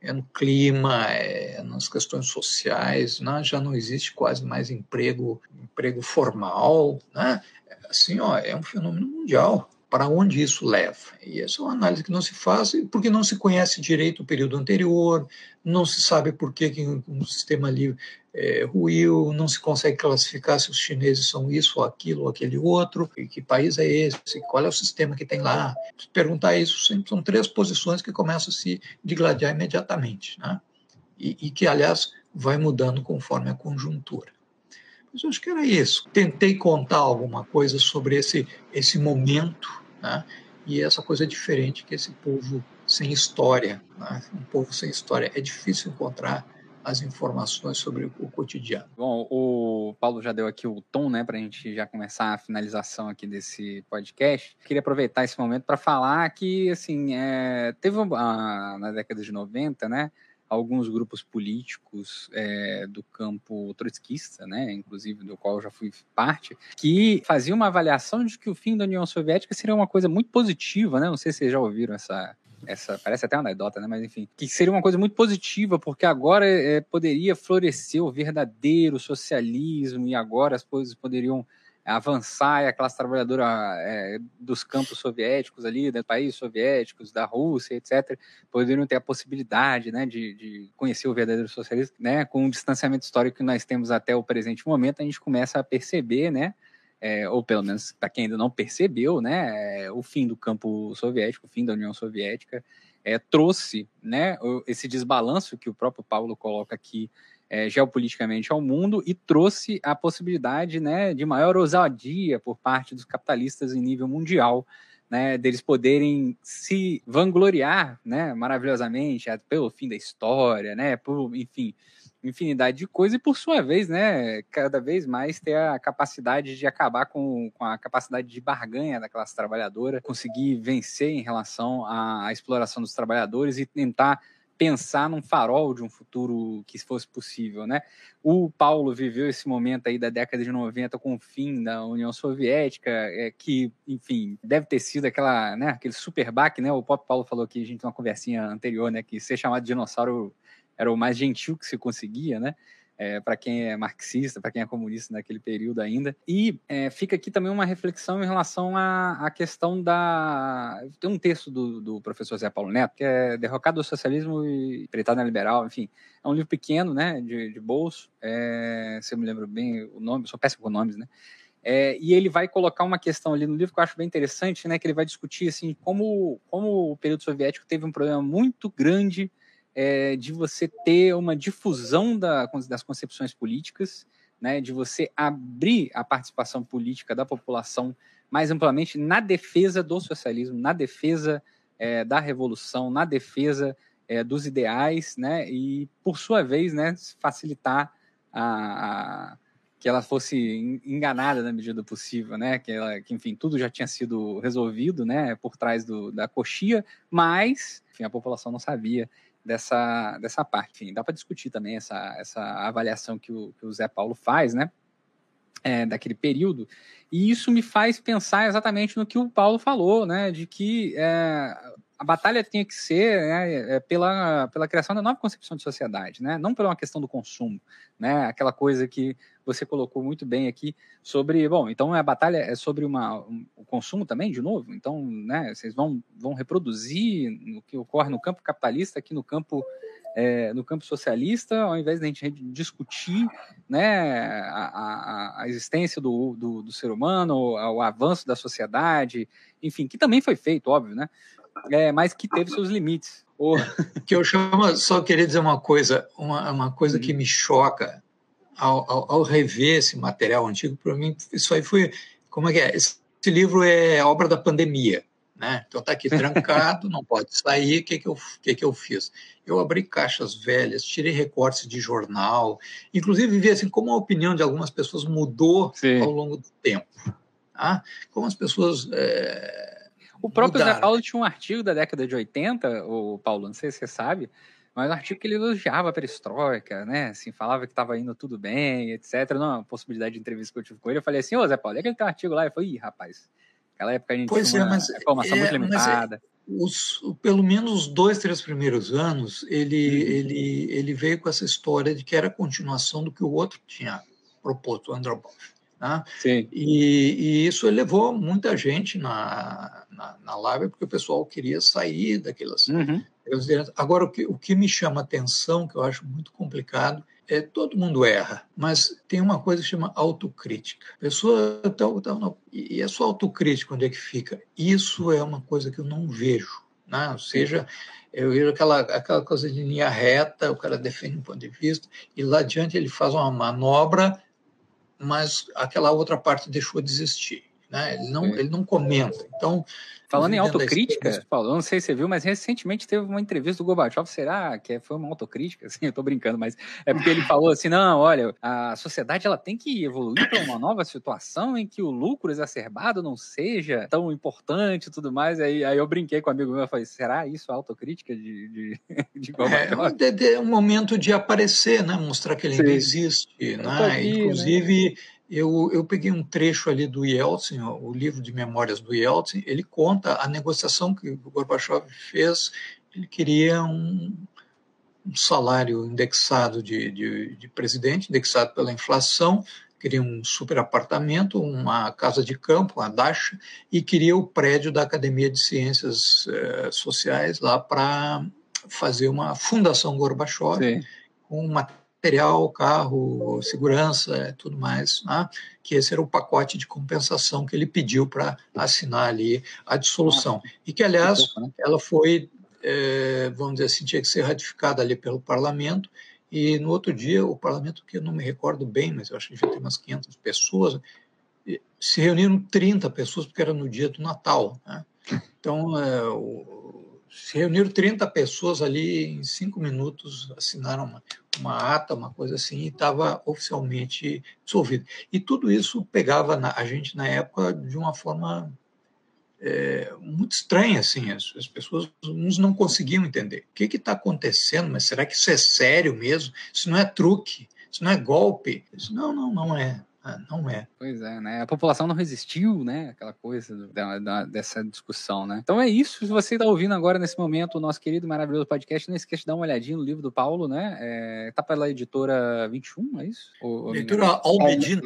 É no clima, é nas questões sociais, né? já não existe quase mais emprego, emprego formal. Né? Assim, ó, é um fenômeno mundial para onde isso leva. E essa é uma análise que não se faz porque não se conhece direito o período anterior, não se sabe por que, um sistema ali é, ruiu, não se consegue classificar se os chineses são isso ou aquilo ou aquele outro, e que país é esse, qual é o sistema que tem lá. Se perguntar isso, sempre são três posições que começam a se digladiar imediatamente, né? e, e que, aliás, vai mudando conforme a conjuntura. Mas eu acho que era isso. Tentei contar alguma coisa sobre esse, esse momento, né? e essa coisa diferente que esse povo sem história, né? um povo sem história. É difícil encontrar as informações sobre o cotidiano.
Bom, o Paulo já deu aqui o tom, né, para a gente já começar a finalização aqui desse podcast. Queria aproveitar esse momento para falar que, assim, é, teve uma, na década de 90, né, alguns grupos políticos é, do campo trotskista, né, inclusive do qual eu já fui parte, que faziam uma avaliação de que o fim da União Soviética seria uma coisa muito positiva, né? Não sei se vocês já ouviram essa, essa parece até uma anedota, né? Mas enfim, que seria uma coisa muito positiva, porque agora é, poderia florescer o verdadeiro socialismo e agora as coisas poderiam avançar e a classe trabalhadora é, dos campos soviéticos ali, dos países soviéticos, da Rússia, etc., poderiam ter a possibilidade né, de, de conhecer o verdadeiro socialismo, né, com o distanciamento histórico que nós temos até o presente momento, a gente começa a perceber, né, é, ou pelo menos para quem ainda não percebeu, né, é, o fim do campo soviético, o fim da União Soviética, é, trouxe né, esse desbalanço que o próprio Paulo coloca aqui é, geopoliticamente ao mundo e trouxe a possibilidade né, de maior ousadia por parte dos capitalistas em nível mundial, né, deles poderem se vangloriar né, maravilhosamente pelo fim da história, né, por, enfim, infinidade de coisas, e por sua vez, né, cada vez mais ter a capacidade de acabar com, com a capacidade de barganha da classe trabalhadora, conseguir vencer em relação à, à exploração dos trabalhadores e tentar pensar num farol de um futuro que fosse possível, né? O Paulo viveu esse momento aí da década de 90 com o fim da União Soviética, é, que, enfim, deve ter sido aquela, né, aquele super baque, né? O próprio Paulo falou aqui, a gente tem uma conversinha anterior, né, que ser chamado de dinossauro era o mais gentil que se conseguia, né? É, para quem é marxista, para quem é comunista naquele período ainda. E é, fica aqui também uma reflexão em relação à, à questão da. Tem um texto do, do, professor Zé Paulo Neto, que é Derrocado do Socialismo e Pretada Liberal, enfim. É um livro pequeno, né, de, de bolso, é, se eu me lembro bem o nome, sou péssimo com nomes, né? É, e ele vai colocar uma questão ali no livro que eu acho bem interessante, né, que ele vai discutir assim como, como o período soviético teve um problema muito grande é, de você ter uma difusão da, das concepções políticas, né, de você abrir a participação política da população mais amplamente na defesa do socialismo, na defesa é, da revolução, na defesa é, dos ideais, né, e por sua vez, né, facilitar a, a, que ela fosse enganada na medida do possível, né, que, ela, que enfim tudo já tinha sido resolvido, né, por trás do, da coxia, mas enfim, a população não sabia dessa, dessa parte. Enfim, dá para discutir também essa, essa avaliação que o, que o Zé Paulo faz, né? É, daquele período. E isso me faz pensar exatamente no que o Paulo falou, né? De que é, a batalha tinha que ser né, é, pela, pela criação da nova concepção de sociedade, né? não pela uma questão do consumo, né? aquela coisa que você colocou muito bem aqui sobre, bom, então a batalha é sobre uma, um, o consumo também, de novo, então né, vocês vão, vão reproduzir o que ocorre no campo capitalista aqui no campo é, no campo socialista, ao invés de a gente discutir né, a, a, a existência do, do, do, ser humano, o, o avanço da sociedade, enfim, que também foi feito, óbvio, né? É, mas que teve seus limites.
O... Que eu chamo, só queria dizer uma coisa, uma, uma coisa que me choca ao, ao, ao rever esse material antigo, para mim, isso aí foi, como é que é? Esse, esse livro é obra da pandemia, né? Então está aqui trancado, não pode sair. O que que eu que que eu fiz? Eu abri caixas velhas, tirei recortes de jornal, inclusive vi assim como a opinião de algumas pessoas mudou Sim. ao longo do tempo, tá? Como as pessoas é,
o próprio Zé Paulo tinha um artigo da década de 80, o Paulo, não sei se você sabe, mas um artigo que ele elogiava a perestroika, né? Assim, falava que estava indo tudo bem, etc. Não, possibilidade de entrevista que eu tive com ele, eu falei assim, ô Zé Paulo, é que ele tem um artigo lá? Ele falou, ih, rapaz, naquela época a gente
pois
tinha
é, uma é, informação é, muito limitada. É, os, pelo menos os dois, três primeiros anos, ele, uhum. ele, ele veio com essa história de que era a continuação do que o outro tinha proposto, o Andropov. Né? Sim. E, e, isso levou muita gente na, na, na live, porque o pessoal queria sair daquelas. Uhum. Agora, o que, o que me chama atenção, que eu acho muito complicado, é todo mundo erra, mas tem uma coisa que chama autocrítica. Pessoa tá, tá, e a sua autocrítica onde é que fica? Isso é uma coisa que eu não vejo, né? Ou seja, eu vejo aquela aquela coisa de linha reta, o cara defende um ponto de vista e lá adiante ele faz uma manobra mas aquela outra parte deixou de existir. Né? Ele, não, ele não comenta. Então,
Falando em autocrítica, Paulo, eu não sei se você viu, mas recentemente teve uma entrevista do Gorbachev, será que foi uma autocrítica? [laughs] Assim, eu tô brincando, mas é porque ele falou assim, não, olha, a sociedade ela tem que evoluir para uma nova situação em que o lucro exacerbado não seja tão importante e tudo mais. Aí, aí eu brinquei com um amigo meu, eu falei, será isso a autocrítica de, de, [laughs]
de Gorbachev? É, é, um momento de aparecer, né? Mostrar que ele ainda existe, né? Aqui, né? Inclusive... Né? Eu, eu peguei um trecho ali do Yeltsin, o livro de memórias do Yeltsin, ele conta a negociação que o Gorbachev fez. Ele queria um, um salário indexado de, de, de, presidente, indexado pela inflação, queria um super apartamento, uma casa de campo, uma dacha, e queria o prédio da Academia de Ciências eh, Sociais lá para fazer uma fundação Gorbachev Sim. com material, carro, segurança, tudo mais, né? que esse era o pacote de compensação que ele pediu para assinar ali a dissolução. E que, aliás, né? ela foi, é, vamos dizer assim, tinha que ser ratificada ali pelo parlamento, e no outro dia, o parlamento, que eu não me recordo bem, mas eu acho que devia ter umas 500 pessoas, se reuniram 30 pessoas, porque era no dia do Natal. Né? [laughs] Então, é, o, se reuniram 30 pessoas ali, em cinco minutos, assinaram uma, uma ata, uma coisa assim, e estava oficialmente dissolvido. E tudo isso pegava na, a gente, na época, de uma forma é, muito estranha, assim, as, as, pessoas, uns não conseguiam entender. O que está acontecendo? Mas será que isso é sério mesmo? Isso não é truque? Isso não é golpe? Isso, não, não, não é. Ah, não é.
Pois é, né? A população não resistiu, né? Aquela coisa da, da, dessa discussão, né? Então é isso. Se você está ouvindo agora nesse momento o nosso querido maravilhoso podcast, não esqueça de dar uma olhadinha no livro do Paulo, né? É, tá pela editora 21, é isso?
Ou, editora Almedina.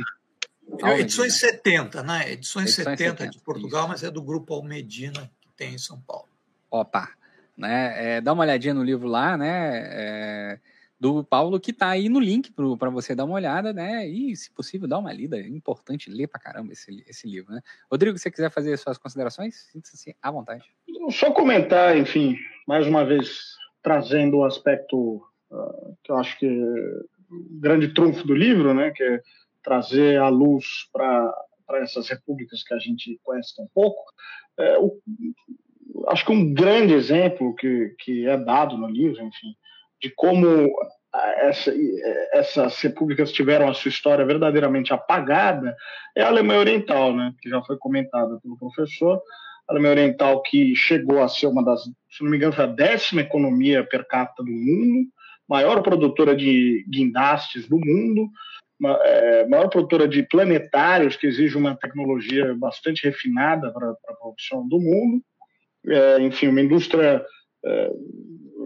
Almedina. Edições 70, né? Edições, Edições 70, 70 de Portugal, isso. mas é do grupo Almedina que tem em São Paulo.
Opa! Né? É, dá uma olhadinha no livro lá, né? É, do Paulo, que está aí no link para você dar uma olhada, né? E, se possível, dar uma lida. É importante ler para caramba esse, esse livro, né? Rodrigo, se você quiser fazer suas considerações, sinta-se à vontade.
Só comentar, enfim, mais uma vez, trazendo o aspecto uh, que eu acho que é o grande trunfo do livro, né? Que é trazer a luz para essas repúblicas que a gente conhece tão pouco. É, o, acho que um grande exemplo que, que é dado no livro, enfim, de como essa, essas repúblicas tiveram a sua história verdadeiramente apagada é a Alemanha Oriental, né, que já foi comentada pelo professor. A Alemanha Oriental que chegou a ser uma das, se não me engano, a décima economia per capita do mundo, maior produtora de guindastes do mundo, é, maior produtora de planetários, que exige uma tecnologia bastante refinada para a produção do mundo. É, enfim, uma indústria é,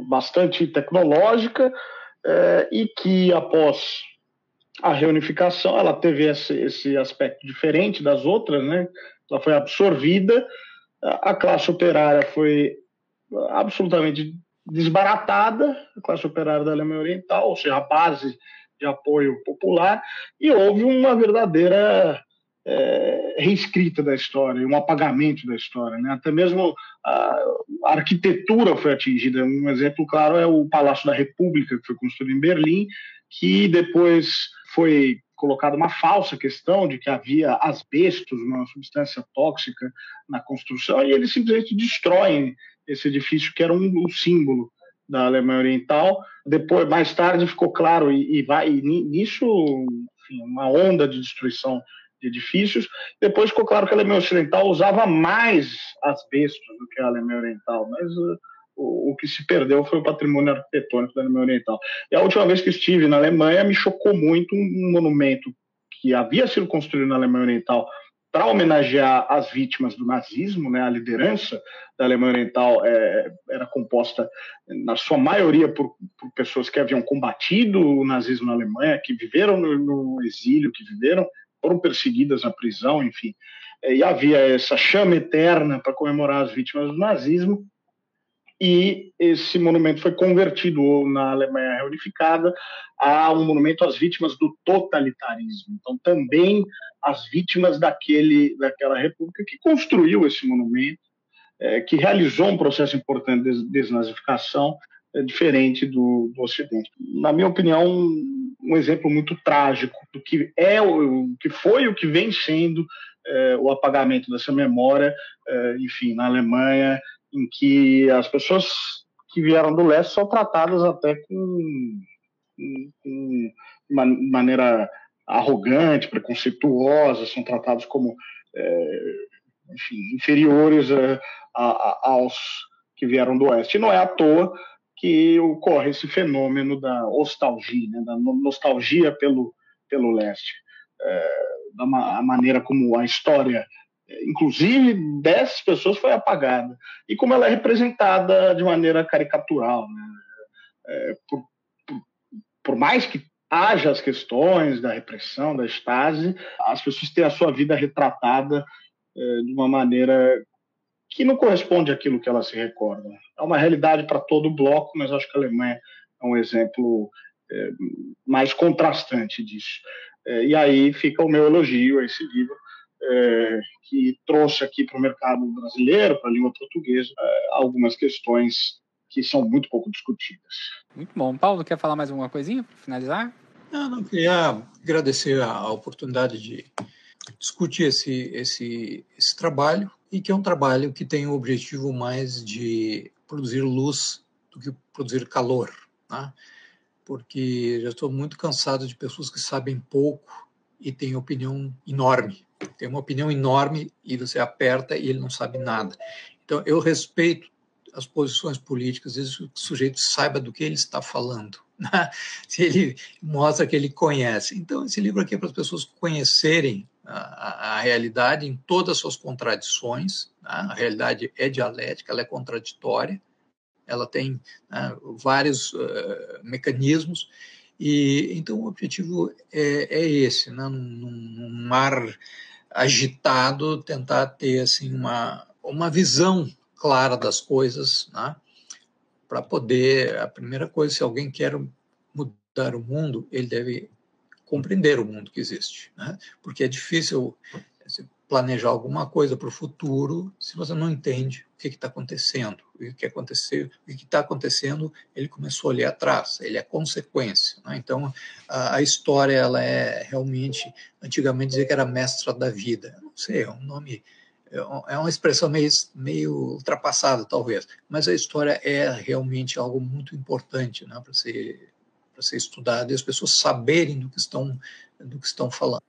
bastante tecnológica é, e que, após a reunificação, ela teve esse, esse aspecto diferente das outras, né? ela foi absorvida, a classe operária foi absolutamente desbaratada, a classe operária da Alemanha Oriental, ou seja, a base de apoio popular, e houve uma verdadeira é, reescrita da história, um apagamento da história. Né? Até mesmo a, arquitetura foi atingida. Um exemplo claro é o Palácio da República, que foi construído em Berlim, que depois foi colocada uma falsa questão de que havia asbestos, uma substância tóxica na construção, e eles simplesmente destroem esse edifício que era um, um símbolo da Alemanha Oriental. Depois, mais tarde, ficou claro e, e vai e nisso, enfim, uma onda de destruição de edifícios. Depois ficou claro que a Alemanha Ocidental usava mais asbestos do que a Alemanha Oriental, mas uh, o, o, que se perdeu foi o patrimônio arquitetônico da Alemanha Oriental. E a última vez que estive na Alemanha, me chocou muito um monumento que havia sido construído na Alemanha Oriental para homenagear as vítimas do nazismo, né, a liderança da Alemanha Oriental é, era composta, na sua maioria, por, por, pessoas que haviam combatido o nazismo na Alemanha, que viveram no, no exílio, que viveram foram perseguidas na prisão, enfim. E havia essa chama eterna para comemorar as vítimas do nazismo, e esse monumento foi convertido na Alemanha reunificada a um monumento às vítimas do totalitarismo. Então, também as vítimas daquele, daquela república que construiu esse monumento, é, que realizou um processo importante de desnazificação é, diferente do, do Ocidente. Na minha opinião, um, exemplo muito trágico do que é o que foi o que vem sendo é, o apagamento dessa memória, é, enfim, na Alemanha, em que as pessoas que vieram do leste são tratadas até com, com, com maneira arrogante, preconceituosa, são tratados como é, enfim, inferiores a, a, aos que vieram do oeste. E não é à toa que ocorre esse fenômeno da nostalgia, né, da nostalgia pelo, pelo leste, é, da maneira como a história, inclusive dessas pessoas, foi apagada e como ela é representada de maneira caricatural, né, é, por, por, por, mais que haja as questões da repressão, da estase, as pessoas têm a sua vida retratada é, de uma maneira que não corresponde àquilo que elas se recordam. É uma realidade para todo o bloco, mas acho que a Alemanha é um exemplo é, mais contrastante disso. É, e aí fica o meu elogio a esse livro, é, que trouxe aqui para o mercado brasileiro, para a língua portuguesa, é, algumas questões que são muito pouco discutidas.
Muito bom. Paulo, quer falar mais alguma coisinha para finalizar?
Não, não queria agradecer a oportunidade de discutir esse, esse, esse trabalho e que é um trabalho que tem o objetivo mais de produzir luz do que produzir calor, né? porque já estou muito cansado de pessoas que sabem pouco e têm opinião enorme. Tem uma opinião enorme e você aperta e ele não sabe nada. Então, eu respeito as posições políticas, desde que o sujeito saiba do que ele está falando. Né? [laughs] Se ele mostra que ele conhece. Então, esse livro aqui é para as pessoas conhecerem a, a realidade em todas as suas contradições. Né? A realidade é dialética, ela é contraditória, ela tem né, vários uh, mecanismos. E então o objetivo é, é esse, né? num, num mar agitado, tentar ter assim uma uma visão clara das coisas, né? para poder a primeira coisa se alguém quer mudar o mundo ele deve compreender o mundo que existe, né? porque é difícil planejar alguma coisa para o futuro se você não entende o que está acontecendo. O que aconteceu, o que está acontecendo, ele começou a olhar atrás. Ele é consequência. Né? Então, a, a, história ela é realmente, antigamente dizia que era mestra da vida. Não sei, é um nome é, é uma expressão meio, meio ultrapassada, talvez, mas a história é realmente algo muito importante né, para ser, ser estudado e as pessoas saberem do que estão, do que estão falando.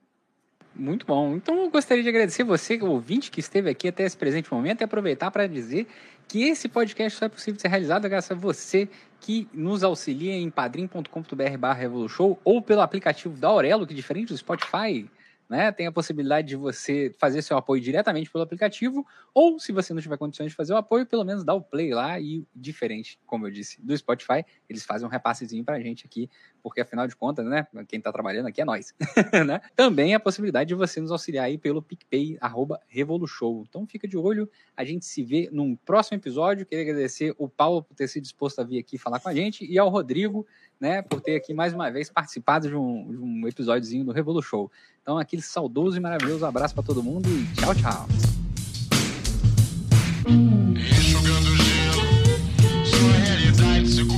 Muito bom. Então eu gostaria de agradecer você, ouvinte, que esteve aqui até esse presente momento e aproveitar para dizer que esse podcast só é possível ser realizado graças a você que nos auxilia em padrim.com.br barra ou pelo aplicativo da Aurelo, que diferente do Spotify, né? Tem a possibilidade de você fazer seu apoio diretamente pelo aplicativo, ou se você não tiver condições de fazer o apoio, pelo menos dá o play lá e diferente, como eu disse, do Spotify, eles fazem um repassezinho pra gente aqui, porque afinal de contas, né, quem tá trabalhando aqui é nós, [laughs] né? Também a possibilidade de você nos auxiliar aí pelo PicPay, arroba. Então fica de olho, a gente se vê num próximo episódio, queria agradecer o Paulo por ter se disposto a vir aqui falar com a gente, e ao Rodrigo, né, por ter aqui mais uma vez participado de um, de um episódiozinho do Revolu Show. Então, aquele saudoso e maravilhoso abraço para todo mundo e tchau, tchau. Enxugando gelo, sua realidade